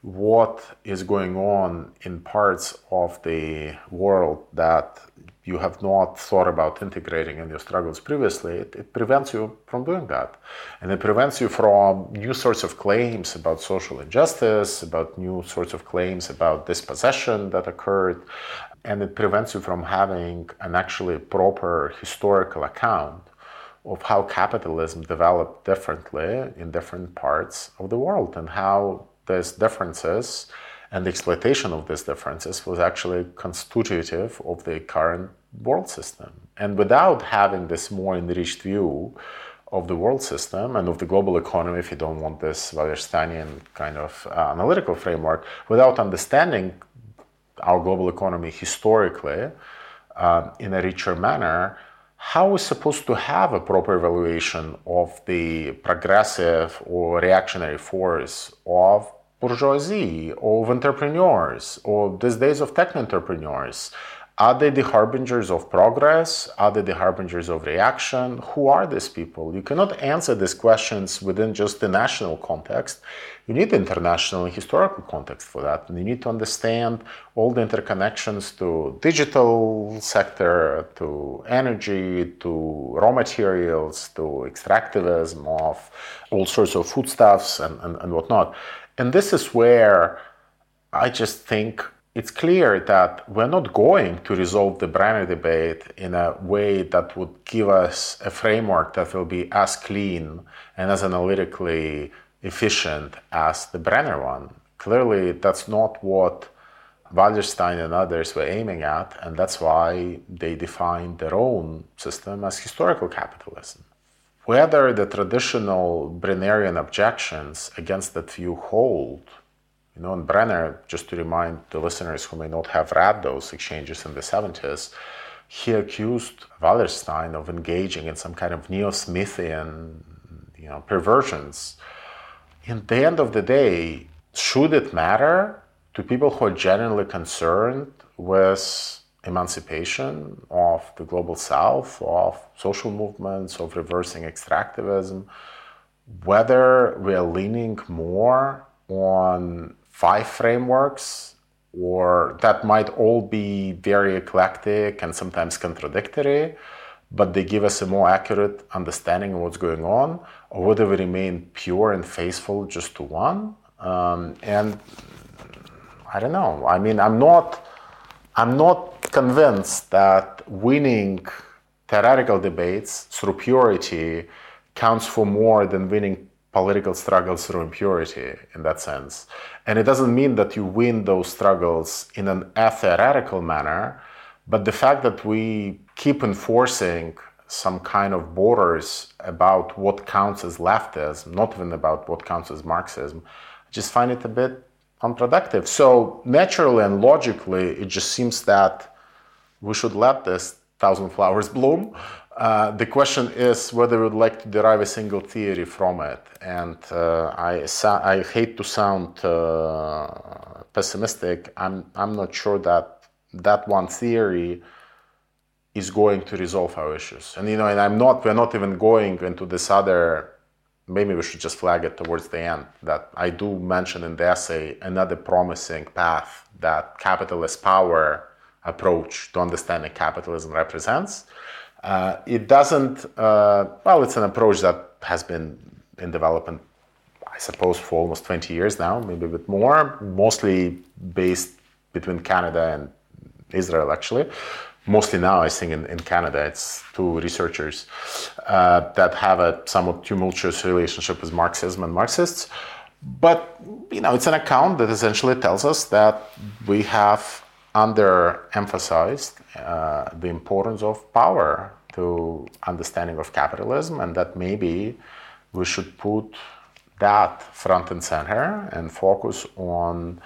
what is going on in parts of the world that you have not thought about integrating in your struggles previously, it, it, prevents you from doing that. And it prevents you from new sorts of claims about social injustice, about new sorts of claims about dispossession that occurred. And it prevents you from having an actually proper historical account of how capitalism developed differently in different parts of the world and how these differences and the exploitation of these differences was actually constitutive of the current world system. And without having this more enriched view of the world system and of the global economy, if you don't want this Wallersteinian kind of uh, analytical framework, without understanding our global economy historically uh, in a richer manner, how are we supposed to have a proper evaluation of the progressive or reactionary force of bourgeoisie, of entrepreneurs, or these days of tech entrepreneurs? Are they the harbingers of progress? Are they the harbingers of reaction? Who are these people? You cannot answer these questions within just the national context. You need international and historical context for that. And you need to understand all the interconnections to digital sector, to energy, to raw materials, to extractivism of all sorts of foodstuffs and, and, and whatnot. And this is where I just think it's clear that we're not going to resolve the Brenner debate in a way that would give us a framework that will be as clean and as analytically efficient as the Brenner one. Clearly, that's not what Wallerstein and others were aiming at, and that's why they defined their own system as historical capitalism. Whether the traditional Brennerian objections against that view hold you know, and Brenner, just to remind the listeners who may not have read those exchanges in the 70s, he accused Wallerstein of engaging in some kind of neo-Smithian, you know, perversions. In the end of the day, should it matter to people who are genuinely concerned with emancipation of the global south, of social movements, of reversing extractivism, whether we are leaning more on five frameworks, or that might all be very eclectic and sometimes contradictory, but they give us a more accurate understanding of what's going on, or whether we remain pure and faithful just to one. Um, and I don't know. I mean, I'm not, I'm not convinced that winning theoretical debates through purity counts for more than winning political struggles through impurity in that sense. And it doesn't mean that you win those struggles in an theoretical manner, but the fact that we keep enforcing some kind of borders about what counts as leftism, not even about what counts as Marxism, I just find it a bit unproductive. So naturally and logically, it just seems that we should let this thousand flowers bloom uh, the question is whether we would like to derive a single theory from it. And uh, I, I hate to sound uh, pessimistic. I'm, I'm not sure that that one theory is going to resolve our issues. And you know, and I'm not. We're not even going into this other. Maybe we should just flag it towards the end. That I do mention in the essay another promising path that capitalist power approach to understanding capitalism represents uh, it doesn't, uh, well, it's an approach that has been in development, I suppose, for almost 20 years now, maybe a bit more, mostly based between Canada and Israel, actually. Mostly now, I think, in, in Canada, it's two researchers uh, that have a somewhat tumultuous relationship with Marxism and Marxists. But, you know, it's an account that essentially tells us that we have underemphasized uh, the importance of power to understanding of capitalism, and that maybe we should put that front and center and focus on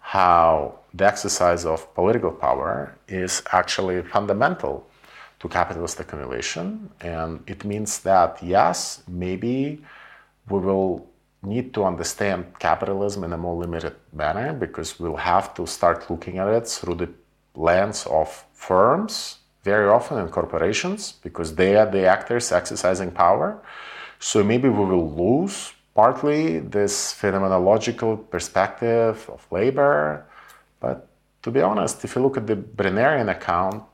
how the exercise of political power is actually fundamental to capitalist accumulation. And it means that, yes, maybe we will need to understand capitalism in a more limited manner because we'll have to start looking at it through the lens of firms, very often in corporations, because they are the actors exercising power. So maybe we will lose partly this phenomenological perspective of labor. But to be honest, if you look at the Brennerian account,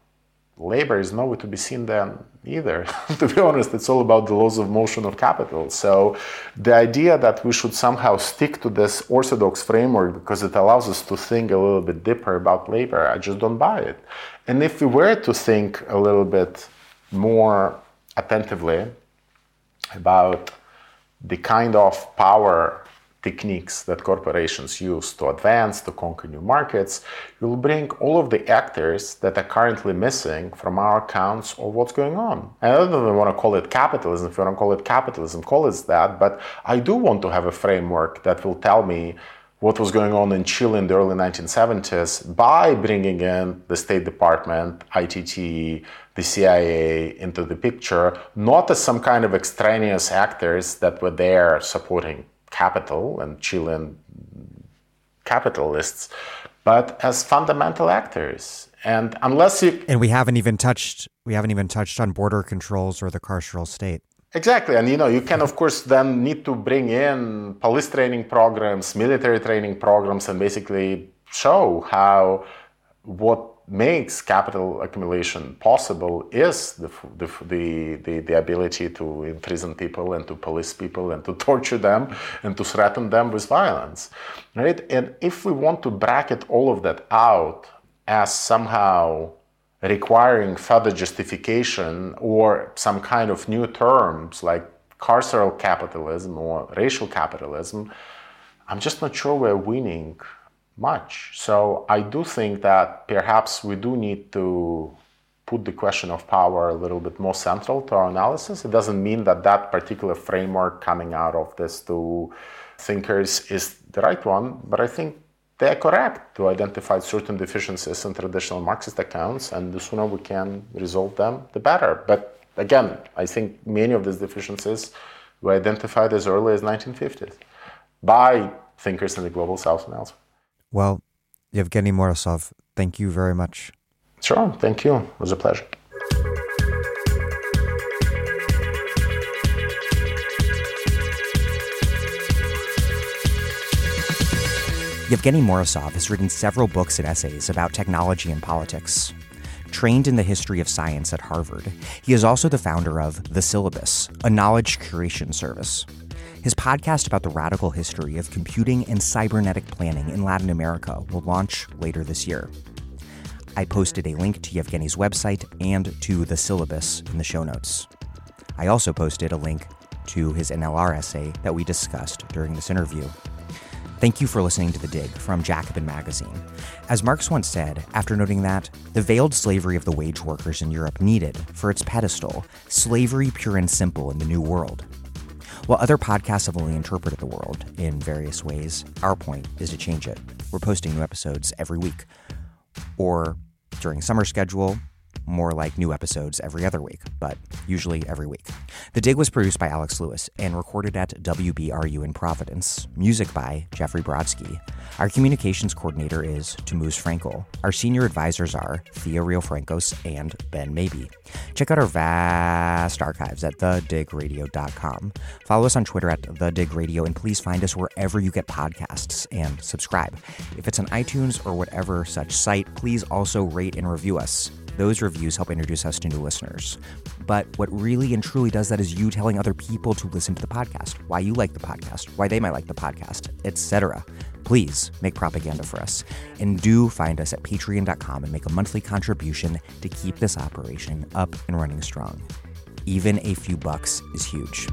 labor is nowhere to be seen then either. to be honest, it's all about the laws of motion of capital. So the idea that we should somehow stick to this orthodox framework because it allows us to think a little bit deeper about labor, I just don't buy it. And if we were to think a little bit more attentively about the kind of power techniques that corporations use to advance, to conquer new markets, you'll bring all of the actors that are currently missing from our accounts of what's going on. And I don't even want to call it capitalism. If you want to call it capitalism, call it that. But I do want to have a framework that will tell me what was going on in Chile in the early 1970s by bringing in the State Department, ITT, the CIA into the picture, not as some kind of extraneous actors that were there supporting capital and Chilean capitalists, but as fundamental actors. And unless you and we haven't even touched we haven't even touched on border controls or the carceral state. Exactly, and you know you can of course then need to bring in police training programs, military training programs, and basically show how what makes capital accumulation possible is the, the, the, the, ability to imprison people and to police people and to torture them and to threaten them with violence right? And if we want to bracket all of that out as somehow requiring further justification or some kind of new terms like carceral capitalism or racial capitalism, I'm just not sure we're winning much. So I do think that perhaps we do need to put the question of power a little bit more central to our analysis. It doesn't mean that that particular framework coming out of these two thinkers is the right one, but I think they are correct to identify certain deficiencies in traditional Marxist accounts, and the sooner we can resolve them, the better. But again, I think many of these deficiencies were identified as early as 1950s by thinkers in the global south and elsewhere. Well, Evgeny Morozov, thank you very much. Sure, thank you. It was a pleasure. Evgeny Morozov has written several books and essays about technology and politics. Trained in the history of science at Harvard, he is also the founder of The Syllabus, a knowledge curation service. His podcast about the radical history of computing and cybernetic planning in Latin America will launch later this year. I posted a link to Evgeny's website and to the syllabus in the show notes. I also posted a link to his NLR essay that we discussed during this interview. Thank you for listening to The Dig from Jacobin Magazine. As Marx once said, after noting that the veiled slavery of the wage workers in Europe needed, for its pedestal, slavery pure and simple in the New World. While other podcasts have only interpreted the world in various ways, our point is to change it. We're posting new episodes every week, or during summer schedule, more like new episodes every other week, but usually every week. The Dig was produced by Alex Lewis and recorded at WBRU in Providence. Music by Jeffrey Brodsky. Our communications coordinator is Tamuz Frankel. Our senior advisors are Thea Riofrancos and Ben Mabie. Check out our vast archives at thedigradio.com. Follow us on Twitter at thedigradio and please find us wherever you get podcasts and subscribe. If it's on iTunes or whatever such site, please also rate and review us. Those reviews help introduce us to new listeners. But what really and truly does that is you telling other people to listen to the podcast, why you like the podcast, why they might like the podcast, etc. Please make propaganda for us. And do find us at patreon.com and make a monthly contribution to keep this operation up and running strong. Even a few bucks is huge.